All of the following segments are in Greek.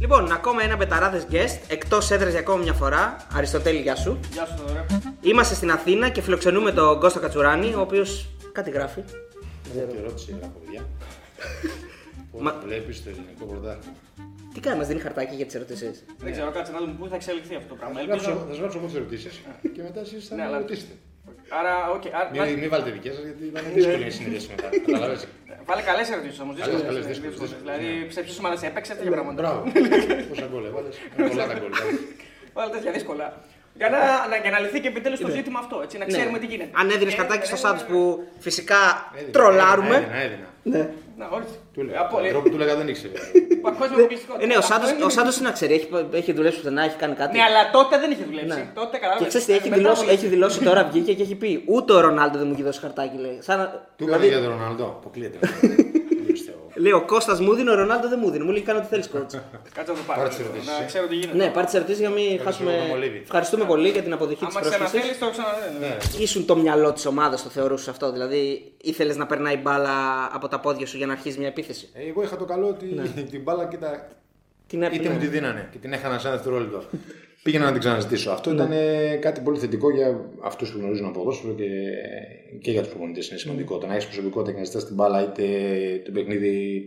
Λοιπόν, ακόμα ένα μπεταράδες guest εκτός έδρας για ακόμα μια φορά. Αριστοτέλη, γεια σου. Γεια σου, ωραία. Είμαστε στην Αθήνα και φιλοξενούμε τον Κώστα Κατσουράνη, ο οποίος κάτι γράφει. Πρώτη ερώτηση γράφω, παιδιά. Μα- Πώς βλέπεις το ελληνικό πρωτάθλημα; Τι κάνεις, μας δίνει χαρτάκι για τις ερωτήσεις; Δεν ξέρω, κάτσε να δούμε πού θα εξελιχθεί αυτό το πράγμα. Θα γράψω- Ελπίζω. Θα σας γράψω εγώ τις ερωτήσεις και μετά εσείς θα Ναι, με αλλά- ρωτήσετε. Άρα, οκ. άρα- Μην, μην βάλετε δικές σας γιατί θα είναι δύσκολη η συνείδηση μετά. Καταλαβαίνεις. Βάλε καλές ερωτήσεις όμως. Καλές, καλές, δύσκολες, δύσκολες. Δηλαδή, σε ποιε ομάδε έπαιξε τέτοια πράγματα. Μπράβο. Πόσα γκολ έβαλες. Είναι πολλά τα γκολ. εντάξει. Βάλε τέτοια δύσκολα. Για να, να- για να λυθεί και επιτέλου το ζήτημα αυτό, έτσι, να ξέρουμε τι γίνεται. Αν έδινε Ε, χαρτάκι στο ε, Σάντο που φυσικά Έδινα, τρολάρουμε. Έδινα, έδινα. Ναι. Να, όχι. Του έλεγα. Από- Τον τρόπο που του έλεγα δεν ήξερε. Παγκόσμια αποκλειστικότητα. Ε, ναι, ο Αυτό Σάντος, είναι- ο Σάντος τι να ξέρει, έχει, έχει δουλέψει πουθενά, έχει κάνει κάτι. Ναι, αλλά τότε δεν είχε δουλέψει. Ναι. Τότε Και κατάλαβε. ξέρει τι έχει δηλώσει, έχει δηλώσει τώρα βγήκε και έχει πει Ούτε ο Ρονάλντο δεν μου έχει δώσει χαρτάκι, λέει. Σαν, να- Του δηλαδή, έκανε για τον Ροναλντό. Αποκλείεται. Δεν πιστεύω. λέει ο Κώστας μου δίνει, ο Ρονάλντο δεν μου δίνει. Μου λέει κάνω ό,τι θέλεις κότς. Κάτσε να το πάρω. Πάρε τις ερωτήσεις, Να ε. ξέρω τι γίνεται. ναι, πάρε τις ερωτήσεις για να μην χάσουμε. το μολύβι. Ευχαριστούμε πολύ για την αποδοχή της Άμα πρόσκλησης. ξαναθέλει, το ξαναλέω. Ναι. Ήσουν το μυαλό της ομάδας, το θεωρούσες αυτό. Δηλαδή ήθελες να περνάει μπάλα από τα πόδια σου για να αρχίσει μια επίθεση. Ε, Εγώ είχα το καλό ότι την μπάλα κοίτα, Την είτε έπαιρνε. μου τη δίνανε και την έχανα σε ένα δευτερόλεπτο. Πήγαινα να την ξαναζητήσω. Αυτό ήταν ε, κάτι πολύ θετικό για αυτούς που γνωρίζουν από ποδόσφαιρο και, και για τους προπονητές. Είναι σημαντικό. Το να έχεις προσωπικότητα και να ζητά την μπάλα, είτε το παιχνίδι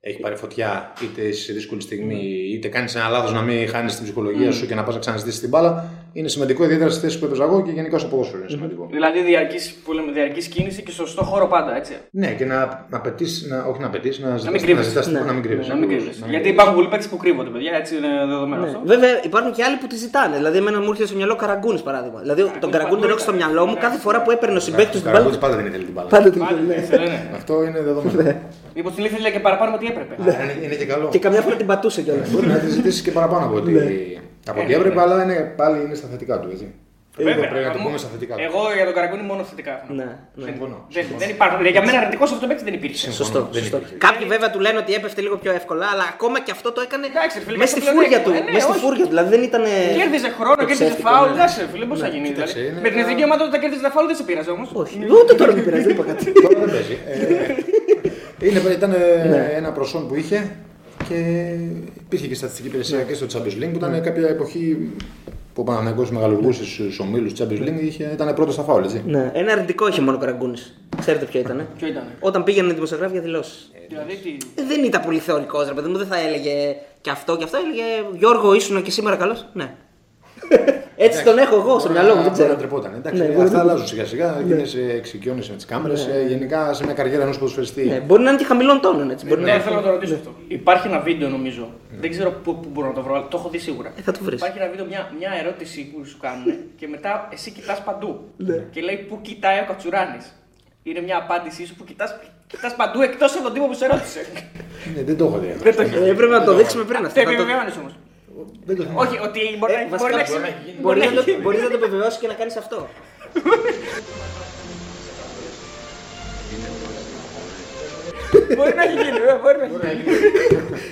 έχει πάρει φωτιά, είτε είσαι σε δύσκολη στιγμή, είτε κάνεις ένα λάθος να μην χάνεις την ψυχολογία σου και να πας να ξαναζητήσεις την μπάλα. Είναι σημαντικό, ιδιαίτερα στις θέσεις που έπαιζα εγώ και γενικά στο ποδόσφαιρο είναι σημαντικό. Δηλαδή διαρκής, που λέμε, διαρκής κίνηση και στο σωστό χώρο πάντα, έτσι. Ναι, και να, να πετύσει, να, όχι να πετύσει, να, ζητάς- κρύβεσαι. να ζητάς την- Ναι. να μην κρύβεσαι. Να μην ακριβώς. κρύβεσαι. Να μην Γιατί κρύβεσαι. υπάρχουν πολλοί παίκτες που κρύβονται, παιδιά, έτσι είναι δεδομένο Ναι. αυτό. Βέβαια υπάρχουν και άλλοι που τη ζητάνε. Δηλαδή, εμένα μου έρχεται στο μυαλό Καραγκούνης παράδειγμα. Δηλαδή, τον Καραγκούνη τον έχω στο μυαλό μου κάθε φορά που έπαιρνε ο συμπέκτη του την Καραγκούνης μπάλα. πάντα δεν ήθελε την μπάλα. Πάντα την Πάλι, ναι. ήθελε, ναι. Αυτό είναι δεδομένο. Μήπως την ήθελε και παραπάνω από ό,τι έπρεπε. είναι, είναι και καλό. Και καμιά φορά την πατούσε κιόλας. Μπορεί να τη ζητήσει και παραπάνω από ό,τι, από ό,τι έπρεπε, αλλά είναι, πάλι είναι στα θετικά του. Έτσι. Βέβαια, πρέπει να το μου- πούμε στα θετικά του. Εγώ για τον Καραγκούνη μόνο θετικά. έχω. Ναι, ναι. Συμφωνώ. Δεν, δεν υπάρχουν. Για μένα αρνητικό αυτό το παίκτη δεν υπήρχε. Συμφωνώ. Σωστό. δεν σωστό. υπήρχε. Κάποιοι βέβαια του λένε ότι έπεφτε λίγο πιο εύκολα, αλλά ακόμα και αυτό το έκανε Εντάξει, ρε φίλε, μέσα στη και αυτό φούρια του. πλέον, ε, ναι, Μέσα στη όχι. φούρια του. Δηλαδή δεν ήταν. Κέρδιζε χρόνο, κέρδιζε ψεύτικο, φάουλ. ναι. Εντάξει, φίλε, πώς θα γίνει. κοίταξε, δηλαδή. είναι Με την ένα- εθνική ομάδα όταν κέρδιζε τα φάουλ δεν σε πειράζει όμως. Όχι, ούτε τώρα δεν πειράζει, δεν είπα κάτι. Τώρα δεν παίζει. Ε, είναι, ήταν ε, Ναι. ένα προσόν που είχε και υπήρχε και στατιστική υπηρεσία Ναι. και στο Champions League που ήταν κάποια εποχή που ο Παναθηναϊκός μεγαλουργούσε στους ομίλους του Champions League είχε, ήταν πρώτος στα φάουλ, έτσι. Ναι, ένα αρνητικό είχε μόνο ο Καραγκούνης. Ξέρετε ποιο ήταν. Ποιο ήταν. Όταν πήγαινε δημοσιογράφοι για δηλώσεις. Δηλαδή τι. Δεν ήταν πολύ θεωρικός, ρε παιδί μου, δεν θα έλεγε και αυτό και αυτό. Έλεγε Γιώργο, ήσουν και σήμερα καλός. Ναι. Έτσι τον έχω εγώ στο μυαλό μου, δεν Μπορεί να ξέρω. τρεπόταν. Εντάξει, Ναι, μπορεί αυτά να- αλλάζουν σιγά σιγά. Γίνεσαι εξοικειώνεσαι με τις κάμερες. Γενικά σε μια καριέρα ενός ποδοσφαιριστή. Ναι, μπορεί να είναι και χαμηλών τόνων έτσι. Μπορεί να Ναι, είναι. θέλω να το ρωτήσω αυτό. Υπάρχει ένα βίντεο νομίζω. Δεν ξέρω πού, πού μπορώ να το βρω, αλλά το έχω δει σίγουρα. Ε, θα το βρεις. Υπάρχει ένα βίντεο, μια, μια ερώτηση που σου κάνουν και μετά εσύ κοιτάς παντού. Ναι. Και λέει πού κοιτάει ο Κατσουράνης; Είναι μια απάντησή σου που κοιτάς κοιτάς παντού εκτός από τον τύπο που σε ρώτησε. Ναι, δεν το έχω δει. Δεν το Ε, πρέπει να το δείξουμε πριν αυτό. Το Θα το- επιβεβαιώνεις όμως. Δεν το θυμάμαι. Όχι, ότι μπορεί Ε, να- βασικά, μπορεί να μπορεί έχει- να έχει γίνει. μπορεί Μπορεί να να το- έχει γίνει. μπορείς να το επιβεβαιώσει και να κάνεις αυτό. Μπορεί να έχει γίνει, βέβαια, μπορεί να έχει γίνει.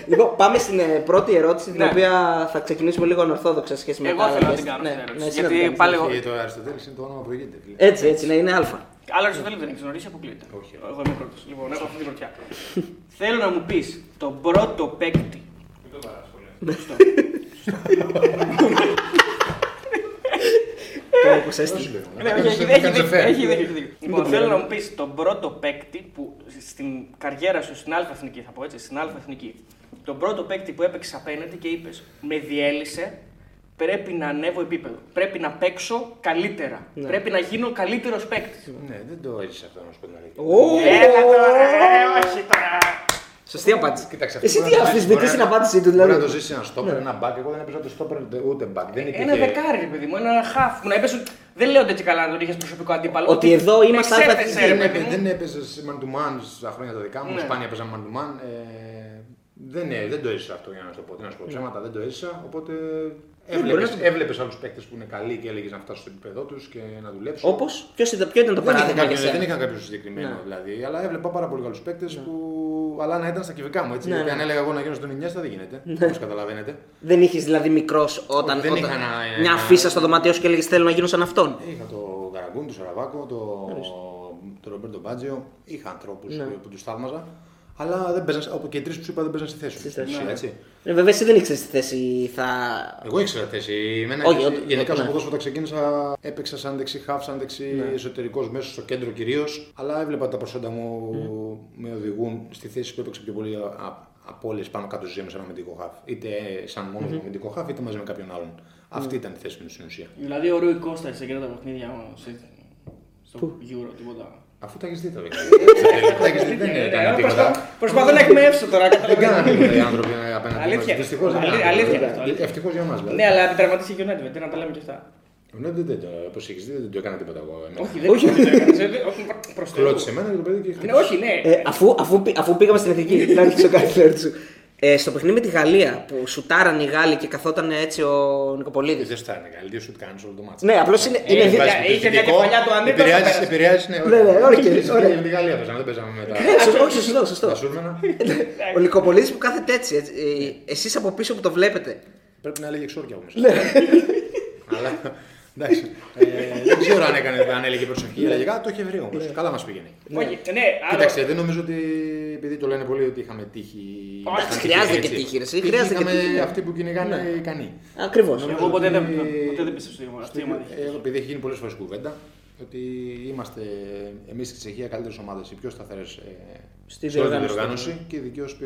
Λοιπόν, πάμε στην ε, πρώτη ερώτηση, την Ναι. οποία θα ξεκινήσουμε λίγο ανορθόδοξα σε σχέση με Εγώ τα άλλα θέλω να guest. την κάνω Ναι, την ναι, ερώτηση. εσύ να την Γιατί κάνεις. πάλι εγώ. Και το Αριστοτέλης είναι το όνομα που προηγείται. φίλε. Έτσι, έτσι, ναι, είναι αλφα. Άλλο Αριστοτέλη δεν έχεις γνωρίσει, αποκλείεται. Όχι. Εγώ είμαι πρώτος. Λοιπόν, έχω αυτή την πρωτιά. Θέλω να μου πεις τον πρώτο παίκτη. Όχι, έχει να έχει κάνεις δίκιο, affair. έχει δίκιο, έχει δίκιο. Λοιπόν, θέλω να μου πεις τον πρώτο παίκτη που στην καριέρα σου στην Α Εθνική, θα πω έτσι, στην Α Εθνική, τον πρώτο παίκτη που έπαιξε απέναντι και είπες Με διέλυσε, πρέπει να ανέβω επίπεδο. Πρέπει να παίξω καλύτερα. Πρέπει να γίνω καλύτερος παίκτης. Ναι, δεν το έζησε αυτό να σου πω την αλήθεια. Ω, Έλα τώρα, ε, όχι τώρα. Σωστή απάντηση. Κοίταξε, αυτό Εσύ μπορεί τι να το ζήσεις, αμφισβητείς μπορεί την να- απάντησή του, Μπορεί δηλαδή. να το ζήσει ένας στόπερ, ένα μπακ. Εγώ δεν έπαιζα το στόπερ ούτε μπακ. Δεν Ένα υπήρχε. δεκάρι, ρε παιδί μου, ένα χαφ. Που να είπες ότι δεν λέω έτσι καλά να τον είχες προσωπικό αντίπαλο. Ότι εδώ είμαστε εξέθεσε, αλφα ρε Δεν, παιδί έπαι- μου. δεν έπαιζες man to man στα χρόνια τα δικά μου. Ναι. Σπάνια έπαιζα man to man. Ε, δεν, ε, δεν το έζησα αυτό για να σου το πω. Τι να σου πω ψέματα, δεν το έζησα. Οπότε μπορεί έβλεπες, να το- έβλεπες άλλους παίκτες που είναι καλοί και έλεγες να φτάσουν στο επίπεδό τους και να δουλέψουν. Όπως, ποιος ήταν, ποιο ήταν το Δεν είχα, παράδειγμα για κάποιο, δεν σένα; είχα κάποιο συγκεκριμένο Ναι. δηλαδή, αλλά έβλεπα πάρα πολύ καλούς παίκτες που. Αλλά να ήταν στα κυβικά μου έτσι. Ναι, γιατί ναι. αν έλεγα εγώ να γίνω στον Ινιέστα δεν γίνεται. Όπως καταλαβαίνετε. Δεν είχες δηλαδή μικρός όταν, Δεν όταν είχα να- μια να- φύσα στο δωμάτιό σου και έλεγες Θέλω να γίνω σαν αυτόν. Είχα το Γαραγκούν, το Σαραβάκο, το, το Ρομπέρτο Μπάτζιο. Είχα ανθρώπους Ναι. που τους θαύμαζα. Αλλά δεν παίζαν, από και οι τρεις που σου είπα δεν παίζαν στη θέση του. θέση, Ναι, ναι. έτσι. Ε, βέβαια, εσύ δεν ήξερες τι θέση θα. Εγώ ήξερα θέση. Εμένα, Όχι, Όχι, ότι- γενικά ναι. στο ποδόσφαιρο όταν ξεκίνησα έπαιξα σαν δεξί χαφ, σαν δεξί Ναι. εσωτερικός μέσος στο κέντρο κυρίως. Αλλά έβλεπα τα προσόντα μου με οδηγούν στη θέση που έπαιξα πιο πολύ α- από όλες πάνω κάτω ζήτημα σαν αμυντικό χαφ. Είτε σαν μόνο αμυντικό χαφ είτε μαζί με κάποιον άλλον. Αυτή ήταν η θέση μου στην ουσία. Δηλαδή ο Ρούι Κώστα σε εκείνα τα παιχνίδια σε- στο Euro, τίποτα. Αφού τα έχεις δει τα βίντεο. Τα έχεις δει, δεν Ε, έκανε ε, τίποτα. προσπα- Προσπαθώ να εκμεύσω τώρα. Δεν καταλαβαίνεις. κάνανε τίποτα οι άνθρωποι απέναντι Αλήθεια. μας. Δυστυχώς δεν Αλή- κάνανε αλήθεια τίποτα. αυτό, αλήθεια. Ευτυχώς για μας δηλαδή. Ναι, αλλά επιτραυματίστηκε και ο Νέντβετ, να τα λέμε και αυτά. Ναι, δεν, δεν, όπως έχεις δει δεν το έκανα τίποτα εγώ. εμένα. Όχι, δεν δεν το έκανες, ε, όχι, προς Θεού. Κλώτησε εμένα και το παιδί και Ναι, όχι, ναι. Ε, αφού, αφού, πή- αφού πήγαμε στην εθνική, να άρχισε ο κάτι σου. Ε, στο παιχνίδι με τη Γαλλία που σουτάραν οι Γάλλοι και καθόταν έτσι ο Νικοπολίδης. Δεν στάνει καλή, τι σου κάνεις όλο το μάτσο. Ναι, απλώς είναι. Ε, είναι ε, δι- βάζει- είχε μια κεφαλιά του Ανίτα, Επηρεάζεις, θα πέρασε. επηρεάζεις, ναι. Ναι, ναι, οκ, Εμείς ωραία. Με τη Γαλλία παίζαμε, δεν παίζαμε με τα... Ναι, σω- όχι, σωστό, σωστό. τα σούρμενα. Ο Νικοπολίδης που κάθεται έτσι. έτσι. Εσείς από πίσω που το βλέπετε. Πρέπει να έλεγε εξόρια όμως. Ναι. Αλλά εντάξει. Ε, δεν ξέρω αν, έκανε, αν έλεγε προσοχή, έλεγε κάτι, το είχε βρει όμως. Καλά μας πήγαινε. Όχι, ναι, άλλο- Κοίταξε, δεν νομίζω ότι επειδή το λένε πολύ ότι είχαμε τύχη. Όχι, ήταν χρειάζεται έτσι. και τύχη, ρε, εσύ, Τύχη χρειάζεται και είχαμε τύχη. Ναι. αυτοί που κυνηγάνε ικανοί. Ακριβώς. Εγώ ποτέ δεν, ότι- ποτέ δεν πίστεψα στο αυτή η ομάδα. Ε, Εγώ, επειδή έχει γίνει πολλές φορές κουβέντα, ότι είμαστε εμείς στη Τσεχία καλύτερες ομάδες, οι πιο σταθερές Στη σε όλη την διοργάνωση. διοργάνωση και δικαίως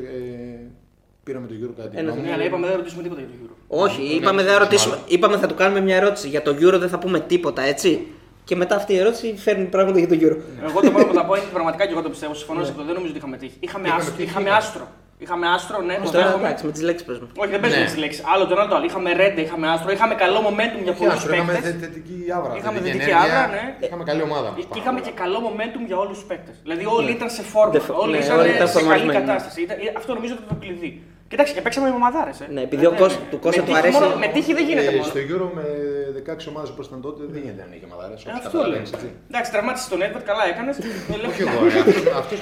πήραμε τον Euro κατά τη Ένα γνώμη Ναι, μου. αλλά είπαμε δεν ρωτήσουμε τίποτα για το Euro. Όχι, Ναι, είπαμε, ναι, δεν ναι, ρωτήσουμε, μάλλον. είπαμε θα του κάνουμε μια ερώτηση. Για το Euro δεν θα πούμε τίποτα, έτσι; Και μετά αυτή η ερώτηση φέρνει πράγματα για το Euro. Εγώ το μόνο που θα πω είναι ότι πραγματικά και εγώ το πιστεύω. Συμφωνώ σε αυτό. Δεν νομίζω ότι είχαμε τύχει. Είχαμε, Είχαμε άστρο, τύχη, είχαμε είχαμε. άστρο. Είχαμε άστρο, ναι, το Τώρα δέχομαι. εντάξει, με τις λέξεις παίζουμε. Όχι, δεν παίζουμε Ναι. τις λέξεις. Άλλο το ένα το άλλο. Είχαμε ρέντε, είχαμε άστρο, είχαμε καλό momentum για Όχι, πολλούς άστρο, είχαμε παίκτες. θε- θετική άβρα. Είχαμε θετική θετική ενέργεια. άβρα, ναι. Είχαμε καλή ομάδα. μας πάνω Είχαμε απ' και όλα. καλό momentum για όλους τους παίκτες. Δηλαδή όλοι ήταν σε φόρμα. Δεν φο- Όλοι ναι, ήταν όλοι ήταν σε καλή φορμαρισμένοι. κατάσταση. Ήταν- ε, Αυτό νομίζω ότι ήταν το κλειδί. Κοιτάξτε, και παίξαμε με ομαδάρε. Ε. Ναι, επειδή ο Κώσ- του Κώστα Με του τύχη αρέσει- μόνο- Με τύχη δεν γίνεται Ε, μόνο. Στο Euro με 16 ομάδες όπω ήταν τότε δεν γίνεται να είχε μαδάρες. Ε, Αυτό λέω. Εντάξει, τραυμάτισες τον Έντβαρτ, καλά έκανες. Όχι εγώ, αυτό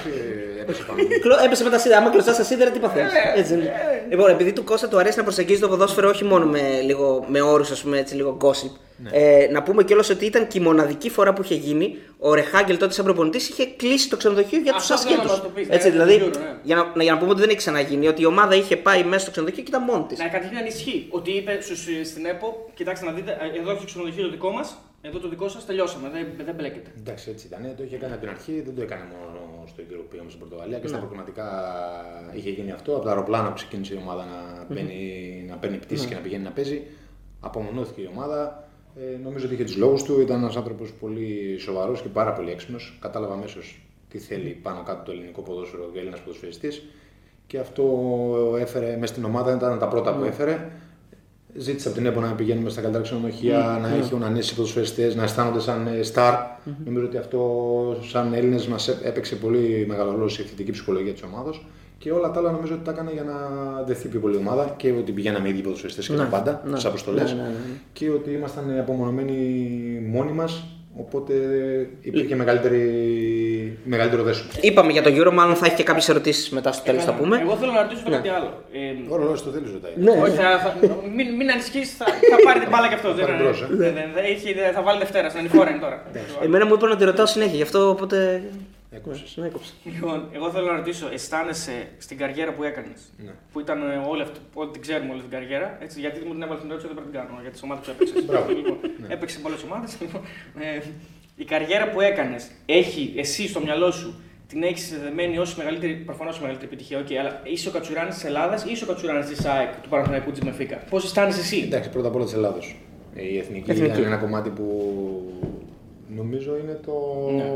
έπεσε πάνω. Κλω- Έπεσε με τα σίδερα. Άμα κλωστά τα σίδερα, τι παθαίνεις. Ε, Έτσι είναι. Λοιπόν, επειδή του Κώστα του αρέσει να προσεγγίζει το ποδόσφαιρο όχι μόνο με, λίγο, με όρους, ας πούμε έτσι, λίγο gossip. Ναι. Ε, να πούμε κιόλας ότι ήταν και η μοναδική φορά που είχε γίνει. Ο Ρεχάγκελ τότε, σαν προπονητής, είχε κλείσει το ξενοδοχείο για τους Αυτό θέλω να ασχέτου. μας το πεις, Έτσι, ναι, δηλαδή, το Euro, ναι. για, να, να- για να πούμε ότι δεν έχει ξαναγίνει, ότι η ομάδα είχε πάει μέσα στο ξενοδοχείο και ήταν μόνη της. Να καταρχήν ισχύει ότι είπε στους, στην ΕΠΟ, κοιτάξτε να δείτε, ε, εδώ έχει το ξενοδοχείο το δικό μας, εδώ το δικό σας, τελειώσαμε. Δεν, δεν μπλέκεται. Εντάξει, έτσι ήταν. Το είχε κάνει από την αρχή, δεν το έκανε μόνο στο Euro που πήγαμε στην Πορτογαλία και στα Ναι. προγραμματικά είχε γίνει αυτό. Από τα αεροπλάνα που ξεκίνησε η ομάδα να, μπαίνει, να παίρνει πτήσεις Ναι. και να πηγαίνει να παίζει, απομονώθηκε η ομάδα. Ε, νομίζω ότι είχε τους λόγους του. Ήταν ένας άνθρωπος πολύ σοβαρός και πάρα πολύ έξυπνος. Κατάλαβα αμέσως τι θέλει πάνω κάτω το ελληνικό ποδόσφαιρο και Έλληνας ποδοσφαιριστής. Και αυτό έφερε μέσα στην ομάδα, ήταν τα πρώτα Ναι. που έφερε. Ζήτησε από την ΕΠΟ να πηγαίνουμε στα καλύτερα ξενοδοχεία, να έχουν ανέσει ποδοσφαιριστές, να αισθάνονται σαν ε, star. Νομίζω ότι αυτό, σαν Έλληνες, μας έπαιξε πολύ μεγάλο ρόλο στη θετική ψυχολογία της ομάδα. Και όλα τα άλλα νομίζω ότι τα έκανε για να δεθεί πιο πολύ η ομάδα και ότι πηγαίναμε οι ίδιοι ποδοσφαιριστές και Ναι, τα πάντα, ναι. τις αποστολές. Ναι, ναι, ναι. Και ότι ήμασταν απομονωμένοι μόνοι μας, οπότε υπήρχε μεγαλύτερη, μεγαλύτερο δέσο. Είπαμε για το Euro, μάλλον θα έχει και κάποιες ερωτήσεις μετά στο τέλος θα πούμε. Εγώ θέλω να ρωτήσω κάτι άλλο. Ε, Ο ρολόι το θέλει, ρωτάει. Ναι, όχι, θα, θα, μην, μην ανησυχείς, θα, θα πάρει την μπάλα κι αυτό. Δεν, Πάρει μπρος, ε. δεν- δεν- δεν- έχει- δεν- θα βάλει Δευτέρα, στην ανηφόρα είναι τώρα. Εμένα μου είπαν να τη ρωτάω συνέχεια, γι' αυτό οπότε. Έκοψες. Ναι, έκοψα. Λοιπόν, εγώ θέλω να ρωτήσω, αισθάνεσαι στην καριέρα που έκανες, Ναι. που ήταν ε, όλη αυτή, ό,τι την ξέρουμε όλη την καριέρα, έτσι, γιατί μου την έβαλες την ερώτηση, δεν πρέπει να την κάνω, για τις ομάδες που έπαιξες. Μπράβο. λοιπόν, Έπαιξε πολλές ομάδες. Λοιπόν, ε, η καριέρα που έκανες, έχει εσύ στο μυαλό σου την έχεις συνδεδεμένη ως μεγαλύτερη, προφανώς μεγαλύτερη επιτυχία, okay, αλλά είσαι ο Κατσουράνης της Ελλάδας ή είσαι ο Κατσουράνης της ΑΕΚ του Παναθηναϊκού της Μεφίκα. Πώς αισθάνεσαι εσύ; Εντάξει, πρώτα απ' όλα της Ελλάδος. Η εθνική, Εθνική. ήταν ένα κομμάτι που νομίζω είναι το, Ναι.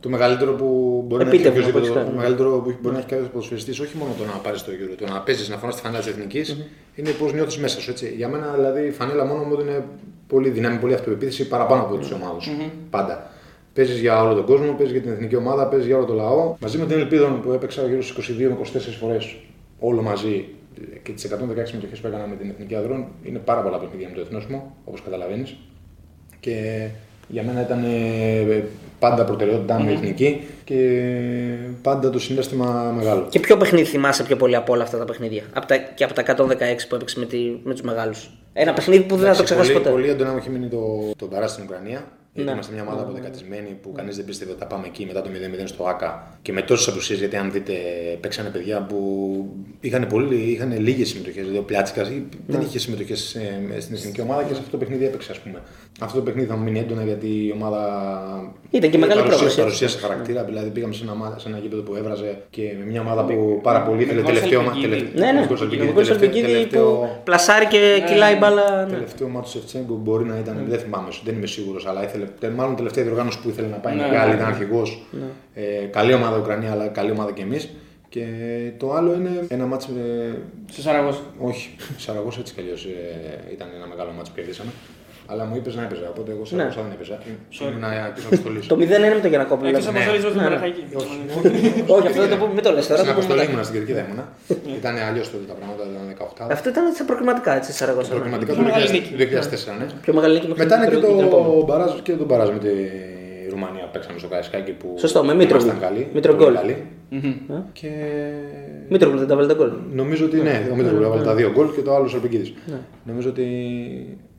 Το μεγαλύτερο που μπορεί Επίτευγμα, να έχει οποιοδήποτε- όπως κάνει. το μεγαλύτερο που μπορεί να έχει κάποιος ποδοσφαιριστή, όχι μόνο το να πάρεις το γύρο, το να παίζεις, να φορά τη φανέλα της εθνικής, είναι πώς νιώθεις μέσα σου. Έτσι. Για μένα δηλαδή η φανέλα μόνο μου είναι πολύ δύναμη, πολύ αυτοπεποίθηση παραπάνω από του ομάδου. Πάντα. Παίζεις για όλο τον κόσμο, παίζεις για την εθνική ομάδα, παίζεις για όλο το λαό. Μαζί με την Ελπίδα που έπαιξα γύρω στις 22 με 24 φορές όλο μαζί και τις 116 συμμετοχές που έκανα με την εθνική αδρών είναι πάρα πολλά παιχνίδια με το εθνόσημο, όπως καταλαβαίνεις. Και για μένα ήταν ε, πάντα προτεραιότητά μου η εθνική και πάντα το συνέστημα μεγάλο. Και ποιο παιχνίδι θυμάσαι πιο πολύ από όλα αυτά τα παιχνίδια, από τα, και από τα 116 που έπαιξε με, τη, με τους μεγάλους. Ένα παιχνίδι που δεν θα το Εντάξει, ξεχάσει πολύ, ποτέ. Πολύ έντονα μου έχει μείνει το, το Μπαρά στην Ουκρανία. Γιατί Ναι. είμαστε μια ομάδα αποδεκατισμένη που κανείς δεν πίστευε ότι θα πάμε εκεί μετά το 0-0 στο ΑΚΑ και με τόσες απουσίες. Γιατί αν δείτε, παίξανε παιδιά που είχαν, πολύ, είχαν λίγες συμμετοχές. Δηλαδή ο Πλιάτσικας Ναι. δεν είχε συμμετοχές στην εθνική ομάδα και σε αυτό το παιχνίδι έπαιξε, ας πούμε. Αυτό το παιχνίδι θα μου μείνει έντονα γιατί η ομάδα. Ήταν και μεγάλη παρουσίασε- πρόκληση. Παρουσίασε χαρακτήρα. Δηλαδή πήγαμε σε ένα, ομάδα- σε ένα γήπεδο που έβραζε και με μια ομάδα που πάρα πολύ ήθελε με τελευταίο. Γκολ τελευ- Σαλπικίδη. Ναι, ναι. Γκολ Σαλπικίδη, Ο Γκολ τελευταίο- Σαλπικίδη που τελευταίο- πλασάρει και κυλάει μπάλα. ναι. Τελευταίο μάτι του Σεφτσέγκο μπορεί να ήταν, δεν θυμάμαι, δεν είμαι σίγουρος, αλλά ήθελε, τε- μάλλον τελευταία διοργάνωση που ήθελε να πάει Ναι, μεγάλη, ναι, ήταν ναι. αρχηγό. Ε, καλή ομάδα η Ουκρανία, αλλά καλή ομάδα και εμείς. Και το άλλο είναι ένα μάτς με. Στο Σαραγός. Όχι, Σαραγός έτσι κι αλλιώς ήταν ένα μεγάλο μάτς που κερδίσαμε. Αλλά μου είπες να έπαιζα, οπότε εγώ σε Ναι. δεν έπαιζα. Sorry. Ήμουν εκτό αποστολή. Το 0 είναι με τον Γιανακόπουλο. Εκτός δηλαδή. από αυτό Ναι, με ναι. Παναχαϊκή. Όχι, αυτό δεν το πούμε, μην το λες τώρα. Στην το πούμε αποστολή μετά. ήμουν στην Κερκίδα ήμουνα. Ήταν αλλιώς τότε τα πράγματα, ήταν 18. Αυτό ήταν σε προκριματικά έτσι, Σαραγώσα. Προκριματικά Πιο το μεγάλη 2000 νίκη. 2004, ναι. Πιο μεγάλη νίκη μέχρι Μετά είναι και την- την επόμενη. το μπαράζ και τον μπαράζ με τη Ρουμανία που παίξαμε στο Καϊσκάκι που Σωστό, με Μήτρογλου. ήμασταν καλοί. Μήτρογκολ. πολύ καλοί. Και Μήτρογλου δεν τα βάλει τα γκολ. νομίζω ότι ναι, ο Μήτρογλου έβαλε τα δύο γκολ και το άλλος ο Σορπικίδης. Ναι. Νομίζω ότι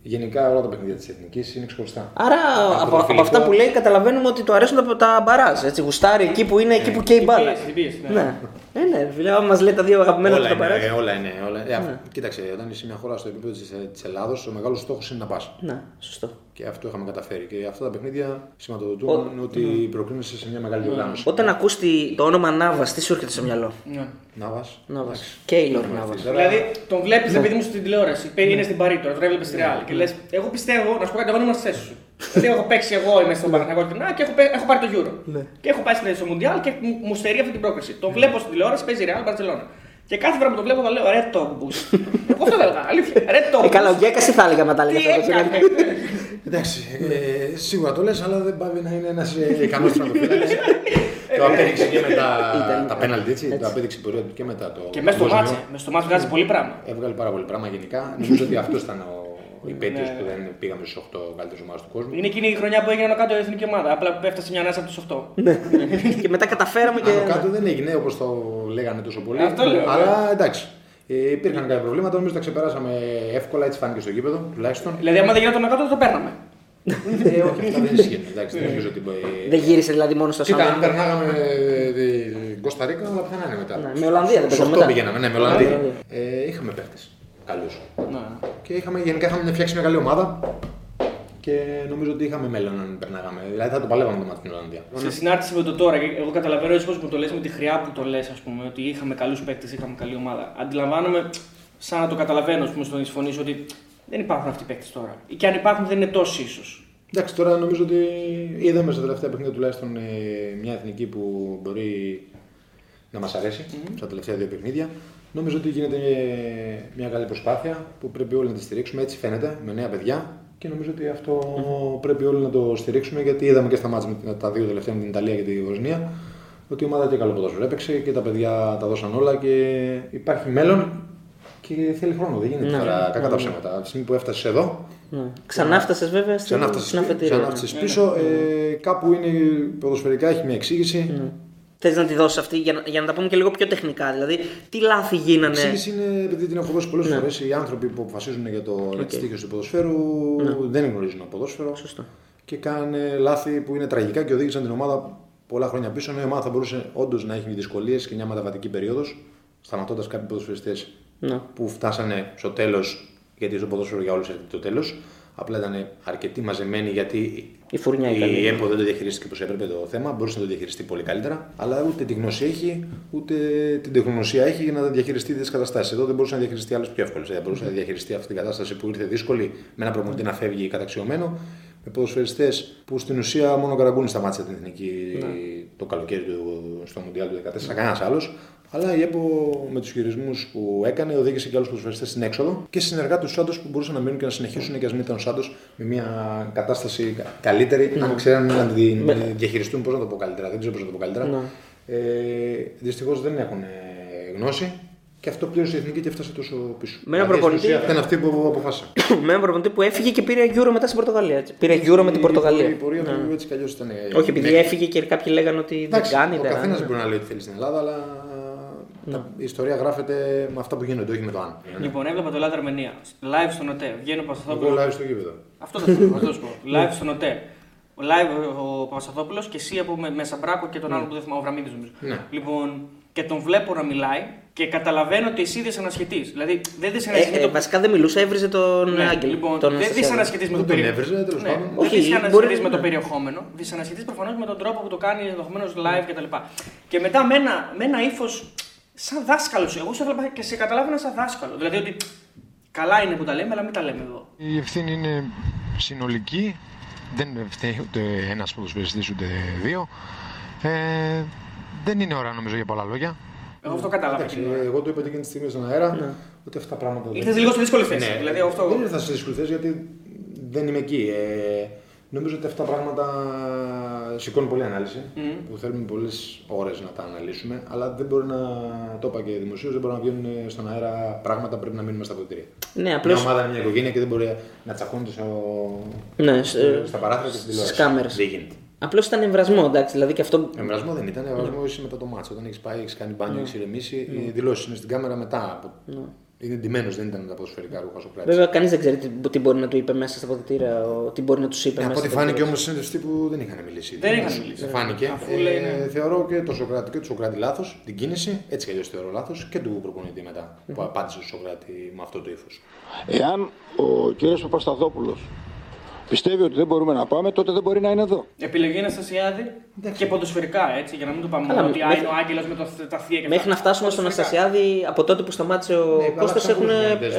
γενικά όλα τα παιχνίδια της Εθνικής είναι ξεχωριστά. Άρα Από από, το από φιλικό- αυτά που λέει καταλαβαίνουμε ότι του αρέσουν τα, τα μπαράζ. Έτσι, γουστάρει εκεί που είναι, εκεί που καίει η μπάλα. πίεση, η πίεση, ναι. Ναι. Ε, ναι, φίλε, άμα μας λέει τα δύο αγαπημένα του όλα, τα μπαράζ. είναι, ε, όλα είναι. Όλα... Ε, αφ- Κοίταξε, όταν είσαι μια χώρα στο επίπεδο της Ελλάδος, ο μεγάλος στόχος είναι να πας. Ναι, σωστό. Και αυτό είχαμε καταφέρει. Και αυτά τα παιχνίδια σηματοδοτούν ότι προκρίνεσαι σε μια μεγάλη διοργάνωση. Όταν ακούς τη- το όνομα Νάβα, τι σου έρχεται στο μυαλό; Ναι. Νάβα. Νάβα. Κέιλορ Νάβα. Δηλαδή, τον βλέπεις επειδή μου στην τηλεόραση. Παίρνει- Είναι στην Παρή τώρα, τον έβλεπες στη Ρεάλ. Και λες, εγώ πιστεύω, να σου πω κάτι, εγώ ήμουν στη θέση σου. Δηλαδή, έχω παίξει εγώ, είμαι στον Παναγιώτο την Α και έχω, πέ- έχω πάρει το Euro. Και έχω πάει στην- στο Μουντιάλ και μου, μου στερεί αυτή την πρόκληση. Τον βλέπω στην τηλεόραση, παίζει Ρεάλ Μπαρσελόνα. Και κάθε φορά που τον βλέπω θα λέω ρε τόμπους. Εγώ αυτό θα έλεγα, αλήθεια. Ρε Ε, τόμπους. καλά, ο Γκέκας τι θα έλεγε μετά Τι λέγε αυτό. έκανε. Εντάξει, ε, σίγουρα το λες, αλλά δεν πάει να είναι ένας ικανός τραυματοφύλακας. Το απέδειξε και με τα, Ήταν. τα πέναλτι, έτσι. Το απέδειξε η πορεία του και μετά το. Και μέσα στο παγκόσμιο. μάτσε. Μέσα στο μάτσε βγάζει πολύ πράγμα. Έβγαλε πάρα πολύ πράγμα γενικά. Νομίζω ότι αυτός ήταν ο υπέτειο Ναι. που δεν πήγαμε στους 8 καλύτερου ομάδες του κόσμου. Είναι εκείνη η χρονιά που έγινε να κάτω η εθνική ομάδα. Απλά που έφτασε μια ανάσα από τους 8. Και μετά καταφέραμε και. Άνω κάτω δεν έγινε όπως το λέγανε τόσο πολύ. Αυτό λέω, Αλλά εντάξει. Ε, υπήρχαν κάποια προβλήματα, νομίζω τα ξεπεράσαμε εύκολα, έτσι φάνηκε στο γήπεδο τουλάχιστον. Δηλαδή, άμα δεν γινόταν να κάτω, θα το παίρναμε. ε, όχι, αυτά δεν ισχύουν. Εντάξει, δεν νομίζω ότι. ε, Δεν γύρισε δηλαδή μόνο στο Κοίτα, αν Σάντο. περνάγαμε ε, την Κώστα Ρίκα, αλλά πουθενά είναι μετά. Ναι, με Ολλανδία δεν Στους παίζαμε οκτώ μετά. πηγαίναμε, ναι, με Ναι, Ολλανδία. ναι. Ε, είχαμε παίχτε καλού. Ναι. Και είχαμε, γενικά είχαμε μια- φτιάξει μια καλή ομάδα και νομίζω ότι είχαμε μέλλον αν περνάγαμε. Δηλαδή θα το παλεύαμε το μάτι στην Ολλανδία. Σε συνάρτηση με το τώρα, και εγώ καταλαβαίνω έτσι πώς μου το λες, με τη χρειά που το λες, ας πούμε, ότι είχαμε καλούς παίκτες, είχαμε καλή ομάδα. Αντιλαμβάνομαι, σαν να το καταλαβαίνω, ας πούμε, στον συμφωνήσω ότι δεν υπάρχουν αυτοί οι παίκτες τώρα. Ή και αν υπάρχουν, δεν είναι τόσοι ίσως. Εντάξει, τώρα νομίζω ότι είδαμε στα τελευταία παιχνίδια τουλάχιστον ε, μια εθνική που μπορεί να μας αρέσει στα τελευταία δύο παιχνίδια. Νομίζω ότι γίνεται ε, μια καλή προσπάθεια που πρέπει όλοι να τη στηρίξουμε. Έτσι φαίνεται, με νέα παιδιά. Και νομίζω ότι αυτό πρέπει όλοι να το στηρίξουμε γιατί είδαμε και στα μάτια με τα δύο τελευταία με την Ιταλία και τη Βοσνία ότι η ομάδα και καλό ποδόσφαιρο έπαιξε και τα παιδιά τα δώσαν όλα και υπάρχει μέλλον και θέλει χρόνο. Δεν γίνεται Ναι. τώρα κακά τα ψέματα. Από τη στιγμή που έφτασες εδώ, Ναι. Ξανά φτασε βέβαια στην Ξανά στην φτάσεις αφετηρία. ξανά ναι. φτάσεις πίσω. Ε, κάπου είναι ποδοσφαιρικά, έχει μια εξήγηση. Ναι. Θες να τη δώσεις αυτή για, να- για να τα πούμε και λίγο πιο τεχνικά. Δηλαδή, τι λάθη Η γίνανε. εξήγηση είναι, επειδή την έχω δώσει πολλές Ναι. φορές, οι άνθρωποι που αποφασίζουν για, το, για τη Οκ. στίχη του ποδοσφαίρου δεν γνωρίζουν το ποδόσφαιρο Σωστό. και κάνουν λάθη που είναι τραγικά και οδήγησαν την ομάδα πολλά χρόνια πίσω. Ενώ η ομάδα θα μπορούσε όντως να έχει δυσκολίες και μια μεταβατική περίοδος, σταματώντας κάποιοι ποδοσφαιριστές Ναι. που φτάσανε στο τέλος, γιατί στο ποδόσφαιρο για όλους έρχεται το τέλος. Απλά ήταν αρκετοί μαζεμένοι γιατί Η φουρνιά ήταν. η ΕΠΟ δεν το διαχειρίστηκε όπως έπρεπε το θέμα. Μπορούσε να το διαχειριστεί πολύ καλύτερα. Αλλά ούτε τη γνώση έχει, ούτε την τεχνογνωσία έχει για να διαχειριστεί τις καταστάσεις. Εδώ δεν μπορούσε να διαχειριστεί άλλες πιο εύκολες. Δεν μπορούσε να διαχειριστεί αυτή την κατάσταση που ήρθε δύσκολη με ένα προπονητή να φεύγει καταξιωμένο. Με ποδοσφαιριστές που στην ουσία μόνο ο Καραγκούνη σταμάτησε την εθνική το καλοκαίρι του στο Μουντιάλ του 2014. Κανένας άλλος. Αλλά η ΕΠΟ με τους χειρισμούς που έκανε οδήγησε και άλλους ποδοσφαιριστές στην έξοδο και συνεργάτε τους Σάντος που μπορούσαν να μείνουν και να συνεχίσουν και ας μην ήταν ο Σάντος με μια κατάσταση κα- καλύτερη, αν ξέραν να την διαχειριστούν. Πώς να το πω καλύτερα, δεν ξέρω πώς να το πω καλύτερα. Ναι. Ε, Δυστυχώς δεν έχουν ε, γνώση και αυτό πλήρωσε η εθνική και έφτασε τόσο πίσω. Με ένα Δηλαδή, στην προπονητή- ουσία, Αυτά είναι αυτοί που αποφάσισαν. με έναν προπονητή που έφυγε και πήρε Euro μετά στην Πορτογαλία. Έτσι. Πήρε Euro με την Πορτογαλία. Η πορεία Ναι. του έτσι κι αλλιώς ήταν. ε, Όχι, επειδή μέχρι- έφυγε και κάποιοι λέγανε ότι δεν Εντάξει, κάνει. ο δεν καθένας κάνει. μπορεί να λέει ότι θέλει στην Ελλάδα, αλλά τα- η ιστορία γράφεται με αυτά που γίνονται, όχι με το αν. Λοιπόν, έβλεπα το Ελλάδα Αρμενία. Live στον ΟΤΕ. Βγαίνω προς Εγώ live στο γήπεδο. Αυτό θα σου πω. αυτό θα σου πω. Live στον ΟΤΕ. Ο live ο Παπασταθόπουλο και εσύ από με, με Σαμπράκο και τον άλλο που δεν θυμάμαι, ο Βραμίδης νομίζω. Ναι. Λοιπόν, και τον βλέπω να μιλάει και καταλαβαίνω ότι εσύ δυσανασχετή. Δηλαδή δεν Ε, δυσανασχετεί. ε, βασικά δεν μιλούσε, έβριζε τον Ναι, Άγγελ. λοιπόν, τον δεν Αναστασιάδη. δυσανασχετεί με το Δεν τον περιεχόμενο. έβριζε, τέλος Ναι, πάντων. δεν Όχι, δυσανασχετεί μπορεί- με το ναι. περιεχόμενο. Δυσανασχετεί προφανώς με τον τρόπο που το κάνει ενδεχομένως live κτλ. Και μετά με ένα, με ένα ύφος σαν δάσκαλος. Εγώ σε έβλεπα και σε καταλάβαινα σαν δάσκαλο. Δηλαδή ότι καλά είναι που τα λέμε, αλλά μην τα λέμε εδώ. Η ευθύνη είναι συνολική. Δεν φταίει ούτε ένας ποδοσφαιριστής ούτε δύο. Ε, δεν είναι ώρα νομίζω για πολλά λόγια. Εγώ αυτό κατάλαβα. Εντάξει, εκείνη την ώρα. εγώ το είπα και εκείνη τη στιγμή στον αέρα ότι αυτά τα πράγματα. δεν- Ήρθε λίγο στη δύσκολη θέση. Ναι, Δηλαδή αυτό. Δεν ήρθα σε δύσκολη θέση γιατί δεν είμαι εκεί. Ε, νομίζω ότι αυτά τα πράγματα σηκώνουν πολλή ανάλυση. Που θέλουμε πολλές ώρες να τα αναλύσουμε. Αλλά δεν μπορεί να. Το είπα και δημοσίως, δεν μπορεί να βγαίνουν στον αέρα πράγματα που πρέπει να μείνουμε στα ποτήρια. Ναι, Μια απλώ. ομάδα είναι μια οικογένεια και δεν μπορεί να τσακώνεται στο... Ναι, σε- στα παράθυρα και στην τηλεόρασης. στις κάμερες. Δεν γίνεται. Απλώς ήταν εμβρασμό, εντάξει. Δηλαδή και αυτό. Εμβρασμό δεν ήταν, εμβρασμό είσαι μετά το μάτσο. Όταν έχεις πάει, έχεις κάνει μπάνιο, έχεις ηρεμήσει, οι δηλώσεις είναι στην κάμερα μετά. από- Είναι ντυμένος, δεν ήταν τα ποδοσφαιρικά ρούχα Σοκράτη. Βέβαια, κανείς δεν ξέρει τι, τι μπορεί να του είπε μέσα στα ποδητήρια, ο- τι μπορεί να τους είπε Ναι, μέσα. από ό,τι στα φάνηκε ποδητήρια. όμως συνέντευξη που δεν είχαν μιλήσει. Δεν είχαν Όμως, μιλήσει. Φάνηκε. Αφού λέει, ναι. Ε, θεωρώ και το Σοκράτη και το Σοκράτη λάθος, την κίνηση, έτσι κι αλλιώς θεωρώ λάθος, και του προπονητή μετά που απάντησε στο Σοκράτη με αυτό το ύφος. Εάν ο κύριος Παπασταθόπουλος πιστεύει ότι δεν μπορούμε να πάμε, τότε δεν μπορεί να είναι εδώ. Επιλογή Αναστασιάδη και ποδοσφαιρικά έτσι, για να μην το πάμε Καλά, μόνο ότι α, μέχρι- είναι ο Άγγελος με το, τα θεία και Μέχρι να αυτά. φτάσουμε στον Ποδοσφαιρικά. Αναστασιάδη, από τότε που σταμάτησε ο Ναι, Κώστας έχουν,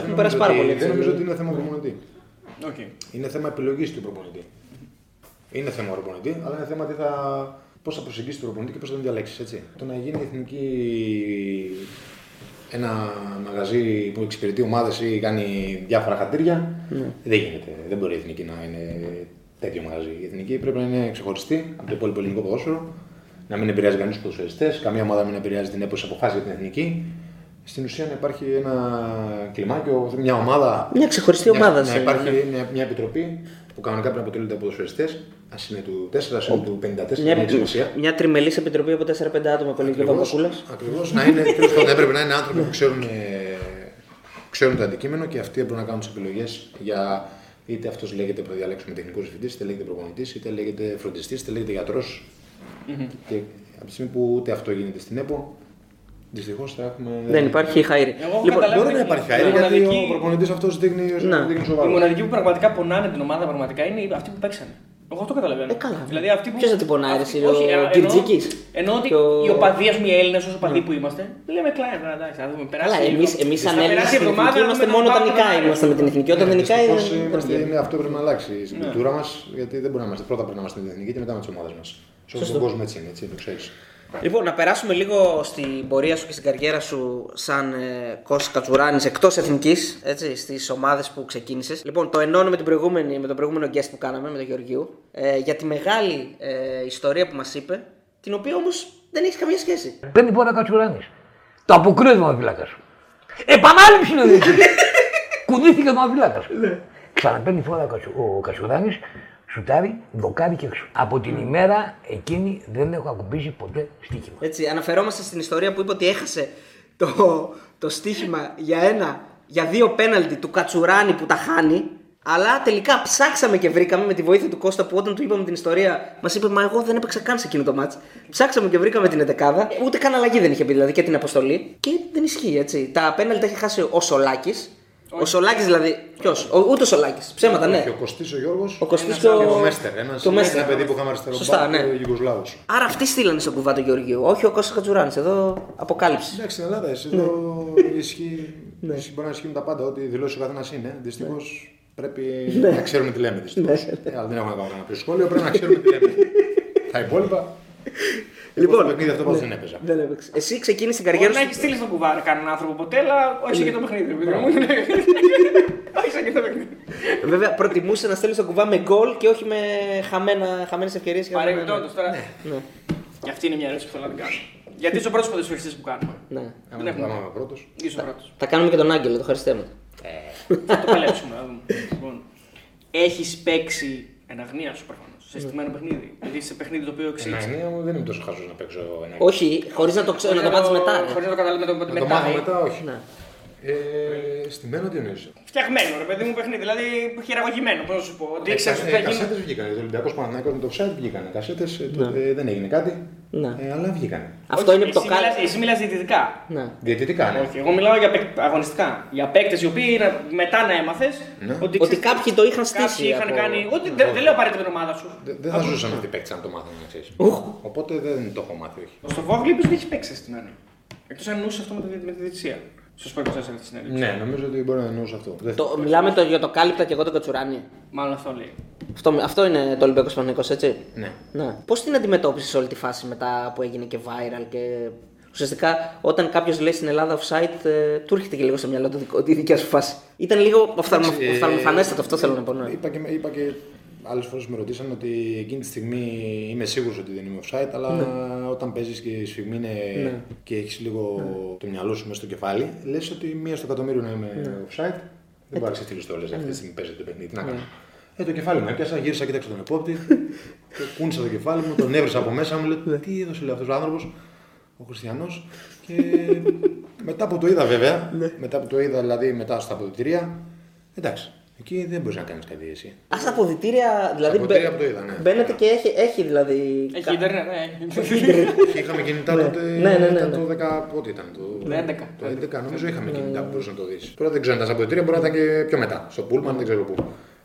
έχουν περάσει πάρα πολύ. Δεν έτσι. νομίζω ότι είναι θέμα προπονητή. Οκ. Είναι θέμα επιλογής του προπονητή. Είναι θέμα προπονητή, αλλά είναι θέμα τι θα, πώς θα προσεγγίσει τον προπονητή και πώς θα τον διαλέξεις. Έτσι. Το να γίνει εθνική ένα μαγαζί που εξυπηρετεί ομάδες ή κάνει διάφορα χατήρια, δεν γίνεται. Δεν μπορεί η εθνική να είναι τέτοιο μαγαζί. Η εθνική πρέπει να είναι ξεχωριστή από το υπόλοιπο ελληνικό ποδόσφαιρο, να μην επηρεάζει κανείς τους ποδοσφαιριστές, καμία ομάδα μην επηρεάζει την έποση αποφάσει για την εθνική. Στην ουσία να υπάρχει ένα κλιμάκιο, μια ομάδα. Μια ξεχωριστή μια- ομάδα, Να σε- υπάρχει ναι. μια, μια επιτροπή που κανονικά πρέπει να αποτελείται από ποδοσφαιριστές. Α είναι του 4, ας είναι του 54, Μια, δεν έχει σημασία. μια τριμελής επιτροπή από 4-5 άτομα που έλεγε και ο Παπακούλα. Ακριβώς να είναι, τέλος πάντων, έπρεπε να είναι άνθρωποι που ξέρουν, ε, ξέρουν το αντικείμενο και αυτοί έπρεπε να κάνουν τις επιλογές για είτε αυτός λέγεται προδιαλέξουμε τεχνικό διευθυντής, είτε λέγεται προπονητής, είτε λέγεται φροντιστής, είτε λέγεται γιατρός. Και από τη στιγμή που ούτε αυτό γίνεται στην ΕΠΟ, δυστυχώς θα έχουμε. Δεν υπάρχει χαίρη. Εγώ έχω Λοιπόν, καταλάβει- Μπορεί να υπάρχει χάρη Η γιατί μοναδική- ο προπονητής αυτός δείχνει, Να. δείχνει Οι σοβαρό. μοναδικοί που πραγματικά πονάνε την ομάδα πραγματικά είναι οι- αυτοί που παίξανε. Εγώ αυτό καταλαβαίνω. Ε, καλά. Δηλαδή αυτοί που. Ποιος θα την πονάει, αυτοί- ρε, εσύ, όχι, ο ε, εννοώ- Κυρτζίκης; Εννοώ ότι Και ο- οι οπαδοί, ας πούμε, οι Έλληνες, όσο οπαδοί που είμαστε, λέμε κλάιν, εντάξει, θα δούμε. Περάσει. Καλά, λίγο. εμεί εμείς Θα σαν Έλληνε περάσει η στην εβδομάδα, εθνική να είμαστε δούμε μόνο να τα πάμε νικάει. να- Είμαστε με την εθνική. Όταν δεν νικάει. Δυστυχώς δεν- είμαστε, είναι, αυτό πρέπει να αλλάξει η Ναι. κουλτούρα μας γιατί δεν μπορούμε να είμαστε πρώτα πρέπει να είμαστε με την εθνική και μετά με τις ομάδες μας. Σε όλο τον κόσμο έτσι είναι, έτσι το ξέρεις. Λοιπόν, να περάσουμε λίγο στην πορεία σου και στην καριέρα σου σαν ε, Κώστα Κατσουράνης εκτός εθνικής, στις ομάδες που ξεκίνησες. Λοιπόν, το ενώνω με, την προηγούμενη, με τον προηγούμενο guest που κάναμε, με τον Γεωργίου, ε, για τη μεγάλη ε, ιστορία που μας είπε, την οποία όμως δεν έχεις καμία σχέση. Παίρνει πόδα Κατσουράνης. Το αποκρούει ο μαφυλάκα. Επανάληψη είναι ο διαιτητής. Κουνήθηκε ο μαφυλάκα. Ξαναπαίρνει φόρα ο Κατσου- ο Κατσουράνης, σουτάρει, δοκάρει και έξω. Από την ημέρα εκείνη δεν έχω ακουμπήσει ποτέ στοίχημα. Έτσι, αναφερόμαστε στην ιστορία που είπε ότι έχασε το, το στοίχημα για ένα, για δύο πέναλτι του Κατσουράνη που τα χάνει. Αλλά τελικά ψάξαμε και βρήκαμε με τη βοήθεια του Κώστα που όταν του είπαμε την ιστορία μας είπε Μα εγώ δεν έπαιξα καν σε εκείνο το μάτς. Ψάξαμε και βρήκαμε την 11 Ούτε καν αλλαγή δεν είχε πει δηλαδή και την αποστολή. Και δεν ισχύει έτσι. Τα πέναλτι τα είχε χάσει ο Σολάκης. Ο Σολάκης δηλαδή. Ποιος, ούτε ο Σολάκης. Ψέματα, ναι. Και ο Κωστής ο Γιώργος. Ο Κωστής και το- ο Μέστερ. Ένα το Μέστερ. ένα παιδί που είχαμε αριστερό Σωστά, μπακ, ναι. ο Ιουγκοσλάβο. Άρα αυτοί στείλανε στο κουβά του Γεωργίου. Όχι ο Κώστας Κατσουράνη. Εδώ αποκάλυψη. Εντάξει, στην Ελλάδα εσύ εδώ ισχύει, Ναι. ισχύει- μπορεί να ισχύουν τα πάντα, ό,τι δηλώσει ο καθένας είναι. Δυστυχώς πρέπει Ναι. να ξέρουμε τι λέμε. Δυστυχώς. αλλά δεν έχουμε να κάνουμε κανένα πιο σχόλιο, πρέπει να ξέρουμε τι λέμε. τα υπόλοιπα. Λοιπόν, το παιχνίδι αυτό πάντως δεν έπαιζα. Δεν έπαιξε. Εσύ ξεκίνησε την Μπορεί καριέρα να σου. έχεις στείλει στον κουβάρι κανέναν άνθρωπο ποτέ, αλλά όχι σαν και το παιχνίδι. παιδί μου. Όχι σαν και το παιχνίδι. Βέβαια, προτιμούσε να στέλνεις τον κουβά με γκολ και όχι με χαμένες ευκαιρίες. Παρεμπιπτόντως τώρα. Ναι. Και αυτή είναι μια ερώτηση που θέλω να την κάνω. Γιατί είσαι ο πρώτος ποδοσφαιριστής που κάνουμε. ναι. Δεν έχουμε. Άμα είμαι πρώτος. Είσαι ο πρώτος. Θα κάνουμε και τον Άγγελο, το ευχαριστέ μου. Θα το παλέψουμε. να δούμε. Λοιπόν, έχεις παίξει εν αγνία σου προφανώ. Σε στημένο παιχνίδι. Γιατί είσαι σε παιχνίδι το οποίο Ένα εξήγησε. εννέα μου δεν είμαι τόσο χαζός να παίξω ένα. Όχι, χωρίς να το ξέρω, να το μάθει μετά. ρε. Χωρίς να το καταλάβει με το Να το μετά. μάθω ε. μετά, όχι. Ναι. Ε, Στημένο τι εννοεί. Φτιαγμένο ρε παιδί μου παιχνίδι, δηλαδή χειραγωγημένο, πώς να σου πω. Ότι ήξερε ότι θα γίνει. Κασέτε βγήκαν. Το Ολυμπιακός Παναναναϊκό με το offside βγήκαν. Κασέτες δεν έγινε κάτι. Ναι. Ε, αλλά βγήκαν. Αυτό είναι που το Εσύ κάνει. μιλάς- Εσύ μιλάς διαιτητικά. Ναι. Διαιτητικά, ναι. Όχι, εγώ μιλάω για παίκ- αγωνιστικά. Για παίκτες οι οποίοι να- μετά να έμαθες Ναι. ότι, Ότι κάποιοι το είχαν στήσει. Κάποιοι είχαν από- κάνει. Ότι, δεν, δεν λέω απαραίτητα την ομάδα σου. Δεν- Δεν θα ζούσαν αυτοί οι παίκτες αν το μάθανε, να ξέρεις. Ουχ. Οπότε δεν το έχω μάθει, όχι. Στο Βόγλι είπες δεν έχει παίξεις στην Άννη. Εκτός αν εννοούσε αυτό με τη, με τη διετησία. Στο σπορ 24 τη συνέντευξη. Ναι, νομίζω ότι μπορεί να εννοούσε αυτό. Δεν Το, μιλάμε το, για το κάλυπτα και εγώ τον Κατσουράνη. Μάλλον αυτό λέει. Αυτό, αυτό είναι το Ολυμπιακό Παναγικό, έτσι; Ναι. Ναι. Πώς την αντιμετώπισες όλη τη φάση μετά που έγινε και viral και. Ουσιαστικά, όταν κάποιος λέει στην Ελλάδα offside, ε, του έρχεται και λίγο στο μυαλό του δικό- τη δικιά σου φάση. Ήταν λίγο οφθαλμο- Ε, οφθαλμοφανέστατο, αυτό θέλω να πω. Ναι. Είπα και, είπα και άλλες φορές με ρωτήσαν ότι εκείνη τη στιγμή είμαι σίγουρος ότι δεν είμαι offside, αλλά όταν παίζεις και η σφιγμή είναι και έχεις λίγο το μυαλό σου μέσα στο κεφάλι, λες ότι μία στο εκατομμύριο να είμαι offside. Δεν μπορεί να ξεφύγει το λε αυτή τη στιγμή παίζει το παιχνίδι. Τι να κάνω. Ε, το κεφάλι μου έπιασα, γύρισα, κοίταξα τον επόπτη, και κούνησα το κεφάλι μου, τον έβρισα από μέσα μου, λέω τι έδωσε λέει αυτός ο άνθρωπος, ο Χριστιανός. Και μετά που το είδα βέβαια, μετά που το είδα δηλαδή μετά στα αποδητηρία, εντάξει, εκεί δεν μπορείς να κάνεις κάτι εσύ. Α, στα αποδητήρια, δηλαδή. αποδητήρια μπαι- που το είδα, ναι. Μπαίνετε και έχει, έχει δηλαδή. Έχει κα- ίντερνετ, ναι. Και είχαμε κινητά τότε. Ναι, ναι, ναι, ήταν ναι. το 10. Πότε ήταν το. Το 11. Το 11, νομίζω είχαμε κινητά που μπορούσες να το δεις. Τώρα δεν ξέρω αν ήταν στα αποδητήρια, μπορεί να ήταν και πιο μετά. Στο Πούλμαν, δεν ξέρω πού.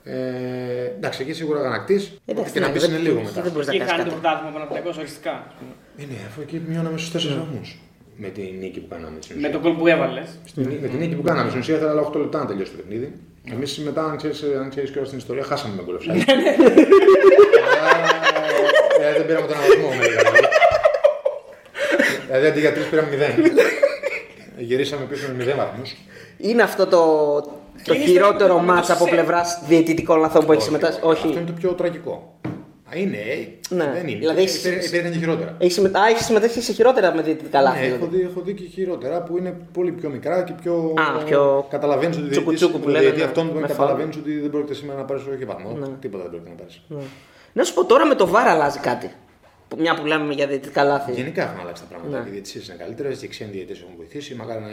Ε, εντάξει, εκεί σίγουρα γανακτή. Εντάξει, Και να ναι, πεις δεν- είναι λίγο εκεί μετά. Δεν μπορείς να Εκεί κάνεις χάνει το κάτι. πρωτάθλημα Παναθηναϊκός οριστικά. ας πούμε. Ε, ναι, αφού εκεί μειώναμε στους 4 βαθμούς. Με την νίκη που κάναμε. στην Με ουσία. τον κόλ που έβαλες. Στην- Με την νίκη που κάναμε στην ουσία ήθελα άλλα 8 λεπτά να τελειώσει το παιχνίδι. Εμείς μετά, αν ξέρεις αν ξέρεις και στην ιστορία, χάσαμε με γκολ offside. Αλλά, ε, δεν πήραμε τον βαθμό με λίγα λόγια. Δηλαδή αντί για 3 πήραμε 0. Γυρίσαμε πίσω με 0 βαθμούς. Είναι αυτό το, το Είναι χειρότερο στο- μάτς από σε- πλευράς διαιτητικών λαθών που έχεις συμμετάσχει; Αυτό Όχι. είναι το πιο τραγικό. Α, είναι, ε, Ναι. δεν είναι. Δηλαδή, έχεις- Υπήρχαν- Υπήρχαν και χειρότερα. Έχεις συμμετά... Α, έχεις συμμετέχει σε χειρότερα με διαιτητικά λάθη. Ναι, έχω δηλαδή. δει, έχω δει και χειρότερα που είναι πολύ πιο μικρά και πιο. Α, πιο Καταλαβαίνεις ότι τσουκου διαιτητής- τσουκου που ο λένε, διαιτητή ναι, αυτόν που με καταλαβαίνεις ότι δεν πρόκειται σήμερα να πάρεις όχι βαθμό. Τίποτα δεν πρόκειται να πάρεις. Να σου πω τώρα με το βάρα αλλάζει κάτι. Που- Μια που λέμε για διαιτητικά λάθη. Γενικά έχουν αλλάξει τα πράγματα. Ναι. Οι διαιτησίες είναι καλύτερες και οι ξένοι διαιτητές έχουν βοηθήσει. Μακάρι να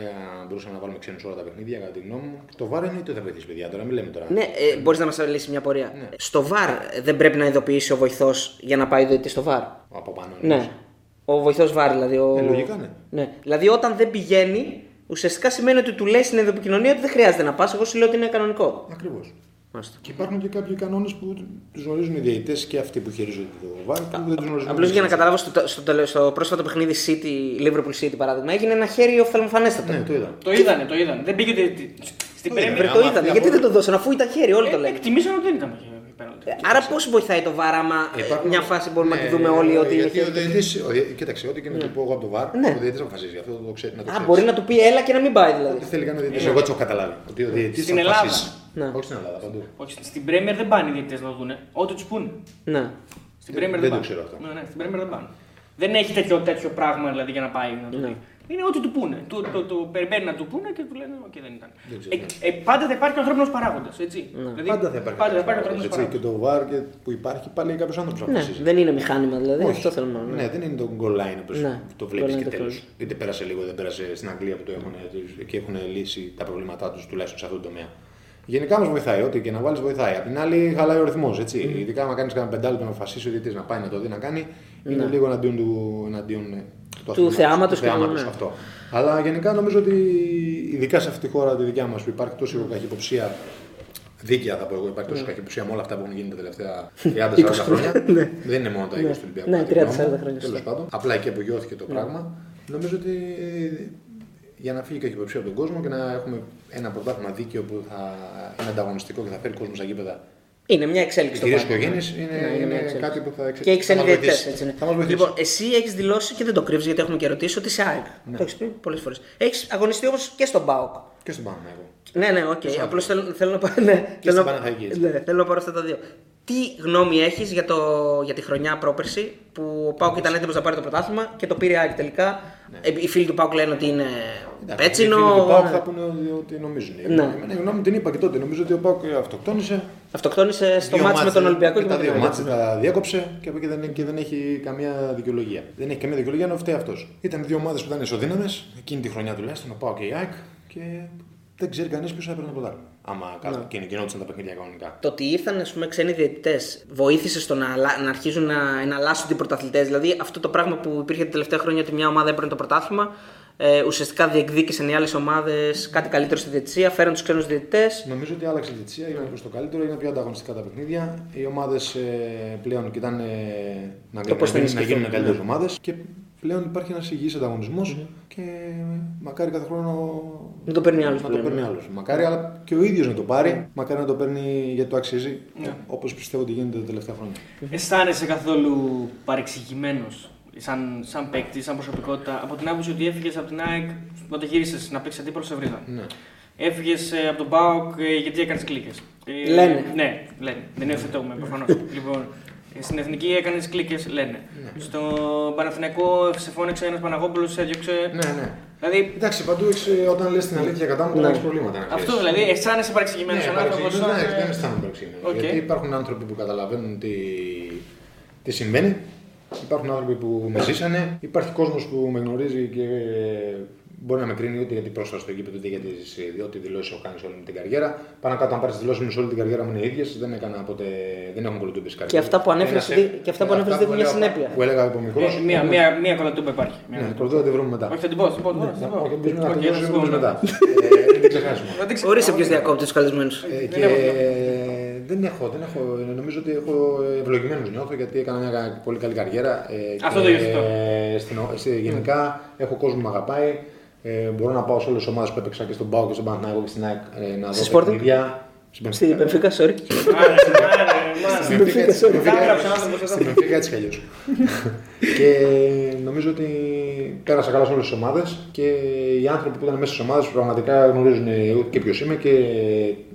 μπορούσαμε να βάλουμε ξένους όλα τα παιχνίδια, κατά τη γνώμη μου. Το βάρο εννοείται ότι θα βοηθήσει, παιδιά. Τώρα μην λέμε τώρα. Ναι, ε, μπορείς να μας λύσεις μια πορεία. Ναι. Στο βαρ ε, δεν πρέπει να ειδοποιήσει ο βοηθός για να πάει ο διαιτητής στο βαρ. Από πάνω. Ναι. Ο βοηθός βαρ, δηλαδή. Ο... Ε, λογικά, ναι. ναι. Δηλαδή όταν δεν πηγαίνει, ουσιαστικά σημαίνει ότι του λέει στην επικοινωνία ότι δεν χρειάζεται να πας. Εγώ σου λέω ότι είναι κανονικό. Ακριβώς. Μάλιστα. Και υπάρχουν και κάποιοι κανόνες που του γνωρίζουν οι διαιτητές και αυτοί που χειρίζονται το βάρο που δεν του γνωρίζουν. Απλώς για να καταλάβω, στο, στο, τελε- στο πρόσφατο παιχνίδι City, Liverpool City παράδειγμα, έγινε ένα χέρι οφθαλμοφανέστατο. Ναι, το είδα. Το είδανε, το είδανε. Δεν πήγε ότι. Στην Το είδανε. Βρε, Πρέμιερ. το άμα- είδανε. άμα- Γιατί δεν το δώσαν, αφού ήταν χέρι, όλοι το λένε. Εκτιμήσαν ότι δεν ήταν πέναλτι. Άρα πώς βοηθάει το βάρα, άμα Υπάρχουν- μια φάση μπορούμε να τη Ναι, δούμε όλοι ότι είναι γιατί ο χέρι. διαιτητής- ο δια- Κοίταξε, ό,τι και να του πω εγώ από το βαρ, Ναι. ο διαιτητής αποφασίζει. Αυτό το ξέρει. Να το Α, ξέρεις. μπορεί να του πει έλα και να μην πάει δηλαδή. Τι θέλει να κάνει ο διαιτητής. Εγώ έτσι έχω καταλάβει. Ότι ο διαιτητής Στην Ελλάδα. Ναι. Όχι στην Ελλάδα, παντού. Όχι, στην Πρέμιερ δεν πάνε οι διαιτητές να το δουν. Ό,τι τους πούνε. Ναι. Στην Δεν- Πρέμιερ δεν δεν το πάνε. ξέρω αυτό. Ναι, ναι, στην Πρέμιερ δεν πάνε. Δεν έχει τέτοιο, τέτοιο πράγμα δηλαδή για να πάει να το Ναι. δει. Είναι ό,τι του πούνε. Του, το, το, περιμένει να του πούνε και του λένε: Οκ, δεν ήταν. Δεν ξέρω, Ε, ε, πάντα θα υπάρχει ανθρώπινος παράγοντας. Έτσι. Δηλαδή, Πάντα θα υπάρχει. Πάντα θα υπάρχει κάποιος ανθρώπινος έτσι, Και παράγοντα. το VAR και που υπάρχει πάλι κάποιο άνθρωπος ναι. αποφασίζει. Δεν είναι μηχάνημα δηλαδή. Όχι. Αυτό θέλω να πω. Ναι, δεν είναι το goal line όπως Ναι. το βλέπεις Goal line και το τέλο. τέλος. Είτε πέρασε λίγο, δεν πέρασε στην Αγγλία που το έχουν και έχουν λύσει τα προβλήματά τους τουλάχιστον σε αυτό το τομέα. Γενικά μα βοηθάει, ό,τι και να βάλεις βοηθάει. Απ' την άλλη, χαλάει ο ρυθμός. Mm. Ειδικά αν κάνεις κανένα πεντάλεπτο να αποφασίσει ο διαιτητή να πάει να το δει να κάνει, είναι λίγο εναντίον του, εναντίον, ε, αθλήματος, θεάματος του και του- θεάματος ναι. αυτό. Αλλά γενικά νομίζω ότι ειδικά σε αυτή τη χώρα τη δικιά μας που υπάρχει τόσο καχυποψία Δίκαια θα πω εγώ, υπάρχει τόσο καχυποψία με όλα αυτά που έχουν γίνει τα τελευταία 30-40 χρόνια. Δεν είναι μόνο τα 20 του Ολυμπιακού. Ναι, κατά τη 30-40 γνώμη μου. χρόνια, Τέλος σωστά. πάντων. Απλά εκεί απογειώθηκε το πράγμα. Νομίζω ότι ε, για να φύγει η καχυποψία από τον κόσμο και να έχουμε ένα πρωτάθλημα δίκαιο που θα είναι ανταγωνιστικό και θα φέρει κόσμο στα γήπεδα Είναι μια εξέλιξη το κυρίως πράγμα. οικογένειε, Ναι, είναι, είναι μια είναι εξέλιξη. κάτι που θα Και οι ξένοι θα μας διαιτητές. βοηθήσει. έτσι είναι. Θα μας βοηθήσει. Λοιπόν, εσύ έχεις δηλώσει και δεν το κρύβεις γιατί έχουμε και ερωτήσεις ότι είσαι ΑΕΚ. Ναι. Το έχεις πει πολλές φορές. Έχεις αγωνιστεί όμως και στον ΠΑΟΚ. Και στον Παναθηναϊκό. Ναι, ναι, οκ. Απλώς θέλω, θέλω να πάρω. Ναι, θέλω, στην να- Παναθαϊκή, έτσι. ναι, θέλω να πάρω αυτά τα δύο. Τι γνώμη έχεις για, το, για τη χρονιά πρόπερση που ο ΠΑΟΚ ήταν έτοιμος να πάρει το πρωτάθλημα και το πήρε η ΑΕΚ τελικά; Ε, Οι φίλοι του Πάουκ λένε ότι είναι Ναι. Εντάξει, πέτσινο. οι φίλοι του Πάουκ ναι. θα πούνε ότι- ότι νομίζουν. Ναι. Εμένα η γνώμη μου την είπα και τότε. Νομίζω ότι ο Πάουκ αυτοκτόνησε. Αυτοκτόνησε στο Δύο μάτς με μάτς, τον Ολυμπιακό και και τα με δύο τον μάτς Ολυμπιακό. τα διέκοψε και από εκεί δεν, και δεν έχει καμία δικαιολογία. Δεν έχει καμία δικαιολογία ενώ φταίει αυτός. Ήταν δύο ομάδε που ήταν ισοδύναμες εκείνη τη χρονιά τουλάχιστον, ο Πάο και η ΑΕΚ και δεν ξέρει κανείς ποιος θα έπαιρνε το πρωτάθλημα. Άμα ναι. και γινόντουσαν τα παιχνίδια κανονικά. Το ότι ήρθαν ας πούμε, ξένοι διαιτητές βοήθησε στο να, αλλα- να αρχίζουν να εναλλάσσουν οι πρωταθλητές. Δηλαδή αυτό το πράγμα που υπήρχε τα τελευταία χρόνια ότι μια ομάδα έπαιρνε το πρωτάθλημα, ε, ουσιαστικά διεκδίκησαν οι άλλες ομάδες κάτι καλύτερο στη διαιτησία, φέραν τους ξένους διαιτητές. Νομίζω ότι άλλαξε η διετησία, έγινε προς το καλύτερο, είναι πιο ανταγωνιστικά τα παιχνίδια. Οι ομάδες πλέον κοιτάνε να, Το πώς θα να, να ενισχυθούν, γίνουν ναι. καλύτερες ομάδες και πλέον υπάρχει ένας υγιής ανταγωνισμός και μακάρι κάθε χρόνο Δεν το παίρνει άλλος. να το παίρνει άλλος. Μακάρι αλλά και ο ίδιος να το πάρει, μακάρι να το παίρνει γιατί το αξίζει, όπως πιστεύω ότι γίνεται τα τελευταία χρόνια. Αισθάνεσαι καθόλου παρεξηγημένος σαν, σαν παίκτη, σαν προσωπικότητα, από την άποψη ότι έφυγες από την ΑΕΚ όταν γύρισες να παίξεις αντίπαλο σε βρίζαν. Ναι. Έφυγες από τον ΠΑΟΚ ε, γιατί έκανες κλίκες. Λένε. Ναι, λένε. Δεν υιοθετούμε προφανώς. λοιπόν, ε, στην εθνική έκανες κλίκες, λένε. Στο Παναθηναϊκό σε φώναξε ένας Παναγόπουλος, έδιωξε. Ναι, ναι. Δηλαδή, Εντάξει, παντού έχεις, ε, όταν λες την αλήθεια κατά μου, Ναι. έχεις προβλήματα. να αυτό λες. δηλαδή, αισθάνεσαι παρεξηγημένος Ναι, σαν άνθρωπος. παρεξηγημένος, δεν, δεν αισθάνομαι παρεξηγημένος. Οκ. Γιατί υπάρχουν άνθρωποι που καταλαβαίνουν τι, τι συμβαίνει, υπάρχουν άνθρωποι που με ζήσανε, υπάρχει κόσμος που με γνωρίζει και μπορεί να με κρίνει ούτε γιατί πρόσφατα στο γήπεδο, ούτε γιατί ό,τι δηλώσεις έχω κάνει σε όλη μου την καριέρα. Πάνω κάτω, αν πάρεις τις δηλώσεις μου σε όλη την καριέρα μου είναι ίδιες, δεν, έκανα ποτέ, δεν έχουν κωλοτούμπες καριέρα. Και αυτά που ανέφερες Ένας- δι- και αυτά που ε, ανέφερες αυτά δείχνουν μια έλεγα- συνέπεια. Που έλεγα από μικρός. Ε, μία, μία, μία κωλοτούμπα υπάρχει. Μία. Ναι, το δω, δεν βρούμε μετά. Όχι, θα την πω, θα την πω. τώρα, θα την πω. Όχι, μπορείς να Οκ, το θα δώσεις, την δεν πω μπορείς μετά. μετά. Ε, Δεν ξεχάσουμε. Δεν την ξέρω. Ορίστε ποιος διακόπτει τους καλεσμένους. Ε, και δεν έχω, δεν έχω, νομίζω ότι έχω ευλογημένους νιώθω γιατί έκανα μια κα- πολύ καλή καριέρα. Ε, Αυτό και το υιοθετώ. στην, ο- σε- γενικά έχω κόσμο που με αγαπάει. Ε, μπορώ να πάω σε όλες τις ομάδες που έπαιξα και στον Πάο και στον Παναθηναϊκό και στην ΑΕΚ ε, να δω Στη Sporting? παιχνίδια. Στην Στην Πενφύκα, sorry. Άρε, άρε, μάνα. Στην Benfica, sorry. στην Benfica, Τα έγραψε ο άνθρωπος εδώ. Στην Benfica έτσι κι αλλιώς. και νομίζω ότι πέρασα καλά σε όλες τις ομάδες και οι άνθρωποι που ήταν μέσα στις ομάδες πραγματικά γνωρίζουν και ποιος είμαι και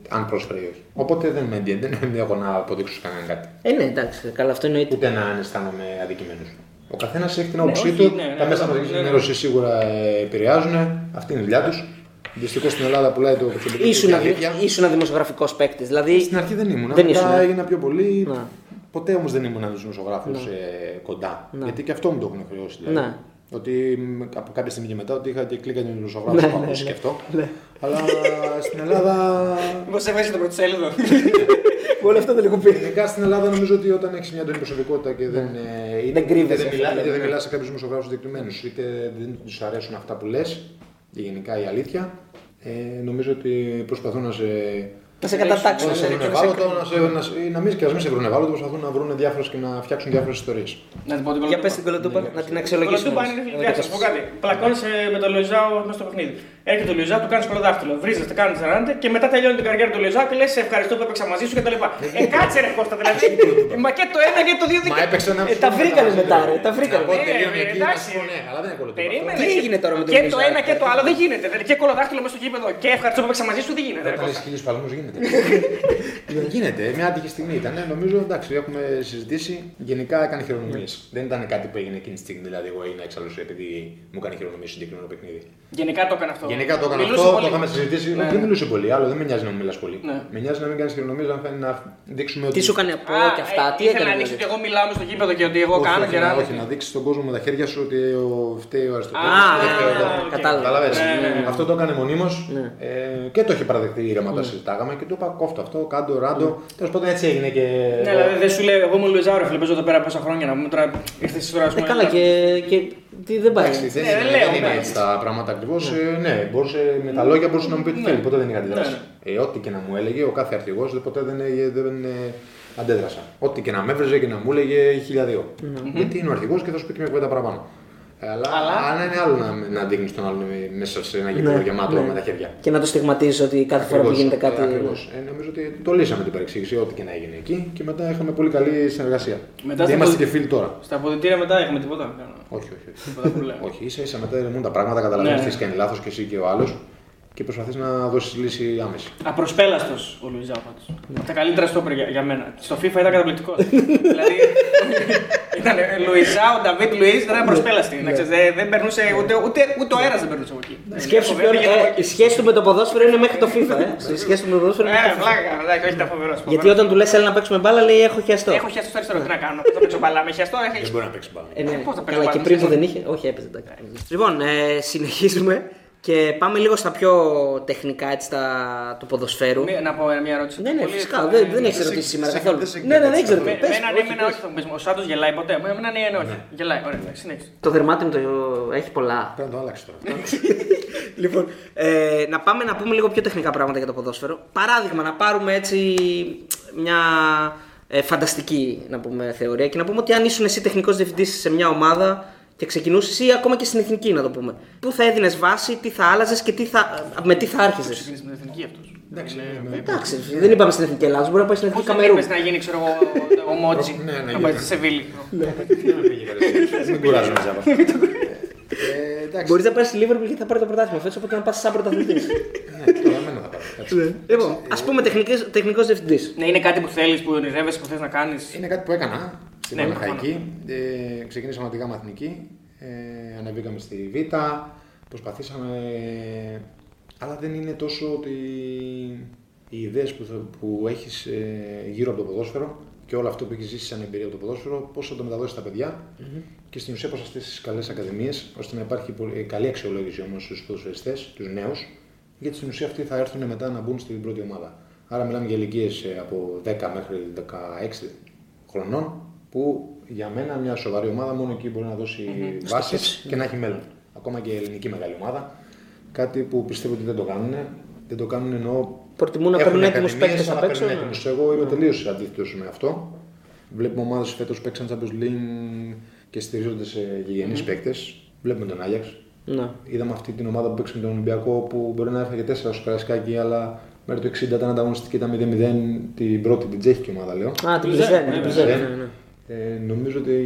αν πρόσφερε ή όχι. Οπότε δεν με ενδιαφέρει, δεν έχω να αποδείξω σε κανέναν κάτι. Ε, ναι, εντάξει, καλά, αυτό εννοείται. Ούτε να αισθάνομαι αδικημένος. Ο καθένας έχει την Ναι, άποψή όχι, του. ναι, ναι, τα μέσα ναι, μαζικής ναι, ναι. ενημέρωσης σίγουρα ε, επηρεάζουν. Αυτή είναι η δουλειά τους. Δυστυχώς στην Ελλάδα πουλάει το προσωπικό Ήσουν, και αδη... αλήθεια. ήσουν δημοσιογραφικός παίκτης. Δηλαδή. Στην αρχή δεν ήμουν. Δεν Μετά ήσουν. έγινα πιο πολύ. Ναι. Ποτέ όμως δεν ήμουν από του δημοσιογράφου ε, κοντά. Γιατί και αυτό μου το έχουν χρεώσει. Δηλαδή. Ναι. Ότι μ, από κάποια στιγμή και μετά ότι είχα και κλίκα τον δημοσιογράφο Ναι, που ναι, ακούσει ναι. και αυτό. Ναι. Αλλά στην Ελλάδα. Μήπως έβγαζε το πρωτοσέλιδο; Όλο αυτό το λίγο πήρε. Γενικά στην Ελλάδα νομίζω ότι όταν έχεις μια έντονη προσωπικότητα και δεν, ε, είτε- Δεν κρύβεσαι είτε δεν, μιλά, αυτό, είτε δεν ναι. μιλάς σε κάποιους δημοσιογράφους συγκεκριμένου, είτε δεν τους αρέσουν αυτά που λες, και γενικά η αλήθεια, ε, νομίζω ότι προσπαθούν να σε. Να σε κατατάξουν. Να σε ναι. βρουν ευάλωτο, να, σε, να, σε- ή να μην και α μην σε βρουν ευάλωτο, προσπαθούν να βρουν διάφορες και να φτιάξουν διάφορες ιστορίες. Να την πω την Για πες την κολοτούπα, να την αξιολογήσουμε. Κολοτούπα είναι φιλιά, θα σου πω κάτι. Πλακώνεσαι με τον Λοϊζάο μέσα στο παιχνίδι. Έρχεται ο Λοϊζάο, του κάνει κολοδάχτυλο. Βρίζεστε, κάνετε 40 και μετά τελειώνει την καριέρα του Λοϊζάο και λες: Σε ευχαριστώ που έπαιξα μαζί σου κτλ. Ε, κάτσε ρε Κώστα, δηλαδή. Μα και το ένα και το δύο Μα δικαιώματα. έπαιξε ένα Ε, τα βρήκανε μετά, ρε. Τα βρήκανε. Να πω Ε, τελείωνε ε, εκεί, εντάξει. να σου πω ναι, αλλά δεν είναι κολοτούμπα. Περίμενε. Τι έγινε τώρα με τον Και το Λοϊζάο; ένα και το άλλο δεν γίνεται. Δηλαδή και κολοδάχτυλο μέσα στο γήπεδο και ευχαριστώ που έπαιξα μαζί σου δεν γίνεται. ρε Όταν Κώστα. έχει χίλιους παλμούς γίνεται. Δεν γίνεται. Μια άτυχη στιγμή ήταν. Νομίζω εντάξει, έχουμε συζητήσει. Γενικά έκανε χειρονομίες. Δεν ήταν κάτι που έγινε εκείνη τη στιγμή. Δηλαδή, εγώ έγινα εξάλλου επειδή μου έκανε χειρονομίες στο συγκεκριμένο παιχνίδι. Γενικά το έκανε αυτό. Γενικά το έκανα Μιλούσε αυτό, πολύ. το είχαμε συζητήσει. Ναι. Δεν μιλούσε πολύ. Άλλο δεν με νοιάζει να μου μιλάς πολύ. Ναι. Με νοιάζει να μην κάνεις χειρονομίες, να, φαίνει- να δείξουμε ότι. Τι σου έκανε από Α, και αυτά, ε, τι ήθελα έκανε. να δείξει δηλαδή; ότι εγώ μιλάω μες στο γήπεδο και ότι εγώ όχι, κάνω όχι, και να, ράνω. όχι, να δείξεις στον κόσμο με τα χέρια σου ότι ο φταίει ο Αριστοτέλης. Α, ναι, ναι, οκ. κατάλαβα. Κατάλαβες. Ναι, ναι, ναι. Αυτό το έκανε μονίμως Ναι. ε, και το είχε παραδεχτεί ήρεμα όταν συζητάγαμε και του είπα κόψ' το αυτό, κάντο, ράντο. Τέλος πάντων έτσι έγινε και. Ναι, δηλαδή δεν σου λέει, εγώ μου Λουιζάο ρε φίλε, παίζω εδώ πέρα πόσα χρόνια να πούμε τώρα ήρθες εσύ τώρα. ας Ε, πούμε, καλά και, και τι δεν πάει. Εντάξει, δεν Ναι, είναι, δεν λέω, δεν είναι ναι. έτσι τα πράγματα ακριβώς. Ναι. Ναι, μπορούσε, με τα λόγια μπορούσε να μου πει τι Ναι. θέλει. Ποτέ δεν είχα αντιδράσει. Ναι, Ε, ό,τι και να μου έλεγε ο κάθε αρχηγός, ποτέ δεν, ε, δεν ε, αντέδρασα. Ό,τι και να με έβρεζε και να μου έλεγε χίλια δύο. Γιατί είναι ο αρχηγός και θα σου πει και μια κουβέντα παραπάνω. Ε, Αλλά, Αλλά- αλλά είναι άλλο να, να δείχνεις τον άλλον ε, μέσα σε ένα γήπεδο γεμάτο με τα χέρια. Και να το στιγματίζεις ότι κάθε φορά που Ακριβώς, γίνεται κάτι. ε, ακριβώς. Ε, νομίζω ότι το λύσαμε την παρεξήγηση, ό,τι και να έγινε εκεί και μετά είχαμε πολύ καλή συνεργασία. Μετά Δεν στα είμαστε ποδη- και φίλοι τώρα. Στα αποδητήρια μετά είχαμε τίποτα. Όχι, όχι. όχι. Τίποτα που λέω. όχι ίσα ίσα μετά ηρεμούν τα πράγματα, καταλαβαίνεις Ναι, τι ναι. έχει κάνει λάθος και εσύ και ο άλλος και προσπαθείς να δώσεις λύση άμεση. Απροσπέλαστος ο Λουιζάο πάντω. Τα καλύτερα στόπερ για, για μένα. Στο FIFA ήταν καταπληκτικός. δηλαδή ήταν Λουιζάο, Νταβίτ Λουίζ, ήταν απροσπέλαστη. να ξέρεις, δεν, δεν περνούσε ούτε, ούτε, ούτε ο αέρα δεν περνούσε από εκεί. Σκέψου Φοβερή, ποιον. γιατί- ε, η σχέση του με το ποδόσφαιρο είναι μέχρι το FIFA. Ε. Η σχέση του με το ποδόσφαιρο είναι Ε, μέχρι το FIFA. βλάκα, εντάξει, όχι τα φοβερός. Γιατί όταν του λες, έλα να παίξουμε μπάλα, λέει έχω χιαστό. Έχω χιαστό στο αριστερό, τι να κάνω. Θα παίξω μπαλά με χιαστό, έχει. Δεν μπορεί να παίξει μπάλα. Ε, ναι. Πώς θα παίζει Καλά, μπάλα, και πριν με που δεν είχε. Όχι, έπαιζε. εντάξει. Λοιπόν, ε, συνεχίζουμε. Και πάμε λίγο στα πιο τεχνικά έτσι, τα... του ποδοσφαίρου. Μία- Να πω μια ερώτηση. Ναι, ναι, Πολύ φυσικά. εύκολα. Δεν, δεν έχεις σε- ερωτήσεις σε- σήμερα σε- καθόλου. δεν σε Ναι, ναι, δεν εγκαταλείψει ξέρω. αυτό. Με- Πες, Εμένα όχι, εμένα πες. όχι θα μου πεις, Ο Σάντος γελάει ποτέ. Με Εμένα ναι, ναι, όχι. Γελάει. Ωραία, εντάξει, συνέχισε. Το δερμάτινο το έχει πολλά. Πρέπει να το αλλάξει τώρα. Λοιπόν, ε, να πάμε να πούμε λίγο πιο τεχνικά πράγματα για το ποδόσφαιρο. Παράδειγμα, να πάρουμε έτσι μια ε, φανταστική να πούμε, θεωρία και να πούμε ότι αν ήσουν εσύ τεχνικός διευθυντής σε μια ομάδα και ξεκινούσες ή ακόμα και στην εθνική, να το πούμε. Πού θα έδινες βάση, τι θα άλλαζες και τι θα, με τι θα άρχιζες; Ξεκινήσεις με την εθνική αυτός. Εντάξει, ναι, ναι. Εντάξει, δεν είπαμε στην εθνική Ελλάδα, μπορεί να πάει στην εθνική Πώ δεν Καμερού. είπες να γίνει, ξέρω εγώ, ο Μότζι. Ναι, ναι, Να πάει ναι. στη Σεβίλη. Μην κουράζουμε τζάμπα. Ε, Εντάξει. Μπορείς να πάει στη Λίβερπουλ και θα πάρει το πρωτάθλημα φέτο, οπότε να πας σαν πρωταθλητής. Ναι, τώρα εμένα θα πάρω. Εντάξει. λοιπόν, ας πούμε τεχνικός διευθυντής. Ναι, είναι κάτι που θέλεις, που ονειρεύεσαι, που θες να κάνεις. Είναι κάτι που έκανα στην Ναι, Παναχαϊκή. Ε, ξεκινήσαμε από τη Γάμα Εθνική. Ε, ανεβήκαμε στη Β. Προσπαθήσαμε. Αλλά δεν είναι τόσο ότι οι ιδέες που, θα- που έχεις ε, γύρω από το ποδόσφαιρο και όλο αυτό που έχεις ζήσει σαν εμπειρία από το ποδόσφαιρο, πώς θα το μεταδώσεις στα παιδιά και στην ουσία πώς θα στήσεις καλές ακαδημίες, ώστε να υπάρχει πολύ, καλή αξιολόγηση όμως στους ποδοσφαιριστές, τους νέους, γιατί στην ουσία αυτοί θα έρθουν μετά να μπουν στην πρώτη ομάδα. Άρα μιλάμε για ηλικίες από 10 μέχρι 16 χρονών, που για μένα μια σοβαρή ομάδα μόνο εκεί μπορεί να δώσει βάσεις και να έχει μέλλον. Ακόμα και η ελληνική μεγάλη ομάδα. Κάτι που πιστεύω ότι δεν το κάνουν. Δεν το κάνουν εννοώ. Προτιμούν να έχουν παίρνουν έτοιμους ακαδημίες, παίκτες αλλά απ' έξω, παίρνουν ναι. έτοιμους. Εγώ είμαι τελείως αντίθετος με αυτό. Βλέπουμε ομάδες φέτος που παίξαν Champions League και στηρίζονται σε γηγενείς mm παίκτες. Βλέπουμε τον Άγιαξ. Ναι. Είδαμε αυτή την ομάδα που παίξε με τον Ολυμπιακό που μπορεί να έφαγε 4 στο Καρασκάκι, αλλά μέχρι το 60 ήταν ανταγωνιστική, ήταν 0-0 την πρώτη, την τσέχικη ομάδα λέω. Α, την Πλουζέν, Πλουζέν. ναι, την Πλουζέν, Πλουζέν, ναι. ναι, ναι. Ε, νομίζω ότι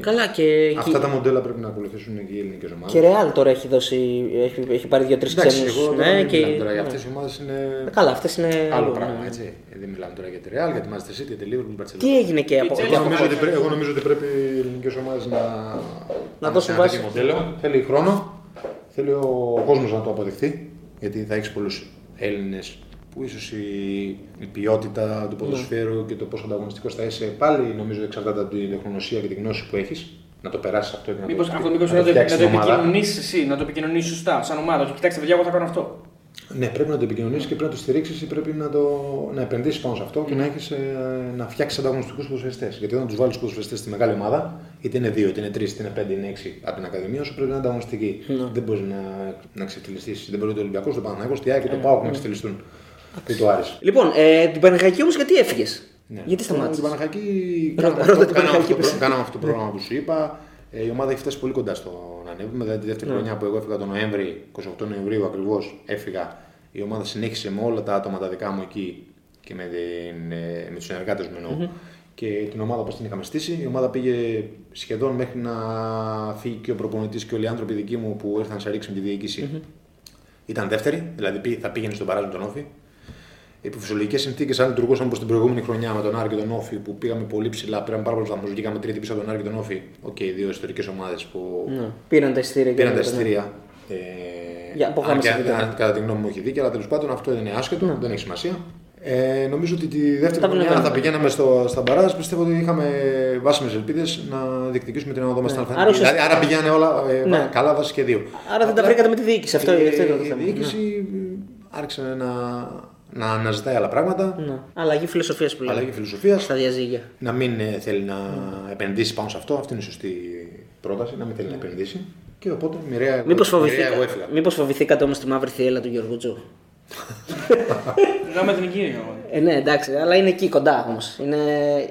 Καλά και. αυτά τα μοντέλα πρέπει να ακολουθήσουν και οι ελληνικές ομάδες. Και Ρεάλ τώρα έχει, δώσει, έχει, έχει πάρει δύο-τρεις Εντάξει, ξένους. εγώ τώρα Ναι, δεν και... μιλάμε τώρα για ναι. αυτές οι ομάδες είναι Καλά, αυτές είναι. άλλο άλλο, πράγμα. ναι. Έτσι. Ε, Δεν μιλάμε τώρα για τη Real, για τη Manchester City, για τη Liverpool, την Barcelona. Τι έγινε και από. Chelsea και Εγώ από- νομίζω, ότι πρέ- εγώ νομίζω ότι πρέπει οι ελληνικές ομάδες να, Να δώσουν σε ένα βάση. τέτοιο μοντέλο. Θέλει χρόνο, θέλει ο κόσμος να το αποδεχθεί, γιατί θα έχεις πολλούς Έλληνες που ίσως η, η ποιότητα του ποδοσφαίρου και το πόσο ανταγωνιστικός θα είσαι πάλι νομίζω εξαρτάται από την τεχνογνωσία και τη γνώση που έχεις. Να το περάσεις αυτό και να Μήπω το, αυτό μήπως να να το, να φτιάξεις το την ομάδα. επικοινωνήσεις εσύ, να το επικοινωνήσεις σωστά, σαν ομάδα. Ότι κοιτάξτε, παιδιά, εγώ θα κάνω αυτό. Ναι, πρέπει να το επικοινωνήσεις και πρέπει να το στηρίξεις ή πρέπει να, το, να επενδύσεις πάνω σε αυτό και να, έχεις, ε, να φτιάξεις ανταγωνιστικούς ποδοσφαιριστές. Γιατί όταν τους βάλεις του ποδοσφαιριστές στη μεγάλη ομάδα, είτε είναι δύο, είτε είναι τρεις, είτε είναι πέντε, είναι έξι από την Ακαδημία, σου πρέπει να είναι ανταγωνιστική. Δεν μπορείς να, να ξεφτυλιστεί. Δεν μπορεί το Ολυμπιακός, το Παναγιώ, τη Άκη και το Πάοκ να ξεφτυλιστούν. Και το Άρης. Λοιπόν, ε, την Παναγιακή όμως γιατί έφυγες; Ναι. Γιατί σταμάτησες; Την Παναχαϊκή Ρώτα- κάναμε, ρώτα αυτό, την κάναμε, Παναχαϊκή αυτό, πες. κάναμε αυτό το πρόγραμμα που σου είπα. Ε, η ομάδα έχει φτάσει πολύ κοντά στο να ανέβουμε. Δηλαδή τη δεύτερη χρονιά που εγώ έφυγα τον Νοέμβρη, 28 Νοεμβρίου ακριβώς, έφυγα. Η ομάδα συνέχισε με όλα τα άτομα τα δικά μου εκεί και με, την, ε, με τους συνεργάτες μου εννοώ. Και την ομάδα όπως την είχαμε στήσει. Η ομάδα πήγε σχεδόν μέχρι να φύγει και ο προπονητής και όλοι οι άνθρωποι δικοί μου που ήρθαν σε ρίξουν τη διοίκηση. Ήταν δεύτερη, δηλαδή πή- θα πήγαινε στο μπαράζ με τον ΟΦΗ. Υπό φυσιολογικές συνθήκες, αν λειτουργούσαμε όπως την προηγούμενη χρονιά με τον Άρη και τον ΟΦΗ που πήγαμε πολύ ψηλά, πήραμε πάρα πολλούς βαθμούς, βγήκαμε τρίτη πίσω από τον Άρη και τον ΟΦΗ. Οκ, δύο ιστορικές ομάδες που Ναι. Πήραν τα εισιτήρια. και πήραν τα ναι. εισιτήρια. Ε, Για, από αν γάμιση και, βίντεο. αν, κατά τη γνώμη μου έχει δίκιο, αλλά τέλος πάντων αυτό είναι άσχετο, δεν έχει σημασία. Ε, νομίζω ότι τη δεύτερη Ναι. Τα χρονιά βλέπουμε. θα πηγαίναμε στο, στα μπαράζ. Πιστεύω ότι είχαμε βάσιμες ελπίδες να διεκδικήσουμε την αναδόμα στην Ναι. Άρα Αλφα. ουσιαστικά- Δηλαδή, άρα πηγαίνανε όλα ε, Ναι. καλά βάσει και δύο. Άρα δεν τα Απλά, βρήκατε με τη διοίκηση. Αυτό, ε, αυτό ήταν το η θέμα. διοίκηση άρχισε να, να αναζητάει άλλα πράγματα. Ναι. Ναι. Αλλαγή φιλοσοφίας που λέμε. Αλλαγή φιλοσοφίας. Στα διαζύγια. Να μην ε, θέλει να επενδύσει πάνω σε αυτό. Αυτή είναι η σωστή πρόταση. Να μην θέλει να επενδύσει. Και οπότε μοιραία, εγώ- Μήπως μοιραία εγώ έφυγα. μήπως φοβηθήκατε όμως τη μαύρη θύελα του Γιώργου Μιλάμε εθνική. εγώ. Ε, ναι, εντάξει, αλλά είναι εκεί κοντά όμως. Είναι,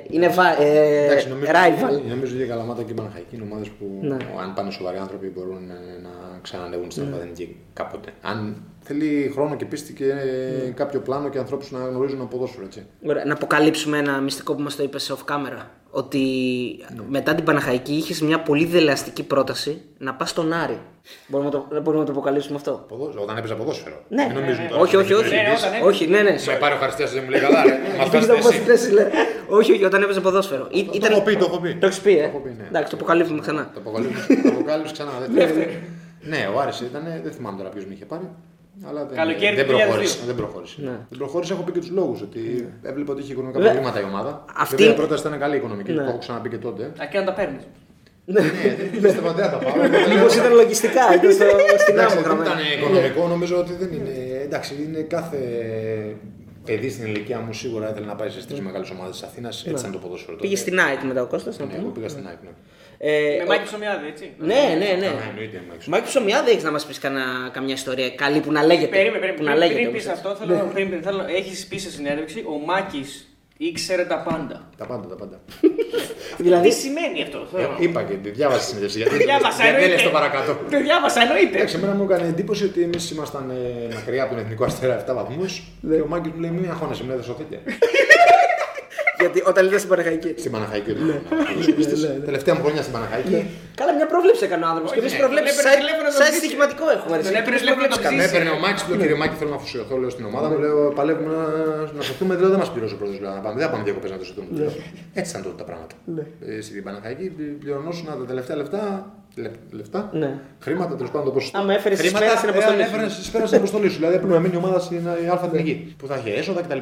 είναι βα, ε, Εντάξει, νομίζω, rival. νομίζω ότι η Καλαμάτα και η Παναχαϊκή είναι ομάδες που Ναι. αν πάνε σοβαροί άνθρωποι μπορούν ε, να ξανανεύουν στην Αλβαδενική κάποτε. Αν θέλει χρόνο και πίστη και Ναι. κάποιο πλάνο και ανθρώπους να γνωρίζουν από ποδόσφαιρο. Έτσι. Ωραία, να αποκαλύψουμε ένα μυστικό που μας το είπες off camera. Ότι Ναι. μετά την Παναχαϊκή είχες μια πολύ δελεαστική πρόταση να πας στον Άρη. Μπορούμε να το, μπορούμε να το αποκαλύψουμε αυτό; Ποδόσφαιρο, όταν έπαιζα ποδόσφαιρο. Ναι. Μην νομίζουν τώρα όχι, ότι όχι, είμαι όχι. διευθυντής. Ναι, όταν όχι, ναι, ναι. Με πάρει ο χαριστέας δεν μου λέει καλά. ρε. Μα Κοίτα φτάσετε πώς εσύ. θέση, λέει. όχι, όχι, όταν έπαιζε ποδόσφαιρο. Ή- Το έχω πει, το έχω πει. Το έχεις πει, ε; Το έχω πει, ναι. Εντάξει, το αποκαλύπτουμε ξανά. Το αποκαλύψει- το αποκάλυψε ξανά. δεύτερη. Ναι, ο Άρης ήταν, δεν θυμάμαι τώρα ποιος με είχε πάρει. Αλλά δεν, Καλοκαίρι δεν του 2002. προχώρησε. Δεν προχώρησε. Ναι. Δεν προχώρησε, έχω πει και τους λόγους. Ότι έβλεπα ότι είχε οικονομικά Βέβαια, προβλήματα η ομάδα. αυτή- Αυτή η πρόταση ήταν καλή οικονομική, Ναι. το έχω ξαναπεί και τότε. Α, και να τα παίρνεις. Ναι, δεν πίστευα ότι θα τα πάω. Μήπως ήταν λογιστικά, ήταν στο, στην Εντάξει, άμμο δεν ήταν γραμμένο. οικονομικό, νομίζω ότι δεν είναι. Εντάξει, είναι κάθε παιδί στην ηλικία μου σίγουρα ήθελε να πάει στι τρει μεγάλες ομάδες της Αθήνας. Έτσι ήταν το ποδόσφαιρο. Πήγε τότε. στην ΑΕΚ μετά ο Κώστας, να Ναι, πούμε. εγώ πήγα στην ΑΕΚ. Ναι, Ε, Με ο- Μάκη Ψωμιάδη, έτσι. Ναι, ναι, ναι. Καλά, εννοείται, Μάκη. Μάκη Ψωμιά δεν έχεις να μας πεις καμιά ιστορία καλή που να λέγεται. Περίμενε, περίμενε. Που να Πριν, λέγεται. πριν όμως, πεις έτσι. αυτό, θέλω, πριν, πριν, θέλω, έχεις πει σε συνέντευξη, ο Μάκης ήξερε τα πάντα. Τα πάντα, τα πάντα. Δηλαδή, Τι σημαίνει αυτό, θέλω. Ε, Είπα και τη διάβασα τη συνέντευξη. Γιατί Διάβασα, γιατί δεν εννοείται. λες το παρακάτω. Το διάβασα, εννοείται. Εντάξει, εμένα μου έκανε εντύπωση ότι εμείς ήμασταν ε, μακριά από τον εθνικό αστέρα 7 βαθμούς και ο Μάκης μου λέει: Μην αγχώνεσαι, μην δεν σωθείτε. γιατί όταν ήταν στην Παναχαϊκή. Στην Παναχαϊκή δεν ήμουν. Τελευταία μου χρονιά στην Παναχαϊκή. Καλά, μια πρόβλεψη έκανε ο άνθρωπος. Και εμείς ναι, προβλέψεις. τον έπαιρνε τηλέφωνο να τον Σαν ζήσει. στοιχηματικό έχουμε. ρε, Τον εσύ. έπαιρνε Εμείς τηλέφωνο να προβλέψεις τον κάνουμε. Με ζήσει. έπαιρνε ο Μάκη, λέω κύριε Μάκη, θέλω να αφοσιωθώ λέω στην ομάδα μου. Λέω παλεύουμε να, να σωθούμε, λέω δεν μας πληρώσει ο πρόεδρος. Να πάμε, δεν θα πάμε διακοπές να το σωθούμε. Λέω, Έτσι ήταν τότε τα πράγματα. Ε, Στην Παναχαϊκή πληρωνόσουν τα τελευταία λεφτά. λε- Λεφτά, Ναι. χρήματα τέλος πάντων το ποσοστό. Άμα έφερες τις Χρήματα, σφαίρες στην αποστολή ε, σου. έφερες τις σφαίρες στην αποστολή σου. Δηλαδή έπρεπε να μείνει η ομάδα στην ε, Α εθνική που θα είχε έσοδα κτλ.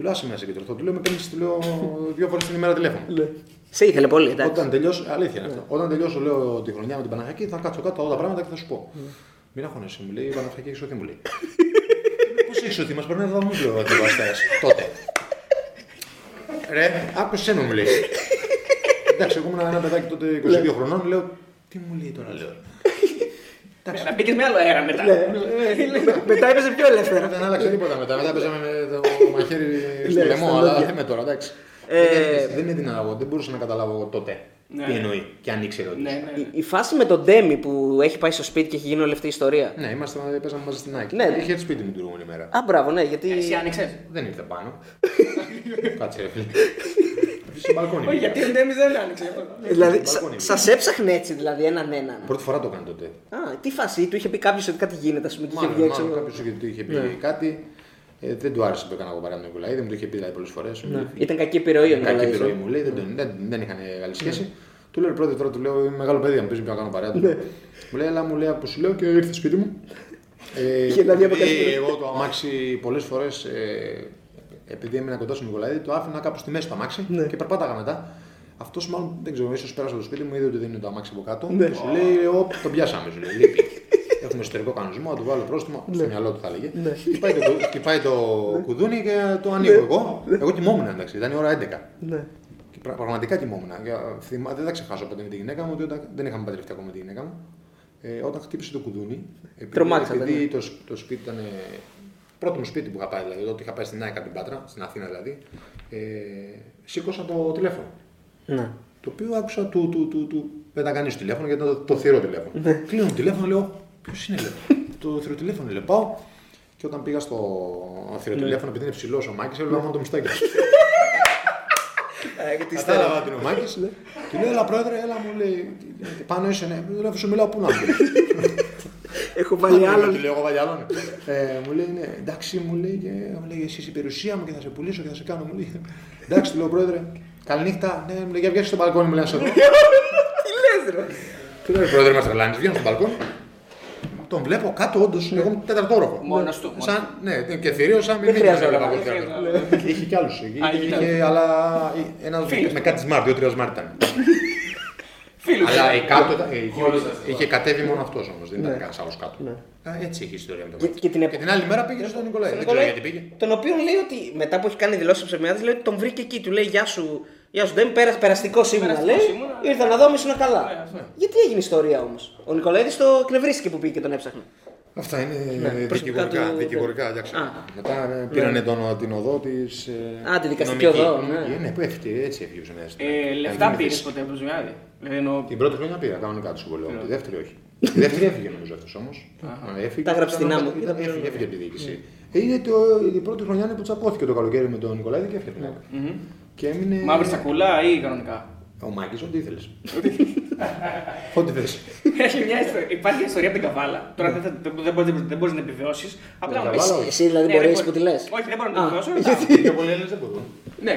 Του λέω άσε με να σε κεντρωθώ. Του λέω με παίρνεις του λέω δύο φορές την ημέρα τηλέφωνο. Σε ήθελε πολύ, εντάξει. Όταν τελειώσω, αλήθεια είναι αυτό. Όταν τελειώσω, λέω τη χρονιά με την Παναχαϊκή, θα κάτσω κάτω όλα τα πράγματα και θα σου πω. Μην αγχώνεσαι, μου λέει η Παναχαϊκή έχει σωθεί, μου λέει. Πώς έχει σωθεί, μας περνάει δεδομένου, λέω ο αστέρα. Τότε. Ρε, άκουσες με, μου λέει. Εντάξει, εγώ ήμουν ένα παιδάκι τότε 22 χρονών, λέω. Τι μου λέει τώρα, λέω. Να μπήκες με άλλο αέρα μετά. Μετά έπαιζε πιο ελεύθερα. Δεν άλλαξε τίποτα μετά. Μετά παίζαμε με το μαχαίρι στο Ναι, λαιμό, στα αλλά λόγια. δεν με τώρα, εντάξει. Ε, Δεν είναι δυνατό, δεν μπορούσα να καταλάβω εγώ τότε Ναι. τι εννοεί και αν ήξερε ότι. Ναι, ναι, ναι. η- Η φάση με τον Ντέμι που έχει πάει στο σπίτι και έχει γίνει όλη αυτή η ιστορία. Ναι, είμαστε, παίζαμε μαζί στην Άκη. Ναι. Είχε το σπίτι μου την προηγούμενη μέρα. Α, μπράβο, ναι, γιατί. Εσύ άνοιξες; Δεν ήρθε πάνω. Κάτσε ρε φίλε. Στο μπαλκόνι. Όχι, πήγα. γιατί ο Ντέμις δεν άνοιξε. Δηλαδή, στο μπαλκόνι σα έψαχνε έτσι, δηλαδή έναν έναν. Πρώτη φορά το έκανε τότε. Α, τι φάση, του είχε πει κάποιος ότι κάτι γίνεται, ας πούμε, και είχε Μάλλον, βγει έξω. μάλλον κάποιος είχε, του είχε πει κάτι. Ε, δεν του άρεσε που έκανα εγώ παρά τον Νικολαίδη, δεν μου το είχε πει δηλαδή πολλές φορές. Ήταν κακή επιρροή ο Κακή Νικολάης. επιρροή μου λέει, δεν, τον- δεν, δεν είχαν καλή σχέση. Του λέω πρώτη τώρα, του λέω είμαι μεγάλο παιδί, αν πεις να κάνω παρέα. του. Μου λέει, αλλά μου λέει από σου λέω και ήρθε σπίτι μου. Ε, Είχε δηλαδή από επειδή κάτι- εγώ το αμάξι πολλές φορές, ε, επειδή έμεινα κοντά στον Νικολαίδη, το άφηνα κάπου στη μέση το αμάξι και περπάταγα μετά. Αυτός μάλλον δεν ξέρω, ίσως πέρασε από το σπίτι μου, είδε ότι δεν είναι το αμάξι από κάτω. Και σου λέει, Ω, τον πιάσαμε, σου λέει, λείπει. Έχουμε εσωτερικό κανονισμό, να του βάλω πρόστιμο. Στο μυαλό του θα έλεγε. Χτυπάει το, χτυπάει το κουδούνι και το ανοίγω εγώ. Εγώ κοιμόμουν εντάξει, ήταν η ώρα 11. Ναι. Και πρα- πραγματικά κοιμόμουν. Για- θυμά- Δεν θα ξεχάσω ποτέ με τη γυναίκα μου ότι όταν, δεν είχαμε παντρευτεί ακόμα με τη γυναίκα μου. Ε, όταν χτύπησε το κουδούνι, επειδή, Τρομάξατε, επειδή ναι. το, σ- το σπίτι ήταν. Ε, πρώτο μου σπίτι που είχα πάει, δηλαδή, ότι είχα πάει στην ΑΕΚ από την Πάτρα, στην Αθήνα δηλαδή, ε, σήκωσα το τηλέφωνο. Ναι. Το οποίο άκουσα του, του, του, του πέτα κανεί τηλέφωνο γιατί ήταν το, το θηρό τηλέφωνο. Ναι. Κλείνω το τηλέφωνο, λέω Ποιος είναι, λέω. το θηρό τηλέφωνο, λέω. Πάω και όταν πήγα στο θηρό Ναι. τηλέφωνο, επειδή είναι ψηλός ο Μάκης, έβλεπα μόνο το μουστάκι. του. Ε, γιατί Κατάλαβα ότι είναι ο Μάκης. Του λέω, Ελά, πρόεδρε, έλα μου λέει. Πάνω είσαι, ναι. Του λέω, σου μιλάω, πού να μου. Έχω βάλει άλλο. Του λέω, εγώ βάλει άλλον. Ε, Μου λέει, ναι, εντάξει, μου λέει, και μου λέει, εσύ είσαι η περιουσία μου και θα σε πουλήσω και θα σε κάνω. Μου λέει, εντάξει, του λέω, πρόεδρε, καληνύχτα. Ναι, μου λέει, για βγαίνει στο μπαλκόνι, μου λέει, να σε δω. Τι λες, ρε. Του λέω, πρόεδρε, μας τρελάνεις, βγαίνω στο μπαλκόνι. Τον βλέπω κάτω, όντως, εγώ είμαι τέταρτο όροφο. Μόνος του, μόνος Σαν, ναι, και θηρίο, σαν μην χρειάζεται βλέπα να εγώ Δεν τέταρτο. χρειάζεται. Είχε κι άλλους. Α, είχε κι Είχε, αλλά ένα Φίλους. με κάτι smart, δύο-τρία smart ήταν. Φίλους. Αλλά η κάτω ήταν- ε, είχε, είχε κατέβει μόνο αυτός όμως, δεν ήταν κανένα άλλο κάτω. Α, έτσι είχε η ιστορία με τον Και- Μάκη. και την επ- Και την άλλη μέρα πήγε στον Νικολάη. Δεν ξέρω γιατί πήγε. Τον οποίο λέει ότι μετά που έχει κάνει δηλώσεις ψεμιάδε, λέει ότι τον βρήκε εκεί. Του λέει Γεια σου, Γεια σου, δεν πέρα, περαστικό ήμουνα. Περαστικός Λέει ήμουνα. ήρθα να δω, ήμουν καλά. Ναι, αυτό. Γιατί έγινε ιστορία όμως; Ο Νικολαίδης το εκνευρίστηκε που πήγε και τον έψαχνε. Αυτά είναι προσωπικά δικηγορικά. του- δικηγορικά για ξέρω. Α. Μετά ε, πήρανε τον, την οδό της. Α, τη δικαστική οδό, ναι. Ναι, που έφυγε, έτσι έφυγε ο Ψεμιάδης. Ε, Να λεφτά γίνει πήρες θέση. ποτέ από το Ζημιάδη; Δηλαδή εννοώ. Την πρώτη χρονιά πήρα κανονικά του συμβολέου. Τη δεύτερη όχι. Τη δεύτερη έφυγε νομίζω αυτός όμως. Τα γράψε στην άμμο. Έφυγε, έφυγε από τη διοίκηση. Ε, Είναι το, η πρώτη χρονιά είναι που τσακώθηκε το καλοκαίρι με τον Νικολάη και έφυγε την ΑΕΚ. Και έμεινε. Μαύρη σακούλα ή κανονικά; Ο Μάκης, ό,τι ήθελες. Ό,τι θες. Έχει μια ιστορία. Υπάρχει μια ιστορία από την καβάλα. Τώρα δεν, θα- δεν, δεν, μπορείς- δεν μπορείς να επιβιώσεις. Απλά την μου πεις- Καβάλα, Εσύ, εσύ δηλαδή Ναι, μπορείς δεν που μπορεί- τη λες. Όχι, δεν μπορώ να Α, επιβιώσω. ρωτάω. γιατί; Πιο πολλοί Έλληνε δεν μπορούν. Ναι,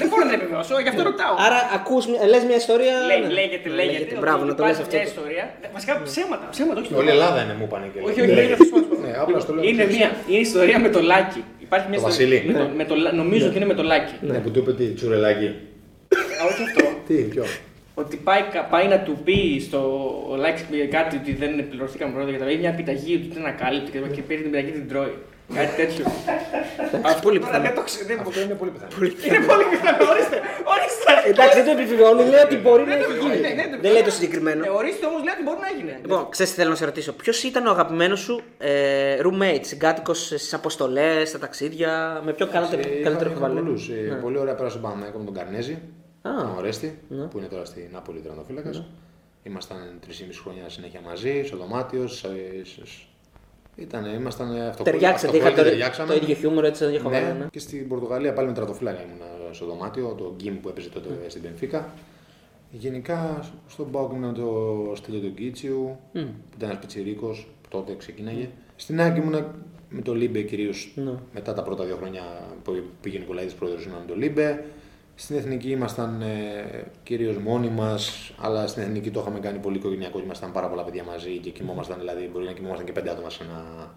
δεν μπορώ να επιβιώσω, γι' αυτό ρωτάω. Άρα ακούς, μια- λες μια ιστορία. Λέει- ναι. Λέγεται, λέγεται. ότι Μπράβο, να το λες υπάρχει αυτό. Μια ιστορία. Ε, Βασικά ψέματα, ψέματα, όχι. Όλη η Ελλάδα είναι μου πάνε και Όχι, λέει. όχι, δεν είναι αυτό που Ναι, απλά στο λέω. Είναι μια είναι η ιστορία με το Λάκι. Υπάρχει μια Το ιστορία. Βασίλη. με το- με το Λα- Νομίζω ότι είναι με το Λάκι. Ναι, που του είπε τι, τσουρελάκι. Α, όχι αυτό. Τι, ποιο; ότι πάει, κα- πάει να του πει στο like κάτι ότι δεν πληρωθήκαμε πρώτα και τα λέει μια επιταγή ότι δεν ανακάλυπτε και, και πήρε την επιταγή την τρώει. Κάτι τέτοιο. Αυτό πολύ Τώρα πιθανό. δεν το ξέρω. δεν- Αυτό είναι πολύ πιθανό. Είναι πολύ πιθανό. Ορίστε. Ορίστε. Εντάξει, δεν το επιβεβαιώνει, λέει ότι μπορεί να Δεν το έχει επιβεβαιώνει, γίνει. ναι, ναι, Δεν λέει το συγκεκριμένο. Ε, Ορίστε όμως λέει ότι μπορεί να έγινε. Λοιπόν, ξέρεις τι θέλω να σε ρωτήσω. Ποιος ήταν ο αγαπημένος σου ε, roommate, συγκάτοικο στις αποστολές, στα ταξίδια, με ποιο καλύτερο, Ε, καλύτερο είχα- έχει βάλει. είχα πολλούς. Ε, Πολύ ωραία πέρασε πάνω με τον Καρνέζη, Α. τον Ορέστη, που είναι τώρα στη Νάπολη τερματοφύλακα. Ήμασταν 3,5 χρόνια συνέχεια μαζί, στο δωμάτιο. σε- σε- Ήταν, ήμασταν αυτό Ταιριάξατε, είχατε το ίδιο χιούμορ, έτσι δεν είχε Ναι, και στην Πορτογαλία πάλι με τρατοφύλακα ήμουν στο δωμάτιο, το γκίμ που έπαιζε τότε στην Πενφύκα. Γενικά στον Πάοκ ήμουν το στέλιο του Γκίτσιου, που ήταν ένας πιτσιρίκος, που τότε ξεκίναγε. Στην Άκη ήμουν με το Λίμπε κυρίως μετά τα πρώτα δύο χρόνια που πήγε ο Νικολαίδης πρόεδρος ήμουν με το Λίμπε. Στην εθνική ήμασταν ε, κυρίως μόνοι μας, αλλά στην εθνική το είχαμε κάνει πολύ οικογενειακό. Ήμασταν πάρα πολλά παιδιά μαζί και κοιμόμασταν, δηλαδή μπορεί να κοιμόμασταν και πέντε άτομα σε ένα,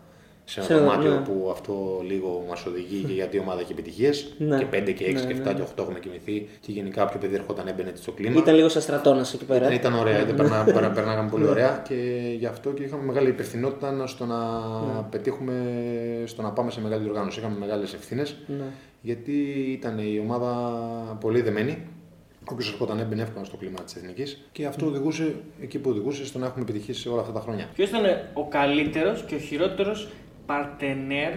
σε ένα Σε ένα- δωμάτιο ναι. που αυτό λίγο μας οδηγεί και γιατί η ομάδα έχει επιτυχίες. Ναι. Και 5 και 6 Ναι, και 7 ναι, και 8 έχουμε κοιμηθεί. Και γενικά όποιο παιδί ερχόταν έμπαινε στο κλίμα. Ήταν λίγο σαν στρατώνα εκεί πέρα. Ήταν, ήταν ωραία, ήταν, περνά, περνά- περνάγαμε πολύ ωραία και γι' αυτό και είχαμε μεγάλη υπευθυνότητα στο να πετύχουμε, στο να πάμε σε μεγάλη διοργάνωση. Είχαμε μεγάλες ευθύνες Ναι. Γιατί ήταν η ομάδα πολύ δεμένη. Όποιος ερχόταν έμπαινε εύκολα στο κλίμα της εθνικής και αυτό οδηγούσε εκεί που οδηγούσε στο να έχουμε επιτυχήσει όλα αυτά τα χρόνια. Ποιος ήταν ο καλύτερος και ο χειρότερος παρτενέρ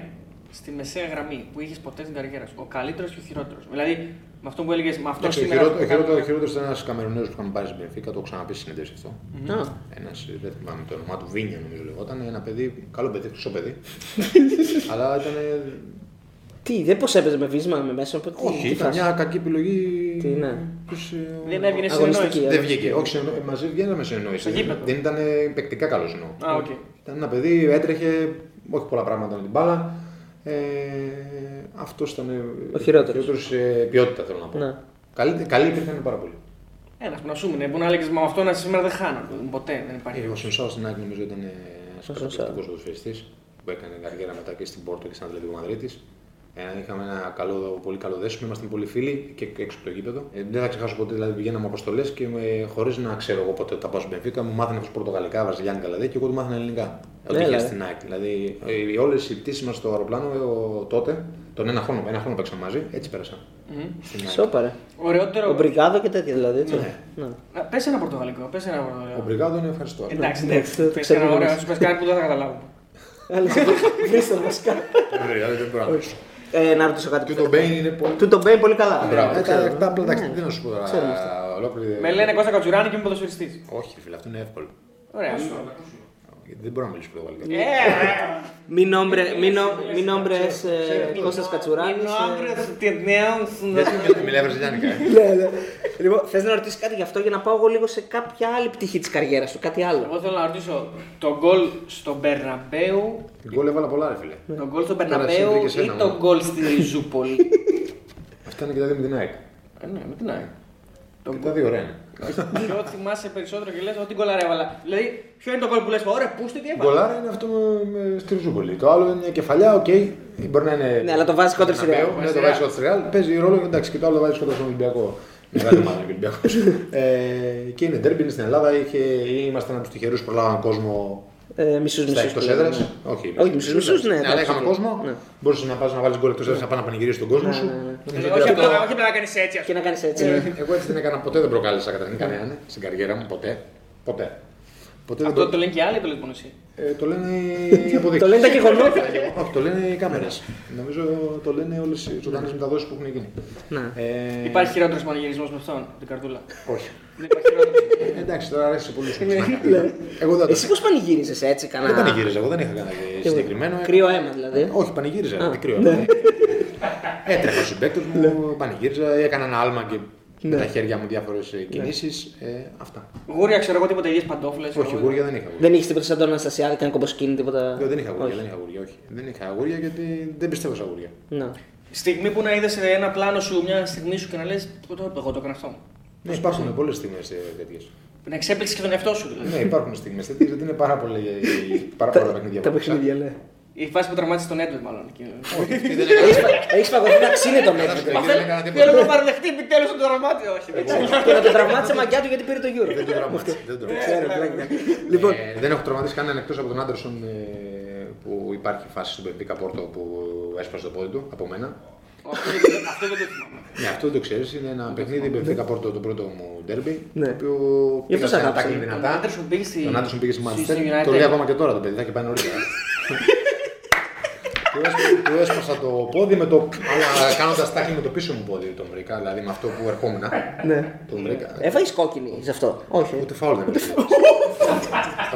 στη μεσαία γραμμή που είχες ποτέ στην καριέρα σου; Ο καλύτερος και ο χειρότερος. Δηλαδή, με αυτό που έλεγες, με αυτό Εντάξει, ο σήμερα. χειρότερο- που ο χειρότερο- κάνουμε- ο χειρότερος ήταν ένας Καμερονέο που είχαμε πάρει στην Μπενφίκα, το έχω ξαναπεί στη συνέντευξη αυτό. Α, Ένας, δεν θυμάμαι το όνομά του, Βίνια νομίζω λεγόταν. Ένα παιδί, καλό παιδί, χρυσό παιδί. Αλλά ήταν. Τι, δεν πώ έπαιζε με βύσμα, με μέσα. τι- Όχι, τι ήταν φάση. μια κακή επιλογή. Τι, ναι. Τους, ε, Δεν έβγαινε Αγωνιστική, συνεννόηση. ε. Δεν βγήκε. Όχι, συνεννο- ε, μαζί βγαίναμε συνεννόηση. Στο γήπεδο. Δεν ήταν ε, παικτικά καλός εννοώ. Α, οκ. Ήταν ένα παιδί, έτρεχε, όχι πολλά πράγματα με την μπάλα. Ε, αυτός ήταν ε, Ο χειρότερος. σε ποιότητα θέλω να πω. Ναι. Καλή, καλή υπήρχαν πάρα πολύ. Ένα που να σου είναι, που να έλεγες Μα αυτό να σήμερα δεν χάνω. Ποτέ δεν υπάρχει. Ε, ο Σενσάο στην Άκη νομίζω ήταν ένα Ο Σενσάο. καταπληκτικός ποδοσφαιριστής που έκανε καριέρα μετά και στην Πόρτο και στην Ατλαντικό Μαδρίτης. Ε, είχαμε ένα καλό, πολύ καλό δέσιμο, ήμασταν πολύ φίλοι και έξω από το γήπεδο. Ε, δεν θα ξεχάσω ποτέ, δηλαδή πηγαίναμε αποστολέ και χωρίς να ξέρω εγώ ποτέ ότι θα πάω στην Πενφύκα, μου μάθανε αυτό πορτογαλικά, βραζιλιάνικα δηλαδή και εγώ του μάθανα ελληνικά. Ότι Έλα, είχε ε. στην ΑΕΚ. Δηλαδή όλες οι πτήσεις μας στο αεροπλάνο ε, ο- τότε, τον ένα χρόνο, ένα χρόνο παίξαμε μαζί, έτσι πέρασα. Στην ΑΕΚ. Σόπαρε. Ωραιότερο. Ο Μπριγκάδο και τέτοια δηλαδή. Έτσι. Ναι. Ναι. Πες ένα πορτογαλικό. Πες ένα Ο πορτογαλικό. Μπριγκάδο είναι ευχαριστώ. Εντάξει, Εντάξει, εντάξει. το Πες ξέρουμε ένα ωραίο, εμείς. σου πες κάτι που δεν θα καταλάβω. Αλλά βρίσκω βασικά. Ο Μπριγκάδο δεν μπορώ να μιλήσω. Ε, να ρωτήσω κάτι. Και το Μπέιν είναι πολύ. Του τον Μπέιν πολύ καλά. Μπράβο, Το ε, ξέρω. τα- τα απλά εντάξει, τι να σου πω τώρα. Ξέρουμε αυτά. ολόκληρη- Με λένε Κώστα Κατσουράνη και είμαι ποδοσφαιριστής. Όχι, φίλε, αυτό είναι εύκολο. Ωραία. Γιατί δεν μπορώ να μιλήσω πορτογαλικά. Ε, Mi nombre, mi, no, mi nombre es eh, Κώστας Κατσουράνης. ε. Γιατί μιλάει βραζιλιάνικα. ε; Ναι, ναι. Λοιπόν, θες να ρωτήσεις κάτι γι' αυτό για να πάω εγώ λίγο σε κάποια άλλη πτυχή της καριέρας σου, κάτι άλλο. Εγώ θέλω να ρωτήσω το γκολ στον Μπερναμπέου, Την γκολ έβαλα πολλά, ρε φίλε. το γκολ στον Τώρα Μπερναμπέου εσύ βρήκες ή ένα το μόνο. γκολ στη Ριζούπολη. Αυτά είναι και τα δύο με την ΑΕΚ. Ε, Ναι, με την ΑΕΚ. Το Και τα δύο ωραία είναι. Ποιο θυμάσαι περισσότερο και λες ότι γκολ έβαλα. Δηλαδή, ποιο είναι το γκολ που λες, ωραία, πούστη τι έβαλα. Γκολάρα είναι αυτό με- με στη Ριζούπολη. Το άλλο είναι μια κεφαλιά, οκ. Μπορεί να είναι. Ναι, αλλά το βάζεις κόντρα στη Μπερναμπέου, Real. Ναι, το βάζεις κόντρα στη Real. Παίζει ρόλο και εντάξει, και το άλλο το βάζεις κόντρα στον Ολυμπιακό. Μεγάλη ομάδα είναι ο Ολυμπιακός. ε, και είναι ντέρμπι, είναι στην Ελλάδα. Είχε, είμαστε ένα από τους τυχερούς που προλάβαν κόσμο Ε, μισούς στα μισούς. εκτός που έδρας; λέμε, ναι. Όχι, Όχι, μισούς μισούς, ναι. αλλά εντάξει, είχαμε ναι. κόσμο. Ναι. Μπορούσες να πας να βάλεις γκολ εκτός έδρας να πάει να πανηγυρίσει τον κόσμο σου. ναι, ναι. Νομίζω Ε, ότι Όχι αυτό- απλά όχι απλά να κάνεις έτσι, ας Και πούμε. να κάνεις έτσι. Ε, ναι. Εγώ έτσι δεν έκανα ποτέ, δεν προκάλεσα καταρχήν κανέναν στην καριέρα μου, ποτέ. Ποτέ. Ποτέ δεν Αυτό προ- το λένε και άλλοι, το λες μόνο εσύ. Ε, το λένε οι αποδείξεις. Το λένε τα γεγονότα. Όχι, το λένε οι κάμερες. Νομίζω το λένε όλες οι ζωντανές μεταδόσεις που έχουν γίνει. Ναι. Ε, Υπάρχει χειρότερος πανηγυρισμός με αυτόν, την καρτούλα. Όχι. Δεν υπάρχει χειρότερος. Ε, εντάξει, τώρα αρέσει σε πολλούς. Εγώ δεν Εσύ πώς πανηγύριζες έτσι, Δεν κανένα... πανηγύριζα, εγώ δεν είχα κανένα συγκεκριμένο. Κρύο αίμα δηλαδή. Όχι, πανηγύριζα. Α, Μικρό. ναι. Έτρεχα στους παίκτε μου, πανηγύριζα, έκανα ένα άλμα και με Ναι. τα χέρια μου διάφορες κινήσεις. Αυτά. Γούρια, ξέρω εγώ τίποτα, ίδιες παντόφλες. Όχι, γούρια δεν είχα. γούρια. Δεν είχες τίποτα σαν τον Αναστασιάδη, κανένα κομποσκίνη, τίποτα. Δεν είχα γούρια, Όχι. δεν είχα γούρια, όχι. Δεν είχα γούρια γιατί δεν πιστεύω σε γούρια. Ναι. Στιγμή που να είδες ένα πλάνο σου, μια στιγμή σου και να λες, «Πού το είπα, εγώ το έκανα αυτό. Ναι, υπάρχουν πολλές στιγμές τέτοιες. Να εξέπληξες και τον εαυτό σου δηλαδή. Ναι, υπάρχουν στιγμές τέτοιες γιατί είναι πάρα, πολύ, πάρα πολλά παιχνίδια Τα που έπαιξα. παιχνίδια, ναι. Η φάση που τραυμάτισε τον Έντουερ, μάλλον. εκεί. Έχεις παγωθεί να ξύνε τον Εκεί Έντουαρντ. δεν έκανα τίποτα. Θέλω να παραδεχτεί επιτέλου τον τραυμάτισε. Όχι, δεν ξέρω. Και να τον τραυμάτισε μαγκιά του γιατί πήρε το Euro. Δεν το τραυμάτισε. δεν το τραυμάτισε. Ξέρω, πλάκα. Λοιπόν, Ε, δεν έχω τραυματίσει κανέναν εκτός από τον Άντερσον ε, που υπάρχει φάση στον Πεμπίκα Πόρτο που έσπασε το πόδι του από μένα. Αυτό δεν- Αυτό δεν το θυμάμαι. Ναι, αυτό δεν το ξέρεις. Είναι ένα παιχνίδι Πεμπίκα Πόρτο το πρώτο μου ντέρμπι. Ναι. Το οποίο Γι' αυτό πήγα σ' σε ένα αγάπησε. τάκλινγκ Τον δυνατά. Άντερσον πήγε στη. Τον Άντερσον πήγε στη στη- Manchester. στη United. Το λέει ακόμα και τώρα το παιδί, θα έχει πάει νωρίτερα. Του έσπασα- Του έσπασα το πόδι με το. Αλλά κάνοντας τάκλινγκ με το πίσω μου πόδι τον βρήκα. Δηλαδή με αυτό που ερχόμουν. ναι. Τον βρήκα. Έφαγε κόκκινη σε αυτό. Όχι. Ούτε φάουλ δεν είναι.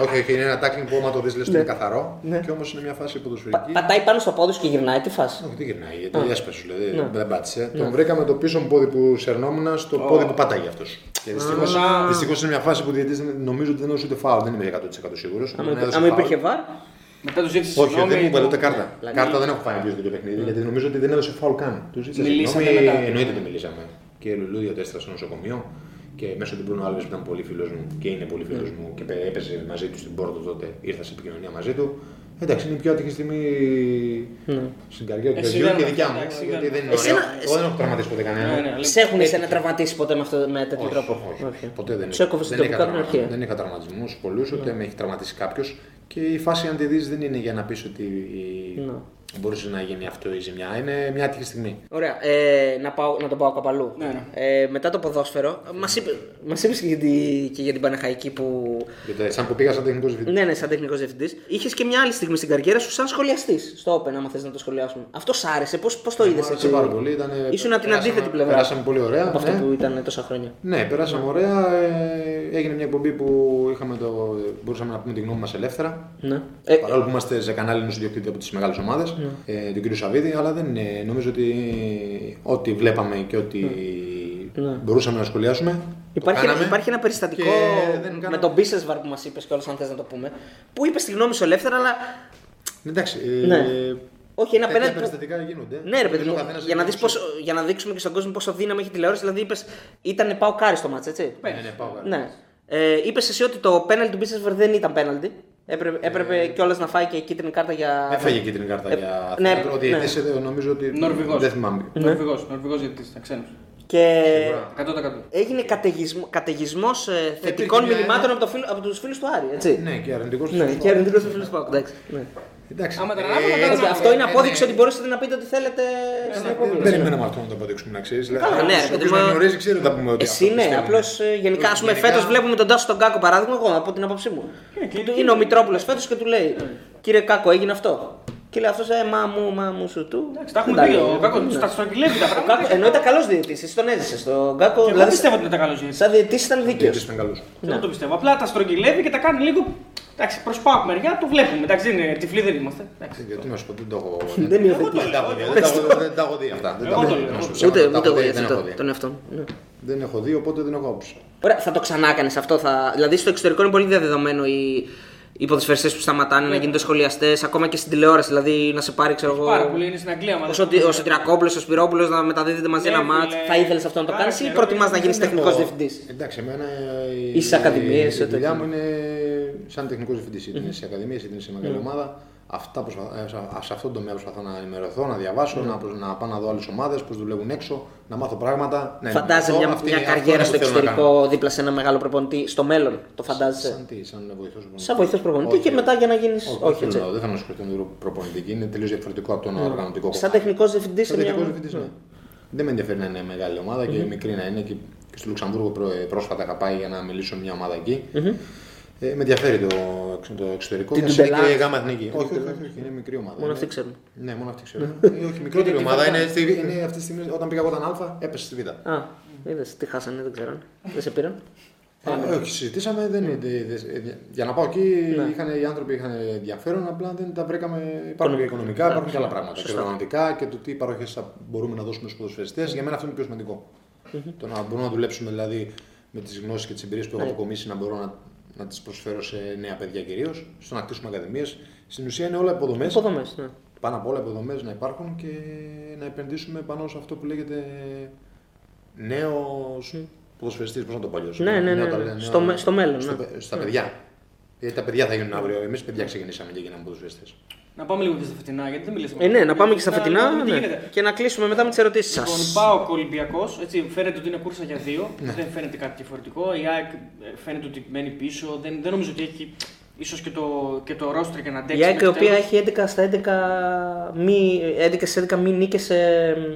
Όχι, όχι, είναι ένα τάκλινγκ που άμα το δεις λες ότι είναι καθαρό. Ναι. Και όμως είναι μια φάση Πα- ποδοσφαιρική. Πατάει πάνω στο πόδι σου και γυρνάει τη φάση. Όχι, δεν γυρνάει, γιατί έσπασε, δηλαδή Ναι. δεν πάτησε. Τον βρήκα με το πίσω μου πόδι που σερνόμουν στο πόδι που πάταγε αυτός. Και δυστυχώ είναι μια φάση που διαιτητής δεν- νομίζω ότι δεν έδωσε ούτε φάουλ, δεν είμαι 100% σίγουρος. Αν υπήρχε βαρ, Μετά τους ζήτησε Όχι, δεν μου είπε ούτε κάρτα. Δηλαδή- Κάρτα δεν έχω πάει πίσω το παιχνίδι, γιατί νομίζω ότι δεν έδωσε φάουλ καν. Τους ζήτησα Μιλήσατε συγγνώμη, μετά. εννοείται ότι μιλήσαμε. Και λουλούδια το έστειλα στο νοσοκομείο και μέσω του Μπρούνο Άλβες που ήταν πολύ φίλος μου και είναι πολύ φίλος μου και έπαιζε μαζί του στην Πόρτο τότε, ήρθα σε επικοινωνία μαζί του. Εντάξει, είναι η πιο άτυχη στιγμή στην καριέρα του Εσύ παιδιού δεν- και δικιά μου. εντάξει, Γιατί δεν- δεν είναι Εσένα- ωραίο. Εγώ δεν έχω τραυματίσει ποτέ Ναι, κανέναν. ναι, αλλά- σε έχουν εσένα τραυματίσει ποτέ με, αυτό, με τέτοιο Όχι, τρόπο; όχι, Ποτέ δεν, Σου έκοβες δεν, το είχα τοπικό από την τραυματισμούς- αρχή. δεν είχα τραυματισμούς πολλούς, ούτε με έχει τραυματίσει κάποιος. Και η φάση, αν τη δεις, δεν είναι για να πεις ότι μπορούσε να γίνει αυτό η ζημιά. Είναι μια άτυχη στιγμή. Ωραία. Ε, να, πάω, να τον πάω κάπου αλλού. Ναι, ναι. Ε, μετά το ποδόσφαιρο, μας είπε, μας είπες και, για τη, και για την Παναχαϊκή που. Γιατί σαν που πήγα σαν τεχνικός διευθυντής. Ναι, ναι, σαν τεχνικός διευθυντής. Είχες και μια άλλη στιγμή στην καριέρα σου σαν σχολιαστής στο Open, άμα θες να το σχολιάσουμε. Αυτό σ' άρεσε, πώς πώς το είδες. Μου άρεσε πάρα πολύ. Ήταν, Ήσουν από την περάσαμε- αντίθετη πλευρά. Περάσαμε πολύ ωραία. Από αυτό ναι. που ήταν τόσα χρόνια. Ναι, περάσαμε ωραία. Ε, έγινε μια εκπομπή που είχαμε το, μπορούσαμε να πούμε τη γνώμη μας ελεύθερα. Ναι. Ε, Παρόλο που είμαστε σε κανάλι ενός ιδιοκτήτη από τις μεγάλες ομάδες, ε, τον κύριο Σαββίδη, αλλά δεν είναι. Νομίζω ότι ό,τι βλέπαμε και ό,τι μπορούσαμε να σχολιάσουμε. το Υπάρχει, ένα, κάναμε. υπάρχει ένα περιστατικό και δεν με κάναμε- τον Μπίσεσβαρ που μας είπες κιόλα, αν θες να το πούμε. Που είπε τη γνώμη σου ελεύθερα, αλλά. Εντάξει. Ε, Ναι. Όχι, ένα τέτοια απέναντι. που- περιστατικά γίνονται. Ναι, ρε παιδί Νομίζω μου, ο καθένας για να, έχει δεις άποψη. πόσο, για να δείξουμε και στον κόσμο πόσο δύναμη έχει τηλεόραση. Δηλαδή, είπες, ήταν πάω κάρι στο μάτς, έτσι. Ναι, ναι, πάω καλά. Ναι. Ε, είπες εσύ ότι το πέναλτι του Μπίσεσβαρ δεν ήταν πέναλτι. Έπρεπε, έπρεπε κιόλας να φάει και κίτρινη κάρτα για. Έφαγε κίτρινη κάρτα Ε, για ναι, θέατρο. Ο διαιτητής ναι. εδώ νομίζω ότι. Νορβηγός. Δεν θυμάμαι. Νορβηγός, Νορβηγός διαιτητής, ήταν ξένος. Και 100%. έγινε καταιγισμό, καταιγισμός ε, θετικών μια- μηνυμάτων από, το φίλο, από τους φίλους του Άρη, έτσι. Ναι, και αρνητικός Ναι, και αρνητικός του φίλους του Πάουκ, εντάξει. Ναι. Εντάξει. Άμα τα ε, ανάποδα, τα έτσι, Έτσι, ναι, αυτό είναι ναι, απόδειξη ναι. ότι μπορούσατε να πείτε ότι θέλετε στην Δεν εκπομπή. περιμέναμε αυτό να το αποδείξουμε να ξέρεις. Καλά, ναι, ρε παιδί Όποιος μου. με γνωρίζει ξέρει ότι θα πούμε ότι. Εσύ αυτό ναι, πιστεύουμε. απλώς γενικά, ας πούμε, Γενικά- φέτος βλέπουμε τον Τάσο τον Κάκο παράδειγμα. Εγώ από την άποψή μου. και- Του- Είναι ο Μητρόπουλος φέτος και του λέει: Κύριε Κάκο, έγινε αυτό. Και λέει αυτός, ε, μα μου, μα μου σου του. Εντάξει, Τα έχουμε Δεν πει. λέει, Ο Κάκος ναι. τα στρογγυλεύει τα Ο Κάκο, πράγματα. ενώ ήταν καλός διαιτητής, εσύ τον έζησες. Στον Κάκο, Εγώ δηλαδή, πιστεύω ότι ήταν καλός διαιτητής. σαν διαιτητής ήταν δίκαιος. Γιατί ήταν καλός. Δεν το πιστεύω. Απλά τα στρογγυλεύει και τα κάνει λίγο. Εντάξει, προς ποια μεριά το βλέπουμε. Εντάξει, είναι τυφλοί δεν είμαστε. Εντάξει. Γιατί να σου πω, δεν το έχω. Δεν υιοθετεί. Δεν τα έχω δει, δεν τα έχω- Δεν τα έχω δει αυτά. Δεν τα Εγώ έχω το δει, λέω. να σου πω Ούτε, ψέματα, ούτε τα έχω εγώ δει, έτσι δεν το- έχω δει. τον εαυτό μου. ναι. Δεν έχω δει, οπότε δεν έχω άποψη. Ωραία, θα το ξανά κάνεις αυτό. Θα... Δηλαδή στο εξωτερικό είναι πολύ διαδεδομένο οι, οι ποδοσφαιριστές που σταματάνε να γίνονται σχολιαστές, ακόμα και στην τηλεόραση. Δηλαδή να σε πάρει, ξέρω εγώ. Πάρα πολύ είναι στην Αγγλία. μα Ο, δεν Σωτι, το ο Σωτηρακόπουλο, ο Σπυρόπουλος να μεταδίδετε μαζί Ναι, ένα μάτς. φίλε. Θα ήθελες αυτό να το Πάρα κάνεις ή καιρό προτιμάς να δεν γίνεις Δεν τεχνικός έχω- διευθυντής; Εντάξει, εμένα Ή στις ακαδημίες, Η ό,τι δουλειά τέτοιο. μου είναι σαν τεχνικός διευθυντής. Είτε είναι σε ακαδημίες, είτε είναι σε μεγάλη ομάδα. Αυτά προσπαθώ, ε, σε- σε αυτόν τον τομέα προσπαθώ να ενημερωθώ, να διαβάσω, να, προσ- να πάω να δω άλλες ομάδες, πώς δουλεύουν έξω, να μάθω πράγματα. Να Φαντάζεσαι ενημερωθώ. μια, Αυτή- μια αυτό καριέρα είναι στο που θέλω να κάνω. εξωτερικό δίπλα σε ένα μεγάλο προπονητή στο μέλλον. Το φαντάζεσαι; Σαν τι, σαν βοηθός προπονητή. Σαν βοηθός προπονητή Όχι, και μετά για να γίνεις- Όχι, όχι, δεν έτσι. θέλω, δεν θέλω να ασχοληθώ με την προπονητική, είναι τελείως διαφορετικό από τον οργανωτικό Σαν κομμάτι. τεχνικό διευθυντή σε Σαν μια. τεχνικός διευθυντής, ναι. Δεν με ενδιαφέρει να είναι μεγάλη ομάδα και μικρή να είναι. Και, και στο Λουξεμβούργο πρό- πρόσφατα είχα πάει για να μιλήσω με μια ομάδα εκεί. Ε, με ενδιαφέρει το, το εξωτερικό. Την Μιας είναι Ντουμπελά. και η γάμα εθνική. Όχι, όχι, όχι, όχι, είναι μικρή ομάδα. Μόνο Είναι- αυτοί ξέρουν. Ναι, μόνο αυτή ξέρουν. Ε, όχι, μικρότερη ομάδα. Είναι, στη- είναι αυτή τη στιγμή όταν πήγα εγώ ήταν Α, έπεσε στη Β. Α, είδες τι χάσανε, δεν ξέραν. Δεν σε πήραν. Α, όχι, συζητήσαμε. Δεν, είναι- δε- δε- για να πάω εκεί, είχαν, οι άνθρωποι είχαν ενδιαφέρον, απλά δεν τα βρήκαμε. Υπάρχουν και οικονομικά, υπάρχουν και άλλα πράγματα. Και οργανωτικά και το τι παροχές μπορούμε να δώσουμε στους ποδοσφαιριστές. Για μένα αυτό είναι πιο σημαντικό. Το να μπορούμε να δουλέψουμε δηλαδή με τις γνώσεις και τις εμπειρίες που έχω αποκομίσει να μπορώ να, να τις προσφέρω σε νέα παιδιά κυρίως, στο να κτίσουμε ακαδημίες. Στην ουσία είναι όλα υποδομές. Υποδομές, ναι. Πάνω απ' όλα υποδομές να υπάρχουν και να επενδύσουμε πάνω σε αυτό που λέγεται νέος ποδοσφαιριστής. Πώς να το πω αλλιώς; Ναι, ναι, ναι, Νέο ναι. ταλέ- Στο με- στο μέλλον, στο ναι. παι- Στα παιδιά. Γιατί τα παιδιά θα γίνουν αύριο. Εμείς παιδιά ξεκινήσαμε και γίναμε ποδοσφαιριστές. Να πάμε λίγο και στα φετινά, γιατί δεν μιλήσαμε. Ε, ναι, να πάμε και στα φετινά να δούμε τι ναι. γίνεται. και να κλείσουμε μετά με τις ερωτήσεις σας. Λοιπόν, πάω Ολυμπιακό. Έτσι φαίνεται ότι είναι κούρσα για δύο. Ναι. Δεν φαίνεται κάτι διαφορετικό. Η ΑΕΚ ε, φαίνεται ότι μένει πίσω. Δεν, δεν νομίζω ότι έχει ίσως και το, και το ρόστρο για να αντέξει. Η ΑΕΚ η μέχρι οποία τέλος. έχει 11 στα 11 μη, 11 σε 11 μη νίκες σε,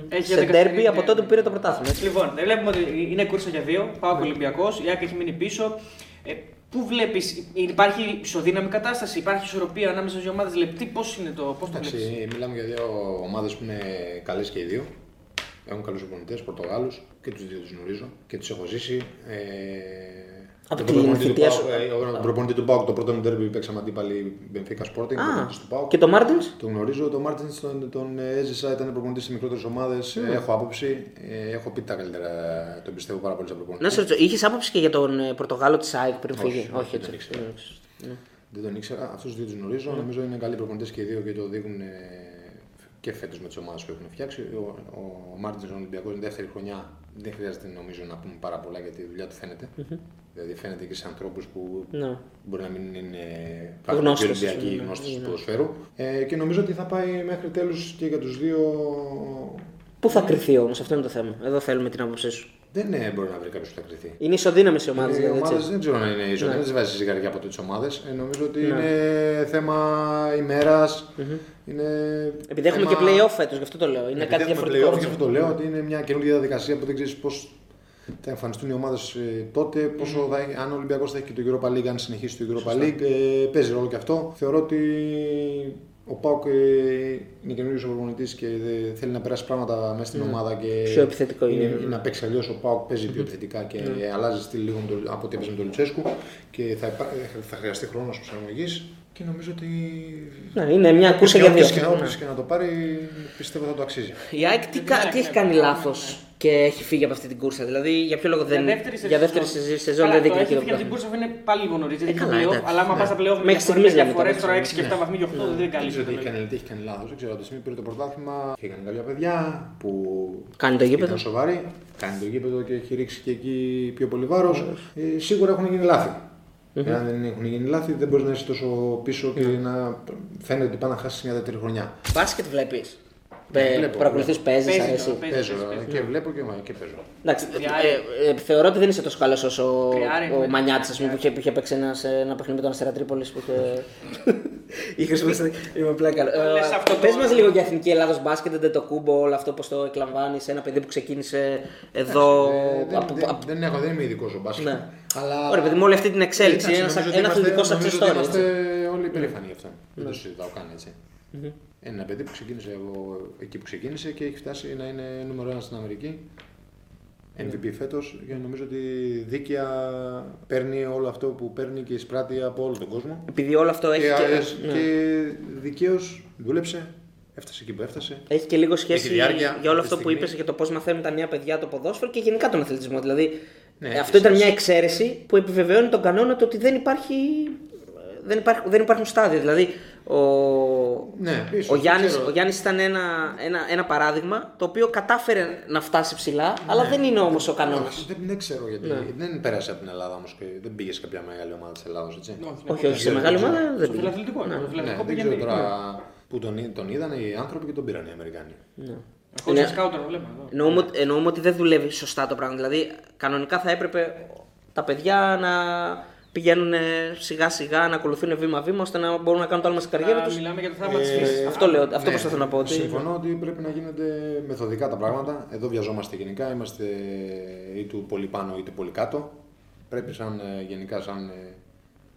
Έχει σε 11 ντέρμπι σε- από τότε που πήρε το πρωτάθλημα. έτσι. Λοιπόν, δεν βλέπουμε ότι είναι κούρσα για δύο. Πάω Ναι. Ολυμπιακό. Η ΑΕΚ έχει μείνει πίσω. Ε, Πού βλέπεις, υπάρχει ισοδύναμη κατάσταση, υπάρχει ισορροπία ανάμεσα στις ομάδες λεπτή, πώς είναι το, πώς το Εντάξει, βλέπεις; μιλάμε για δύο ομάδες που είναι καλές και οι δύο. Έχουν καλούς προπονητές, Πορτογάλους και τους δύο τους γνωρίζω και τους έχω ζήσει. Ε, Από τον την προπονητή του θητεία ΠΑΟΚ, σου. ε, εγώ τον προπονητή του ΠΑΟΚ, το πρώτο μου ντέρμπι παίξαμε αντίπαλοι Μπενφίκα Sporting, Α, προπονητής του ΠΑΟΚ. και το Μάρτινς; Τον γνωρίζω, τον Μάρτινς τον, τον έζησα, ήταν προπονητής σε μικρότερες ομάδες. Έχω άποψη, ε, έχω πει τα καλύτερα, τον πιστεύω πάρα πολύ σαν προπονητή. Να σε ρωτήσω, είχες άποψη και για τον ε, Πορτογάλο της ΑΕΚ πριν Όχι, φύγει; όχι, Όχι, δεν έτσι. ήξερα. Ναι. Δεν τον ήξερα, αυτούς τους δύο τους γνωρίζω. Νομίζω είναι καλοί προπονητές και οι δύο και το δείχνουν ε, και φέτος με τις ομάδες που έχουν φτιάξει. Ο, ο Μάρτινς ο Ολυμπιακός είναι δεύτερη χρονιά. Δεν χρειάζεται νομίζω να πούμε πάρα πολλά γιατί η δουλειά του φαίνεται. Δηλαδή φαίνεται και σε ανθρώπους που Ναι. μπορεί να μην είναι Γνώστες, πραγματικοί Ολυμπιακοί ναι, γνώστες ναι. του ποδοσφαίρου. Ε, και νομίζω ότι θα πάει μέχρι τέλους και για τους δύο. Πού θα κρυθεί όμως, αυτό είναι το θέμα. Εδώ θέλουμε την άποψή σου. Δεν ε, μπορεί να βρει κάποιος που θα κρυθεί. Είναι ισοδύναμες οι ομάδες. Οι Δηλαδή, ομάδες έτσι. δεν ξέρω αν είναι ισοδύναμες, Ναι. δεν βάζει ζυγαριά από τις ομάδες. Ε, νομίζω ότι Ναι. είναι θέμα ημέρας. Είναι Επειδή έχουμε θέμα- και playoff φέτος, γι' αυτό το λέω. Είναι Επειδή κάτι έχουμε διαφορετικό. playoff, γι' αυτό το λέω ότι είναι μια καινούργια διαδικασία που δεν ξέρεις πώς θα εμφανιστούν οι ομάδες τότε, πόσο θα, έχει- αν ο Ολυμπιακός θα έχει και το Europa League, αν συνεχίσει το Europa League. Ε, παίζει ρόλο και αυτό. Θεωρώ ότι ο Πάουκ ε, είναι καινούριο προπονητής και ε, θέλει να περάσει πράγματα μέσα στην ομάδα. Και Ναι. Πιο επιθετικό είναι. είναι. Να παίξει αλλιώς. Ο Πάουκ παίζει πιο επιθετικά και αλλάζει στυλ λίγο με το- από ό,τι έπαιζε με τον Λουτσέσκου και θα, υπά- θα χρειαστεί χρόνος προσαρμογής. Και νομίζω ότι. Ναι, είναι μια κούρσα για δύο. Όποιος και, Ναι. όποιος και να το πάρει, πιστεύω θα το αξίζει. Η ΑΕΚ τι, κα- τι έχει κάνει λάθος; Και έχει φύγει από αυτή την κούρσα. Δηλαδή, για ποιο λόγο δεν. Για δεύτερη σεζόν, σεζόν Καλά, δεν το δείχνει έχει και το φύγει από την πράγμα. κούρσα είναι πάλι λίγο νωρίς. Δεν Ε, έχει καλά, playoff, εντάξει. αλλά άμα Ναι. πας στα playoff Μέχρι στιγμής δεν διαφορές ήταν, τώρα έτσι. 6 και 7 βαθμοί και 8 δεν είναι καλή. Νομίζω ότι έχει κάνει, τι έχει κάνει λάθος. Δεν ξέρω. Από τη στιγμή που πήρε το πρωτάθλημα και έκανε κάποια παιδιά που. Κάνει το γήπεδο. Ήταν σοβαροί. Κάνει το γήπεδο και έχει ρίξει και εκεί πιο πολύ βάρος. Ε, σίγουρα έχουν γίνει λάθη. Εάν δεν έχουν γίνει λάθη, δεν μπορείς να είσαι τόσο πίσω και να φαίνεται ότι πάει να χάσεις μια δεύτερη χρονιά. Μπάσκετ βλέπεις. Ναι, βλέπω, Παρακολουθείς, παίζεις, Παίζει αρέσει. τώρα, παίζει. Παίζω παίζει, και βλέπω και, και παίζω. Εντάξει, Τριάρι. ε, ε, θεωρώ ότι δεν είσαι τόσο καλός όσο ο, Τριάρι, ο ναι. Μανιάτης, ας πούμε, που είχε, που είχε παίξει ένα, σε ένα παιχνίδι με τον Αστέρα Τρίπολης. Που είχε. είχες χρησιμοποιήσει. Είμαι απλά καλό. Λες αυτό το- Πε μας λίγο για εθνική Ελλάδος μπάσκετ, δεν το κούμπο, όλο αυτό πώς το εκλαμβάνει. Ένα παιδί που ξεκίνησε εδώ. Ε, δεν, από- δεν, από- δεν, έχω, δεν είμαι ειδικός ο μπάσκετ. Ναι. Αλλά... Ωραία, παιδί μου, όλη αυτή την εξέλιξη. Εντάξει, Ένας, νομίζω ότι ένας είμαστε- αθλητικό success νομίζω ότι story. Είμαστε έτσι. όλοι υπερήφανοι γι' αυτό. Δεν το συζητάω καν έτσι. Ένα παιδί που ξεκίνησε από εκεί που ξεκίνησε και έχει φτάσει να είναι νούμερο ένα στην Αμερική. MVP φέτος και νομίζω ότι δίκαια παίρνει όλο αυτό που παίρνει και εισπράττει από όλο τον κόσμο. Επειδή όλο αυτό έχει Και, και, και, ναι. δικαίως δούλεψε, έφτασε εκεί που έφτασε. Έχει και λίγο σχέση Έχει διάρκεια για όλο αυτή αυτό τη που στιγμή. είπες για το πώς μαθαίνουν τα νέα παιδιά το ποδόσφαιρο και γενικά τον αθλητισμό. Δηλαδή, Ναι, ε, έχει αυτό ήταν σχέση. μια εξαίρεση που επιβεβαιώνει τον κανόνα το ότι δεν υπάρχει. Δεν, υπάρχουν, δεν υπάρχουν στάδια. Δηλαδή, ο, Ναι, ίσως, ο, δεν Γιάννης, ξέρω. ο Γιάννης ήταν ένα, ένα, ένα παράδειγμα το οποίο κατάφερε να φτάσει ψηλά, αλλά δεν είναι όμως ο κανόνας. Όχι, δεν, δεν ξέρω γιατί. Ναι. Δεν πέρασε από την Ελλάδα όμως και δεν πήγε σε κάποια μεγάλη ομάδα της Ελλάδα, έτσι. Όχι, όχι, σε μεγάλη ομάδα δεν Στο πήγε. φιλαθλητικό. είναι. Το Ναι, φιλαθλητικό δεν πήγαινε. ξέρω τώρα που τον, εί- τον είδαν οι άνθρωποι και τον πήραν οι Αμερικάνοι. Έχω Ναι. ένα σκάουτερ, το βλέπω εδώ. Εννοούμε, ότι- εννοούμε ότι δεν δουλεύει σωστά το πράγμα. Δηλαδή, κανονικά θα έπρεπε τα παιδιά να πηγαίνουν σιγά σιγά, να ακολουθούν βήμα-βήμα, ώστε να μπορούν να κάνουν το άλμα στην καριέρα Α, τους. Μιλάμε για το θαύμα της Ε, φύσης. αυτό λέω, αυτό προσπαθώ να πω, ότι- Συμφωνώ ότι πρέπει να γίνονται μεθοδικά τα πράγματα. Εδώ βιαζόμαστε γενικά. Είμαστε είτε πολύ πάνω είτε πολύ κάτω. Πρέπει σαν, ε, γενικά σαν ε,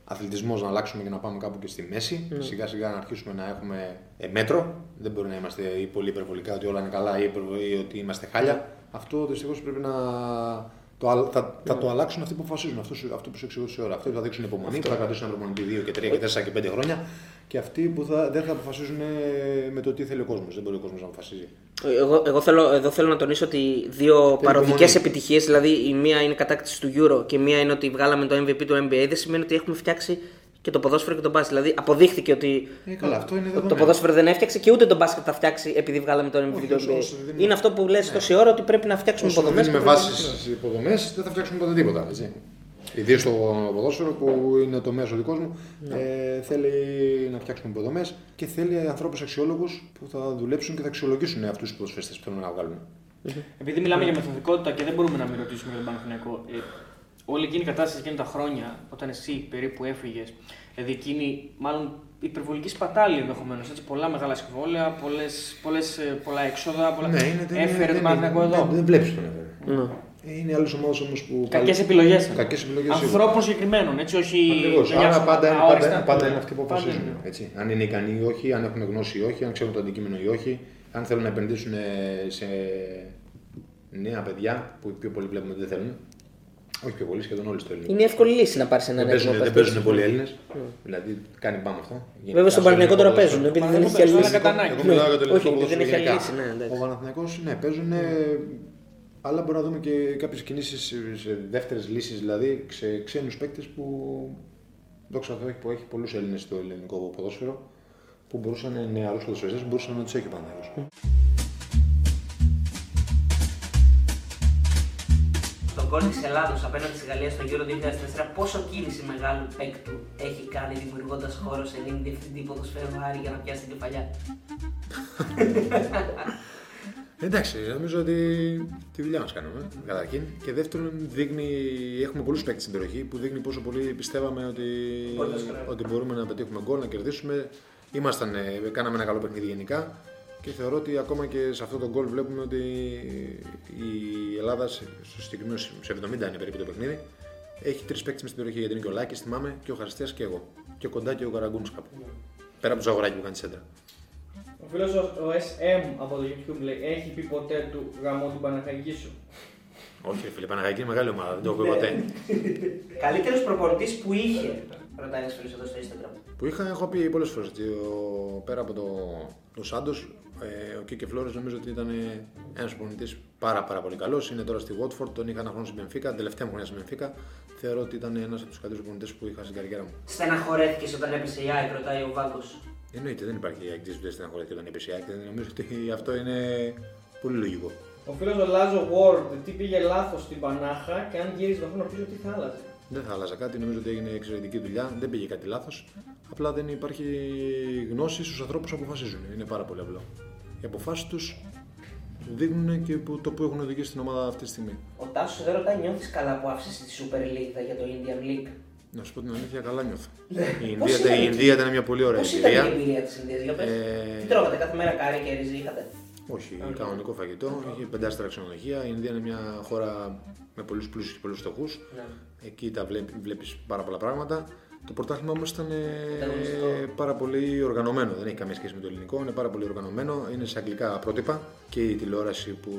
αθλητισμός να αλλάξουμε και να πάμε κάπου και στη μέση. Ναι. Σιγά σιγά να αρχίσουμε να έχουμε ε, μέτρο. Δεν μπορεί να είμαστε ή πολύ υπερβολικά ότι όλα είναι καλά ή, υπερβο- ή ότι είμαστε χάλια. Αυτό δυστυχώς πρέπει να. Το, αλ- θα, θα το αλλάξουν αυτοί που αποφασίζουν. Αυτό, σου- αυτό που σου εξηγούσα ώρα. Αυτοί που θα δείξουν υπομονή, που θα κρατήσουν ένα προπονητή 2 και 3 και 4 και 5 χρόνια. Και αυτοί που θα, δεν θα αποφασίζουν ε, με το τι θέλει ο κόσμος. Δεν μπορεί ο κόσμος να αποφασίζει. Εγώ, εγώ θέλω, εδώ θέλω να τονίσω ότι δύο παροδικέ υπομονή. επιτυχίες, δηλαδή η μία είναι η κατάκτηση του Euro και η μία είναι ότι βγάλαμε το MVP του NBA, δεν σημαίνει ότι έχουμε φτιάξει και το ποδόσφαιρο και τον μπάσκετ. Δηλαδή αποδείχθηκε ότι Ε, καλά, αυτό είναι ότι το δεδομένο. ποδόσφαιρο δεν έφτιαξε και ούτε το μπάσκετ θα φτιάξει επειδή βγάλαμε το MVP Όχι, του όσο- NBA. όσο δεν- Είναι αυτό που λες τόση ώρα ότι πρέπει να φτιάξουμε Όσο υποδομές. δεν με βάσεις στι υποδομές, δεν θα φτιάξουμε ποτέ τίποτα. Έτσι. Ιδίως στο ποδόσφαιρο που είναι το μέσο δικός μου, ε, θέλει να φτιάξουμε υποδομές και θέλει ανθρώπους αξιόλογους που θα δουλέψουν και θα αξιολογήσουν αυτούς τους ποδοσφαιριστές που θέλουν να βγάλουν. Επειδή μιλάμε για μεθοδικότητα και δεν μπορούμε να μην ρωτήσουμε για τον Παναθηναϊκό. Ε, όλη εκείνη η κατάσταση εκείνη τα χρόνια, όταν εσύ περίπου έφυγες, δηλαδή εκείνη, μάλλον υπερβολική σπατάλη ενδεχομένως. Πολλά μεγάλα συμβόλαια, πολλές, πολλές, ε, πολλά έξοδα. Πολλά... Ναι, είναι, δεν- Έφερε δεν- τον Παναθηναϊκό δεν- εδώ. Δεν, δεν βλέπεις τον έφερε. Ναι. Ε, Είναι άλλε ομάδε όμως που. Κακές επιλογές. Κακές επιλογές, Ανθρώπων συγκεκριμένων, έτσι, όχι. Ακριβώς. για Άρα σώμα- πάντα, είναι- αόριστα. πάντα, πάντα είναι αυτοί που Πάντα αποφασίζουν. είναι. Έτσι. Αν είναι ικανοί ή όχι, αν έχουν γνώση ή όχι, αν ξέρουν το αντικείμενο ή όχι, αν θέλουν να επενδύσουν σε νέα παιδιά που οι πιο πολλοί βλέπουμε ότι δεν θέλουν. Όχι πιο πολλοί, σχεδόν όλοι στο ελληνικό. Είναι εύκολη λύση να πάρεις έναν Δεν παίζουν, έτοιμο δεν παίκτη. παίζουν πολλοί Έλληνες. Δηλαδή κάνει μπάμ αυτό. Βέβαια στον Παναγενικό τώρα παίζουν, επειδή δεν έχει άλλη Παναθηναϊκός, λύση. αλλά κατά ανάγκη. Εγώ μιλάω για το Όχι, ελληνικό επειδή δεν ποδόσφαιρο έχει άλλη γενικά. λύση. Ναι, εντάξει. Ο Παναθηναϊκός, ναι, παίζουν. Αλλά μπορούμε να δούμε και κάποιες κινήσεις σε δεύτερες λύσεις, δηλαδή σε ξένους παίκτες που. Δόξα τω που έχει πολλούς Έλληνες στο ελληνικό ποδόσφαιρο που μπορούσαν νεαρού ποδοσφαιριστέ που μπορούσαν να τους έχει ο Παναθηναϊκός. Στον γκολ της Ελλάδος απέναντι στη Γαλλία στο Euro 2004, πόσο κίνηση μεγάλου παίκτου έχει κάνει δημιουργώντας χώρο σε έναν διευθυντή ποδοσφαίρου Άρη για να πιάσει την κεφαλιά; Εντάξει, νομίζω ότι τη δουλειά μας κάνουμε καταρχήν. Και δεύτερον, δείχνει, έχουμε πολλούς παίκτες στην περιοχή που δείχνει πόσο πολύ πιστεύαμε ότι, Μπορείτε να σκοράρετε. ότι μπορούμε να πετύχουμε γκολ, να κερδίσουμε. Ήμασταν, ε, κάναμε ένα καλό παιχνίδι γενικά και θεωρώ ότι ακόμα και σε αυτό το γκολ βλέπουμε ότι η Ελλάδα, σε- στο συγκεκριμένο σε 70 είναι περίπου το παιχνίδι, έχει τρεις παίκτες στην περιοχή. Γιατί είναι και ο Λάκη, θυμάμαι, και ο Χαριστέας και εγώ. Και κοντά και ο Καραγκούνης κάπου. Πέρα από το Ζαγοράκι που κάνει σέντρα. Ο φίλος ο, ο SM από το YouTube λέει: Έχει πει ποτέ του γαμό του Παναχαϊκή σου. Όχι, ρε φίλε, Παναγιακή είναι μεγάλη ομάδα, δεν το έχω πει Ναι. ποτέ. Καλύτερος προπονητής που είχε, ρωτάει ένας φίλος εδώ στο Instagram. Που είχα, έχω πει πολλές φορές ότι ο- πέρα από το, το Σάντος, ε, ο Κίκε Φλόρες νομίζω ότι ήταν ένας προπονητής πάρα, πάρα πολύ καλός. Είναι τώρα στη Watford, τον είχα ένα χρόνο στην Benfica, την τελευταία μου χρονιά στην Benfica. Θεωρώ ότι ήταν ένας από τους καλύτερους προπονητές που είχα στην καριέρα μου. Στεναχωρέθηκε όταν έπεσε η ΑΕΚ, ρωτάει ο Βάγκος. Εννοείται, δεν υπάρχει αγγλική που δεν στεναχωρέθηκε όταν είπε η ΑΕΚ. Νομίζω ότι αυτό είναι πολύ λογικό. Ο φίλος ο Λάζο Ward, τι πήγε λάθος στην Πανάχα και αν γύριζε το χρόνο πίσω, τι θα άλλαζε; Δεν θα άλλαζα κάτι, νομίζω ότι έγινε εξαιρετική δουλειά, δεν πήγε κάτι λάθος. Απλά δεν υπάρχει γνώση στους ανθρώπους που αποφασίζουν. Είναι πάρα πολύ απλό. Οι αποφάσεις τους δείχνουν και που, το που έχουν οδηγήσει την ομάδα αυτή τη στιγμή. Ο Τάσος δεν ρωτάει, νιώθεις καλά που άφησες τη Super League για το Indian League; Να σου πω την αλήθεια, καλά νιώθω. η, Πώς Ινδία, ήταν η εκεί; Ινδία ήταν μια πολύ ωραία Πώς ήταν η εμπειρία. εμπειρία της Ινδίας, για πες. Ε, Τι τρώγατε κάθε μέρα κάρι και ρυζί είχατε; Όχι, κανονικό φαγητό. Είχε πεντάστερα ξενοδοχεία. Η Ινδία είναι μια χώρα με πολλούς πλούσιους και πολλούς φτωχούς. Ναι. Εκεί τα βλέπει βλέπεις πάρα πολλά πράγματα. Το πρωτάθλημα όμως ήταν ε, Ήταν γνωστό. πάρα πολύ οργανωμένο. Δεν έχει καμία σχέση με το ελληνικό. Είναι πάρα πολύ οργανωμένο. Είναι σε αγγλικά πρότυπα. Και η τηλεόραση που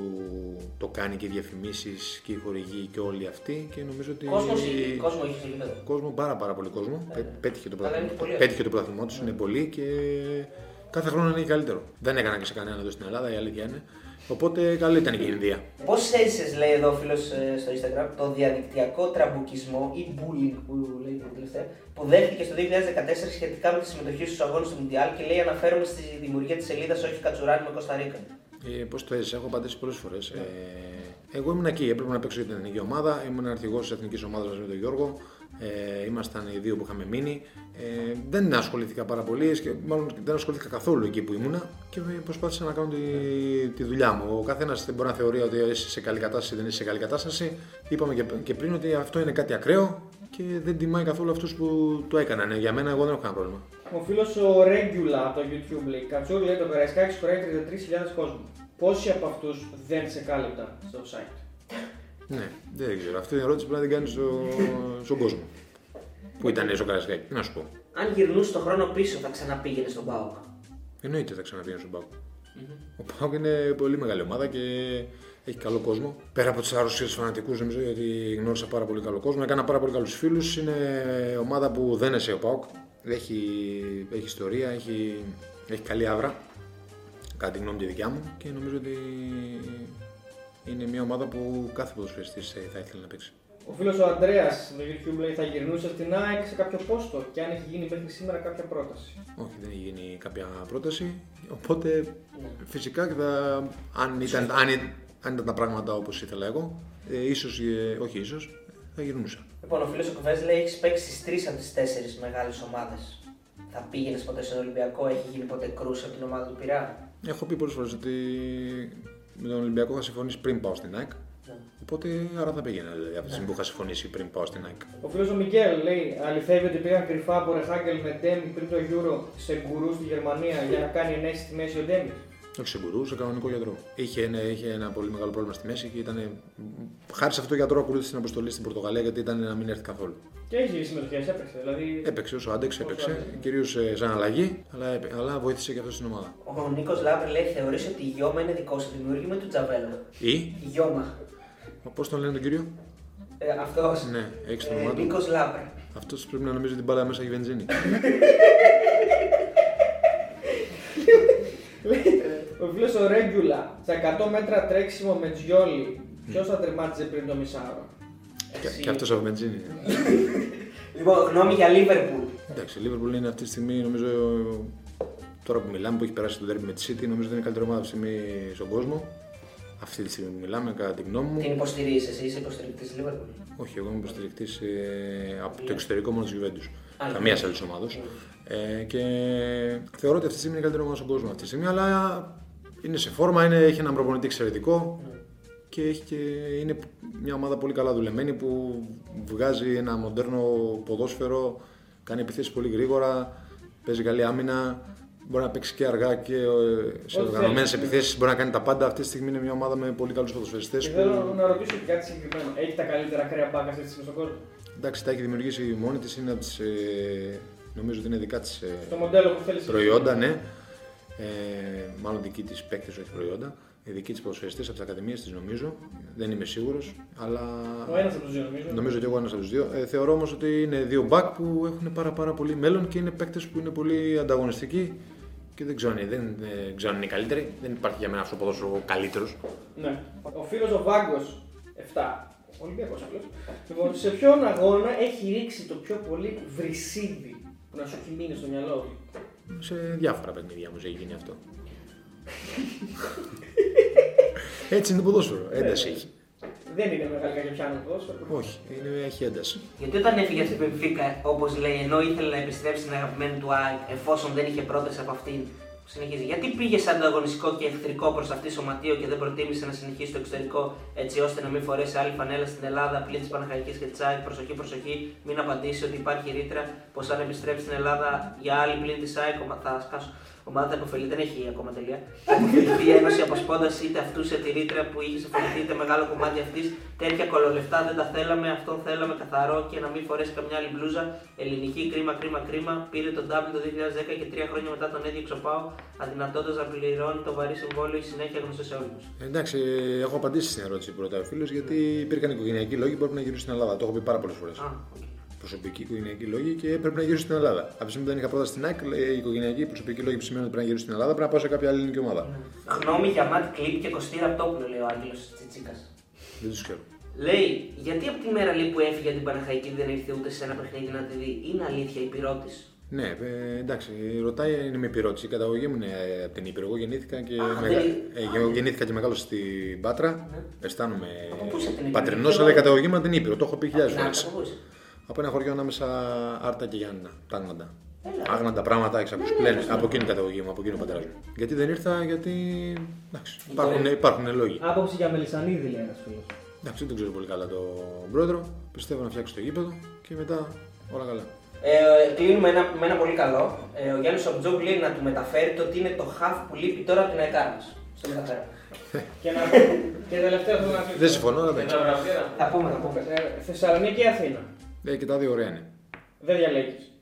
το κάνει και οι διαφημίσεις και οι χορηγοί και όλοι αυτοί. Και νομίζω ότι. Κόσμος είχε, κόσμο είχε στο γήπεδο. κόσμο, πάρα, πάρα πολύ κόσμο. Πέ- Πέτυχε το Αλλά είναι πρωτάθλημα. πολύ ωραίο. Πέτυχε το πρωτάθλημα τους. Είναι πολύ και κάθε χρόνο είναι και καλύτερο. Δεν έκανα και σε κανέναν εδώ στην Ελλάδα, η αλήθεια είναι. Οπότε καλή ήταν και η Ινδία. Πώς έζησε, λέει εδώ ο φίλος στο Instagram, το διαδικτυακό τραμπουκισμό ή bullying που λέει το τελευταίο, που δέχτηκε στο 2014 σχετικά με τη συμμετοχή στους αγώνες του Μουντιάλ και λέει αναφέρομαι στη δημιουργία της σελίδας Όχι Κατσουράνη με Κωνσταντίνα. Ε, Πώς το έζησα, έχω απαντήσει πολλές φορές. Ε, εγώ ήμουν εκεί, έπρεπε να παίξω για την εθνική ομάδα. Ήμουν αρχηγός της εθνικής ομάδας μαζί με τον Γιώργο. Ε, ήμασταν οι δύο που είχαμε μείνει. Ε, δεν ασχολήθηκα πάρα πολύ, και μάλλον δεν ασχολήθηκα καθόλου εκεί που ήμουνα και προσπάθησα να κάνω τη, τη δουλειά μου. Ο καθένας δεν μπορεί να θεωρεί ότι είσαι σε καλή κατάσταση ή δεν είσαι σε καλή κατάσταση. Είπαμε και, και πριν ότι αυτό είναι κάτι ακραίο και δεν τιμάει καθόλου αυτούς που το έκαναν. Ε, Για μένα, εγώ δεν έχω κανένα πρόβλημα. Ο φίλος ο Regula από το YouTube λέει: Κατσούρ λέει το Καραϊσκάκι χωράει 33.000 κόσμο. Πόσοι από αυτούς δεν σε κάλυπταν στο site; Ναι, δεν ξέρω. Αυτή την ερώτηση πρέπει να την κάνει στο, στον κόσμο. Που ήταν στο Καρασκάκι. Τι να σου πω. Αν γυρνούσε τον χρόνο πίσω, θα ξαναπήγαινε στον Πάοκ. Εννοείται θα ξαναπήγαινε στον Πάουκ. Ο Πάουκ είναι πολύ μεγάλη ομάδα και έχει καλό κόσμο. Πέρα από τις άρρωστιε φανατικούς, νομίζω ότι γνώρισα πάρα πολύ καλό κόσμο. Έκανα πάρα πολύ καλούς φίλους. Είναι ομάδα που δεν είναι ο Πάουκ. Έχει, έχει ιστορία, έχει, έχει καλή άβρα. Κατά τη γνώμη τη δικιά μου και νομίζω ότι είναι μια ομάδα που κάθε ποδοσφαιριστής ε, θα ήθελε να παίξει. Ο φίλος ο Αντρέα στο YouTube λέει: Θα γυρνούσε στην ΑΕΚ σε κάποιο πόστο και αν έχει γίνει μέχρι σήμερα κάποια πρόταση. Όχι, δεν έχει γίνει κάποια πρόταση. Οπότε φυσικά και θα, αν, ήταν, αν, αν ήταν τα πράγματα όπως ήθελα εγώ, ε, ίσως, ε, όχι ίσως, θα γυρνούσα. Λοιπόν, ο φίλος ο Κουβές λέει: Έχεις παίξει στις τρεις από τις τέσσερις μεγάλες ομάδες. Θα πήγαινες ποτέ στον Ολυμπιακό, έχει γίνει ποτέ κρούσα από την ομάδα του Πειρά; Έχω πει πολλές φορές ότι με τον Ολυμπιακό είχα συμφωνήσει πριν πάω στην ΑΕΚ. Ναι. Οπότε άρα θα πήγαινα δηλαδή, από τη στιγμή που είχα συμφωνήσει πριν πάω στην ΑΕΚ. Ο φίλος ο Μικέλ λέει: Αληθεύει ότι πήγαν κρυφά από Ρεχάγκελ με Ντέμι πριν το Euro σε γκουρού στη Γερμανία για να κάνει ενέσεις στη μέση ο Ντέμι. Όχι σε γκουρού, σε κανονικό γιατρό. Είχε ένα, είχε ένα πολύ μεγάλο πρόβλημα στη μέση και ήταν. Χάρη σε αυτό το γιατρό ακολούθησε την αποστολή στην Πορτογαλία γιατί ήταν να μην έρθει καθόλου. Και έχει συμμετοχέ, έπαιξε. Δηλαδή. Έπαιξε όσο άντεξε, Όσο έπαιξε, άντεξε. κυρίως σαν αλλαγή, αλλά, έπαι- αλλά βοήθησε και αυτός στην ομάδα. Ο Νίκος Λάμπρε λέει: Θεωρείς ότι η Γιώμα είναι δικό σου δημιούργημα του Τζαβέλο. Ή, Η; Γιώμα. πώς τον λένε τον κύριο, Ε, Αυτός. Ναι, έχεις το ε, όνομά του. Νίκος Λάμπρε. Αυτός πρέπει να νομίζει ότι την μπάλα μέσα έχει βενζίνη. Ο φίλος ο Ρέγκουλα στα 100 μέτρα τρέξιμο με Τζιόλι. Ποιος θα τερμάτιζε πριν το μισάωρο; Και, Εσύ. και αυτός από βενζίνη. Λοιπόν, γνώμη για Λίβερπουλ. Εντάξει, η Liverpool είναι αυτή τη στιγμή, νομίζω, τώρα που μιλάμε, που έχει περάσει το derby με τη City, νομίζω ότι είναι η καλύτερη ομάδα αυτή τη στιγμή στον κόσμο. Αυτή τη στιγμή που μιλάμε, κατά τη γνώμη μου. Την υποστηρίζεις, εσύ είσαι υποστηρικτής Λίβερπουλ; Όχι, εγώ είμαι υποστηρικτής από το εξωτερικό μόνο της Juventus. Α, Καμίας ναι. άλλη ομάδα. Ε, και θεωρώ ότι αυτή τη στιγμή είναι η καλύτερη ομάδα στον κόσμο αυτή τη στιγμή, αλλά είναι σε φόρμα, είναι, έχει έναν προπονητή εξαιρετικό και, έχει και είναι μια ομάδα πολύ καλά δουλεμένη που βγάζει ένα μοντέρνο ποδόσφαιρο, κάνει επιθέσεις πολύ γρήγορα, παίζει καλή άμυνα. Μπορεί να παίξει και αργά και ε, σε Ό,τι οργανωμένες θέλει. επιθέσεις. Μπορεί να κάνει τα πάντα. Αυτή τη στιγμή είναι μια ομάδα με πολύ καλούς ποδοσφαιριστές. Και θέλω να ρωτήσω και κάτι συγκεκριμένο. Έχει τα καλύτερα κρέα μπάκα αυτή τη στιγμή στον κόσμο. Εντάξει, τα έχει δημιουργήσει μόνη της. Είναι από τις, ε, νομίζω ότι είναι δικά της Το μοντέλο που θέλεις. προϊόντα, ναι. Ε, μάλλον δική της παίκτε, όχι προϊόντα. Οι δικοί της ποδοσφαιριστέ από τις ακαδημίες της, νομίζω. Δεν είμαι σίγουρος. Αλλά Ο ένας από τους δύο νομίζω. νομίζω ότι εγώ ένας από τους δύο. Ε, θεωρώ όμως ότι είναι δύο μπακ που έχουν πάρα, πάρα πολύ μέλλον και είναι παίκτες που είναι πολύ ανταγωνιστικοί. Και δεν ξέρω, αν είναι- δεν, δεν ξέρω αν είναι οι καλύτεροι. Δεν υπάρχει για μένα αυτό το ποδόσφαιρο καλύτερος. Ναι. Ο φίλος ο Βάγκος 7. Ολυμπιακός απλώ. Λοιπόν, σε ποιον αγώνα έχει ρίξει το πιο πολύ βρυσίδι που να σου έχει μείνει στο μυαλό; Του. Σε διάφορα παιχνίδια μου έχει γίνει αυτό. Έτσι είναι το ποδόσφαιρο. Ένταση έχει. Δεν είναι μεγάλη κακιαπιάνο το ποδόσφαιρο. Όχι, είναι, έχει ένταση. Γιατί όταν έφυγε από την Πενφύκα, όπως λέει, ενώ ήθελε να επιστρέψει στην αγαπημένη του ΑΕΚ, εφόσον δεν είχε πρόταση από αυτήν, συνεχίζει. Γιατί πήγε σε ανταγωνιστικό και εχθρικό προς αυτή σωματείο και δεν προτίμησε να συνεχίσει στο εξωτερικό, έτσι ώστε να μην φορέσει άλλη φανέλα στην Ελλάδα πλην της Παναχαϊκής και της ΑΕΚ. Προσοχή, προσοχή, μην απαντήσει ότι υπάρχει ρήτρα πως αν επιστρέψει στην Ελλάδα για άλλη πλην της ΑΕΚ, ομα- θα σκάσω. Ομάδα θα υποφελεί, δεν έχει ακόμα τελεία. Θα υποφεληθεί η Ένωση αποσπώντας είτε αυτούς σε τη ρήτρα που είχε συμφωνηθεί, είτε μεγάλο κομμάτι αυτής. Τέτοια κολολεφτά δεν τα θέλαμε, αυτόν θέλαμε καθαρό και να μην φορέσει καμιά άλλη μπλούζα. Ελληνική, κρίμα, κρίμα, κρίμα. Πήρε τον W το 2010 και τρία χρόνια μετά τον έδιωξε ο Πάο, αδυνατώντας να πληρώνει το βαρύ συμβόλαιο η συνέχεια γνωστός σε όλους. Εντάξει, έχω απαντήσει στην ερώτηση που ρωτάει ο φίλος γιατί υπήρχαν οικογενειακοί λόγοι που πρέπει να γυρίσουν στην Ελλάδα. Το έχω πει πάρα πολλές φορές. Α, οκ. Προσωπικοί οικογενειακοί λόγοι και πρέπει να γυρίσουν στην Ελλάδα. Από τη στιγμή που δεν είχα πρόταση στην ΑΕΚ, λέει, οι οικογενειακοί προσωπικοί λόγοι που σημαίνουν ότι πρέπει να γυρίσουν στην Ελλάδα πρέπει να πάω σε κάποια άλλη ελληνική ομάδα. Γνώμη για Ματ Κλειπ και Κωστή Ραπτόπουλο, λέει ο Άγγελος Τσιτσίκας. Δεν τους ξέρω. Λέει, γιατί από τη μέρα λέει, που έφυγε από την Παναχαϊκή δεν ήρθε ούτε σε ένα παιχνίδι να τη δει; Είναι αλήθεια Ηπειρώτη. Ναι, ε, εντάξει, ρωτάει, είναι με υπηρώτηση. Η καταγωγή μου είναι ε, από την Ήπειρο. Εγώ γεννήθηκα και, Α, μεγα... δεν- ε, εγώ γεννήθηκα και μεγάλωσα στην Πάτρα. Αισθάνομαι Από πού είσαι από την Ήπειρο; πατρινός, αλλά η καταγωγή μου από την Ήπειρο. Το έχω πει χιλιάδες Να, φορές. Από πού είσαι; Από ένα χωριό ανάμεσα Άρτα και Γιάννηνα. Τα Άγναντα. Έλα. Άγναντα πράγματα έχει ακούσει. Λένε από εκείνη η καταγωγή μου, από εκείνο ο πατέρα μου. Γιατί δεν ήρθα, γιατί. Εντάξει, υπάρχουν, υπάρχουν λόγοι. Άποψη για Μελισανίδη λέει ένα φίλο. Εντάξει, δεν τον ξέρω πολύ καλά τον πρόεδρο. Πιστεύω να φτιάξει το γήπεδο και μετά όλα καλά. Ε, κλείνουμε ένα, με ένα πολύ καλό. Ε, ο Γιάννης Σομπτζόγκ λέει να του μεταφέρει το ότι είναι το χαφ που λείπει τώρα από την ΑΕΚΑΡ μας. Στο μεταφέρω. Και, να... και τελευταίο θέλω να κλείσω. Δεν συμφωνώ, αλλά εντάξει. Θα πούμε, θα πούμε. Ε, Θεσσαλονίκη ή Αθήνα. Ε, και τα δύο ωραία είναι. Δεν διαλέγεις.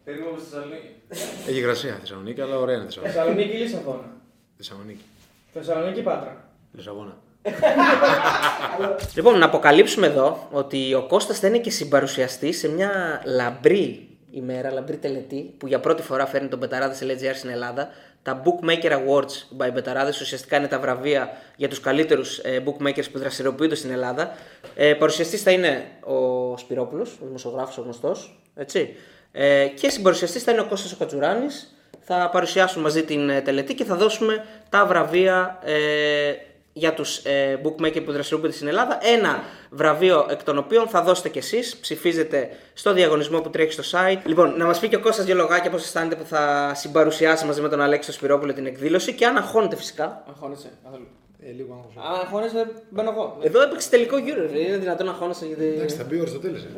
Έχει υγρασία Θεσσαλονίκη, αλλά ωραία είναι Θεσσαλονίκη. Θεσσαλονίκη ή Λισαβόνα; Θεσσαλονίκη. Θεσσαλονίκη ή Πάτρα; Λισαβόνα. Λοιπόν, να αποκαλύψουμε εδώ ότι ο Κώστας θα είναι και συμπαρουσιαστής σε μια λαμπρή ημέρα, λαμπρή τελετή, που για πρώτη φορά φέρνει τον Μπεταράδε σε LGR στην Ελλάδα. Τα Bookmaker Awards by Μπεταράδες ουσιαστικά είναι τα βραβεία για τους καλύτερους ε, bookmakers που δραστηριοποιούνται στην Ελλάδα. Ε, παρουσιαστής θα είναι ο Σπυρόπουλος, ο δημοσιογράφος ο γνωστός, έτσι. Ε, και συμπαρουσιαστής θα είναι ο Κώστας ο Κατσουράνης. Θα παρουσιάσουμε μαζί την ε, τελετή και θα δώσουμε τα βραβεία ε, για τους ε, bookmaker που δραστηριοποιούνται στην Ελλάδα. Ένα βραβείο εκ των οποίων θα δώσετε κι εσείς. Ψηφίζετε στο διαγωνισμό που τρέχει στο site. Λοιπόν, να μας πει και ο Κώστας δύο λογάκια πώς αισθάνεται που θα συμπαρουσιάσει μαζί με τον Αλέξη το Σπυρόπουλο την εκδήλωση και αν αγχώνεται φυσικά. Αγχώνεσαι. καθόλου. Ε, λίγο άγχος. Αν αγχώνεσαι, μπαίνω εγώ. Εδώ έπαιξε τελικό γύρο. ρε. Είναι δυνατόν να αγχώνεσαι γιατί. Εντάξει, θα μπει ο Αριστοτέλης. ε.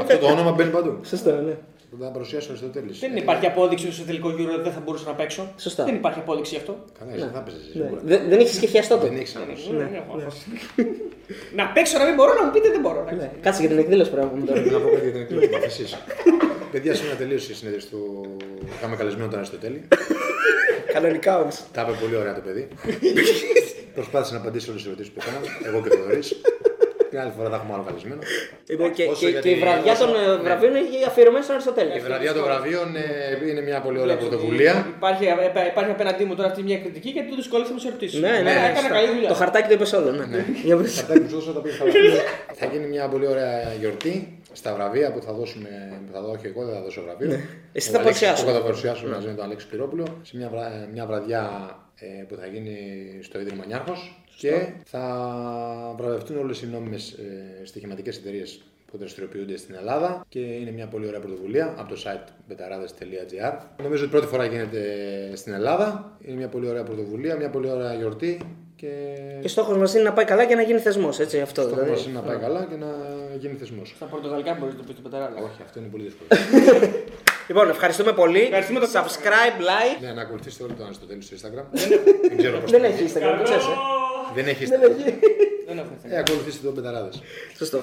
Αυτό το όνομα μπαίνει παντού. Σωστά, ναι. Θα τα παρουσιάσει ο Αριστοτέλης. Δεν υπάρχει απόδειξη ότι στο τελικό γύρο δεν θα μπορούσα να παίξω. Σωστά. Δεν υπάρχει απόδειξη γι' αυτό. Καλά, εσύ δεν θα παίζεις, Ναι. σίγουρα. Δεν, δεν έχεις και χιαστό το. Δεν έχεις άγχος. Δεν έχω άγχος. Να παίξω να μην μπορώ να μου πείτε δεν μπορώ. εντάξει. Ναι. Κάτσε για την εκδήλωση πρέπει να πούμε τώρα. Να πω κάτι για την εκδήλωση που εσείς. Παιδιά, σήμερα τελείωσε η συνέντευξη του. Είχαμε καλεσμένο τον Αριστοτέλη. Κανονικά όμως. Τα είπε πολύ ωραία το παιδί. Προσπάθησε να απαντήσει όλες τις ερωτήσεις που έκανα. Εγώ και το Δωρή. Την άλλη φορά θα έχουμε άλλο καλεσμένο. Λοιπόν, και, Όσο και, για και η τη- βραδιά όσο- των ε, ναι. βραβείων είναι αφιερωμένη στον Αριστοτέλη. Η βραδιά των βραβείων ε, είναι μια πολύ ωραία Βλέπεις ότι πρωτοβουλία. Υπάρχει, ε, υπάρχει απέναντί μου τώρα αυτή μια κριτική γιατί του δυσκολεύεται να σε ρωτήσει. Ναι, ναι, Έκανα σωστά. καλή δουλειά. Το χαρτάκι το είπες όλο. Ναι. Για πες. Χαρτάκι που σου δώσα τα πήγε καλά. Θα γίνει μια πολύ ωραία γιορτή στα βραβεία που θα δώσουμε. Που θα δω, όχι εγώ, δεν θα δώσω βραβείο. Ναι. Εσύ Ο θα Αλέξης- παρουσιάσεις. Εγώ θα παρουσιάσω μαζί με τον Αλέξη Πυρόπουλο σε μια, βρα- μια βραδιά ε, που θα γίνει στο Ίδρυμα Νιάρχος και θα βραβευτούν όλες οι νόμιμες ε, στοιχηματικές εταιρείες που δραστηριοποιούνται στην Ελλάδα και είναι μια πολύ ωραία πρωτοβουλία από το site betarades.gr. Νομίζω ότι πρώτη φορά γίνεται στην Ελλάδα. Είναι μια πολύ ωραία πρωτοβουλία, μια πολύ ωραία γιορτή και Και στόχος μας είναι να πάει καλά και να γίνει θεσμός. Έτσι, αυτό το δηλαδή. μας είναι να πάει καλά και να γίνει θεσμός. Στα πορτογαλικά μπορείς να το πεις το πεταράδο. Όχι, αυτό είναι πολύ δύσκολο. Λοιπόν, ευχαριστούμε πολύ. Ευχαριστούμε τον Subscribe, like. ναι, να ακολουθήσετε όλοι τον Αριστοτέλη στο Instagram. δεν ξέρω πώς Δεν το έχει Instagram, το ξέρεις, ε. Δεν έχει Instagram. Δεν έχω Ε, ακολουθήστε τον Πεταράδες. Σωστό.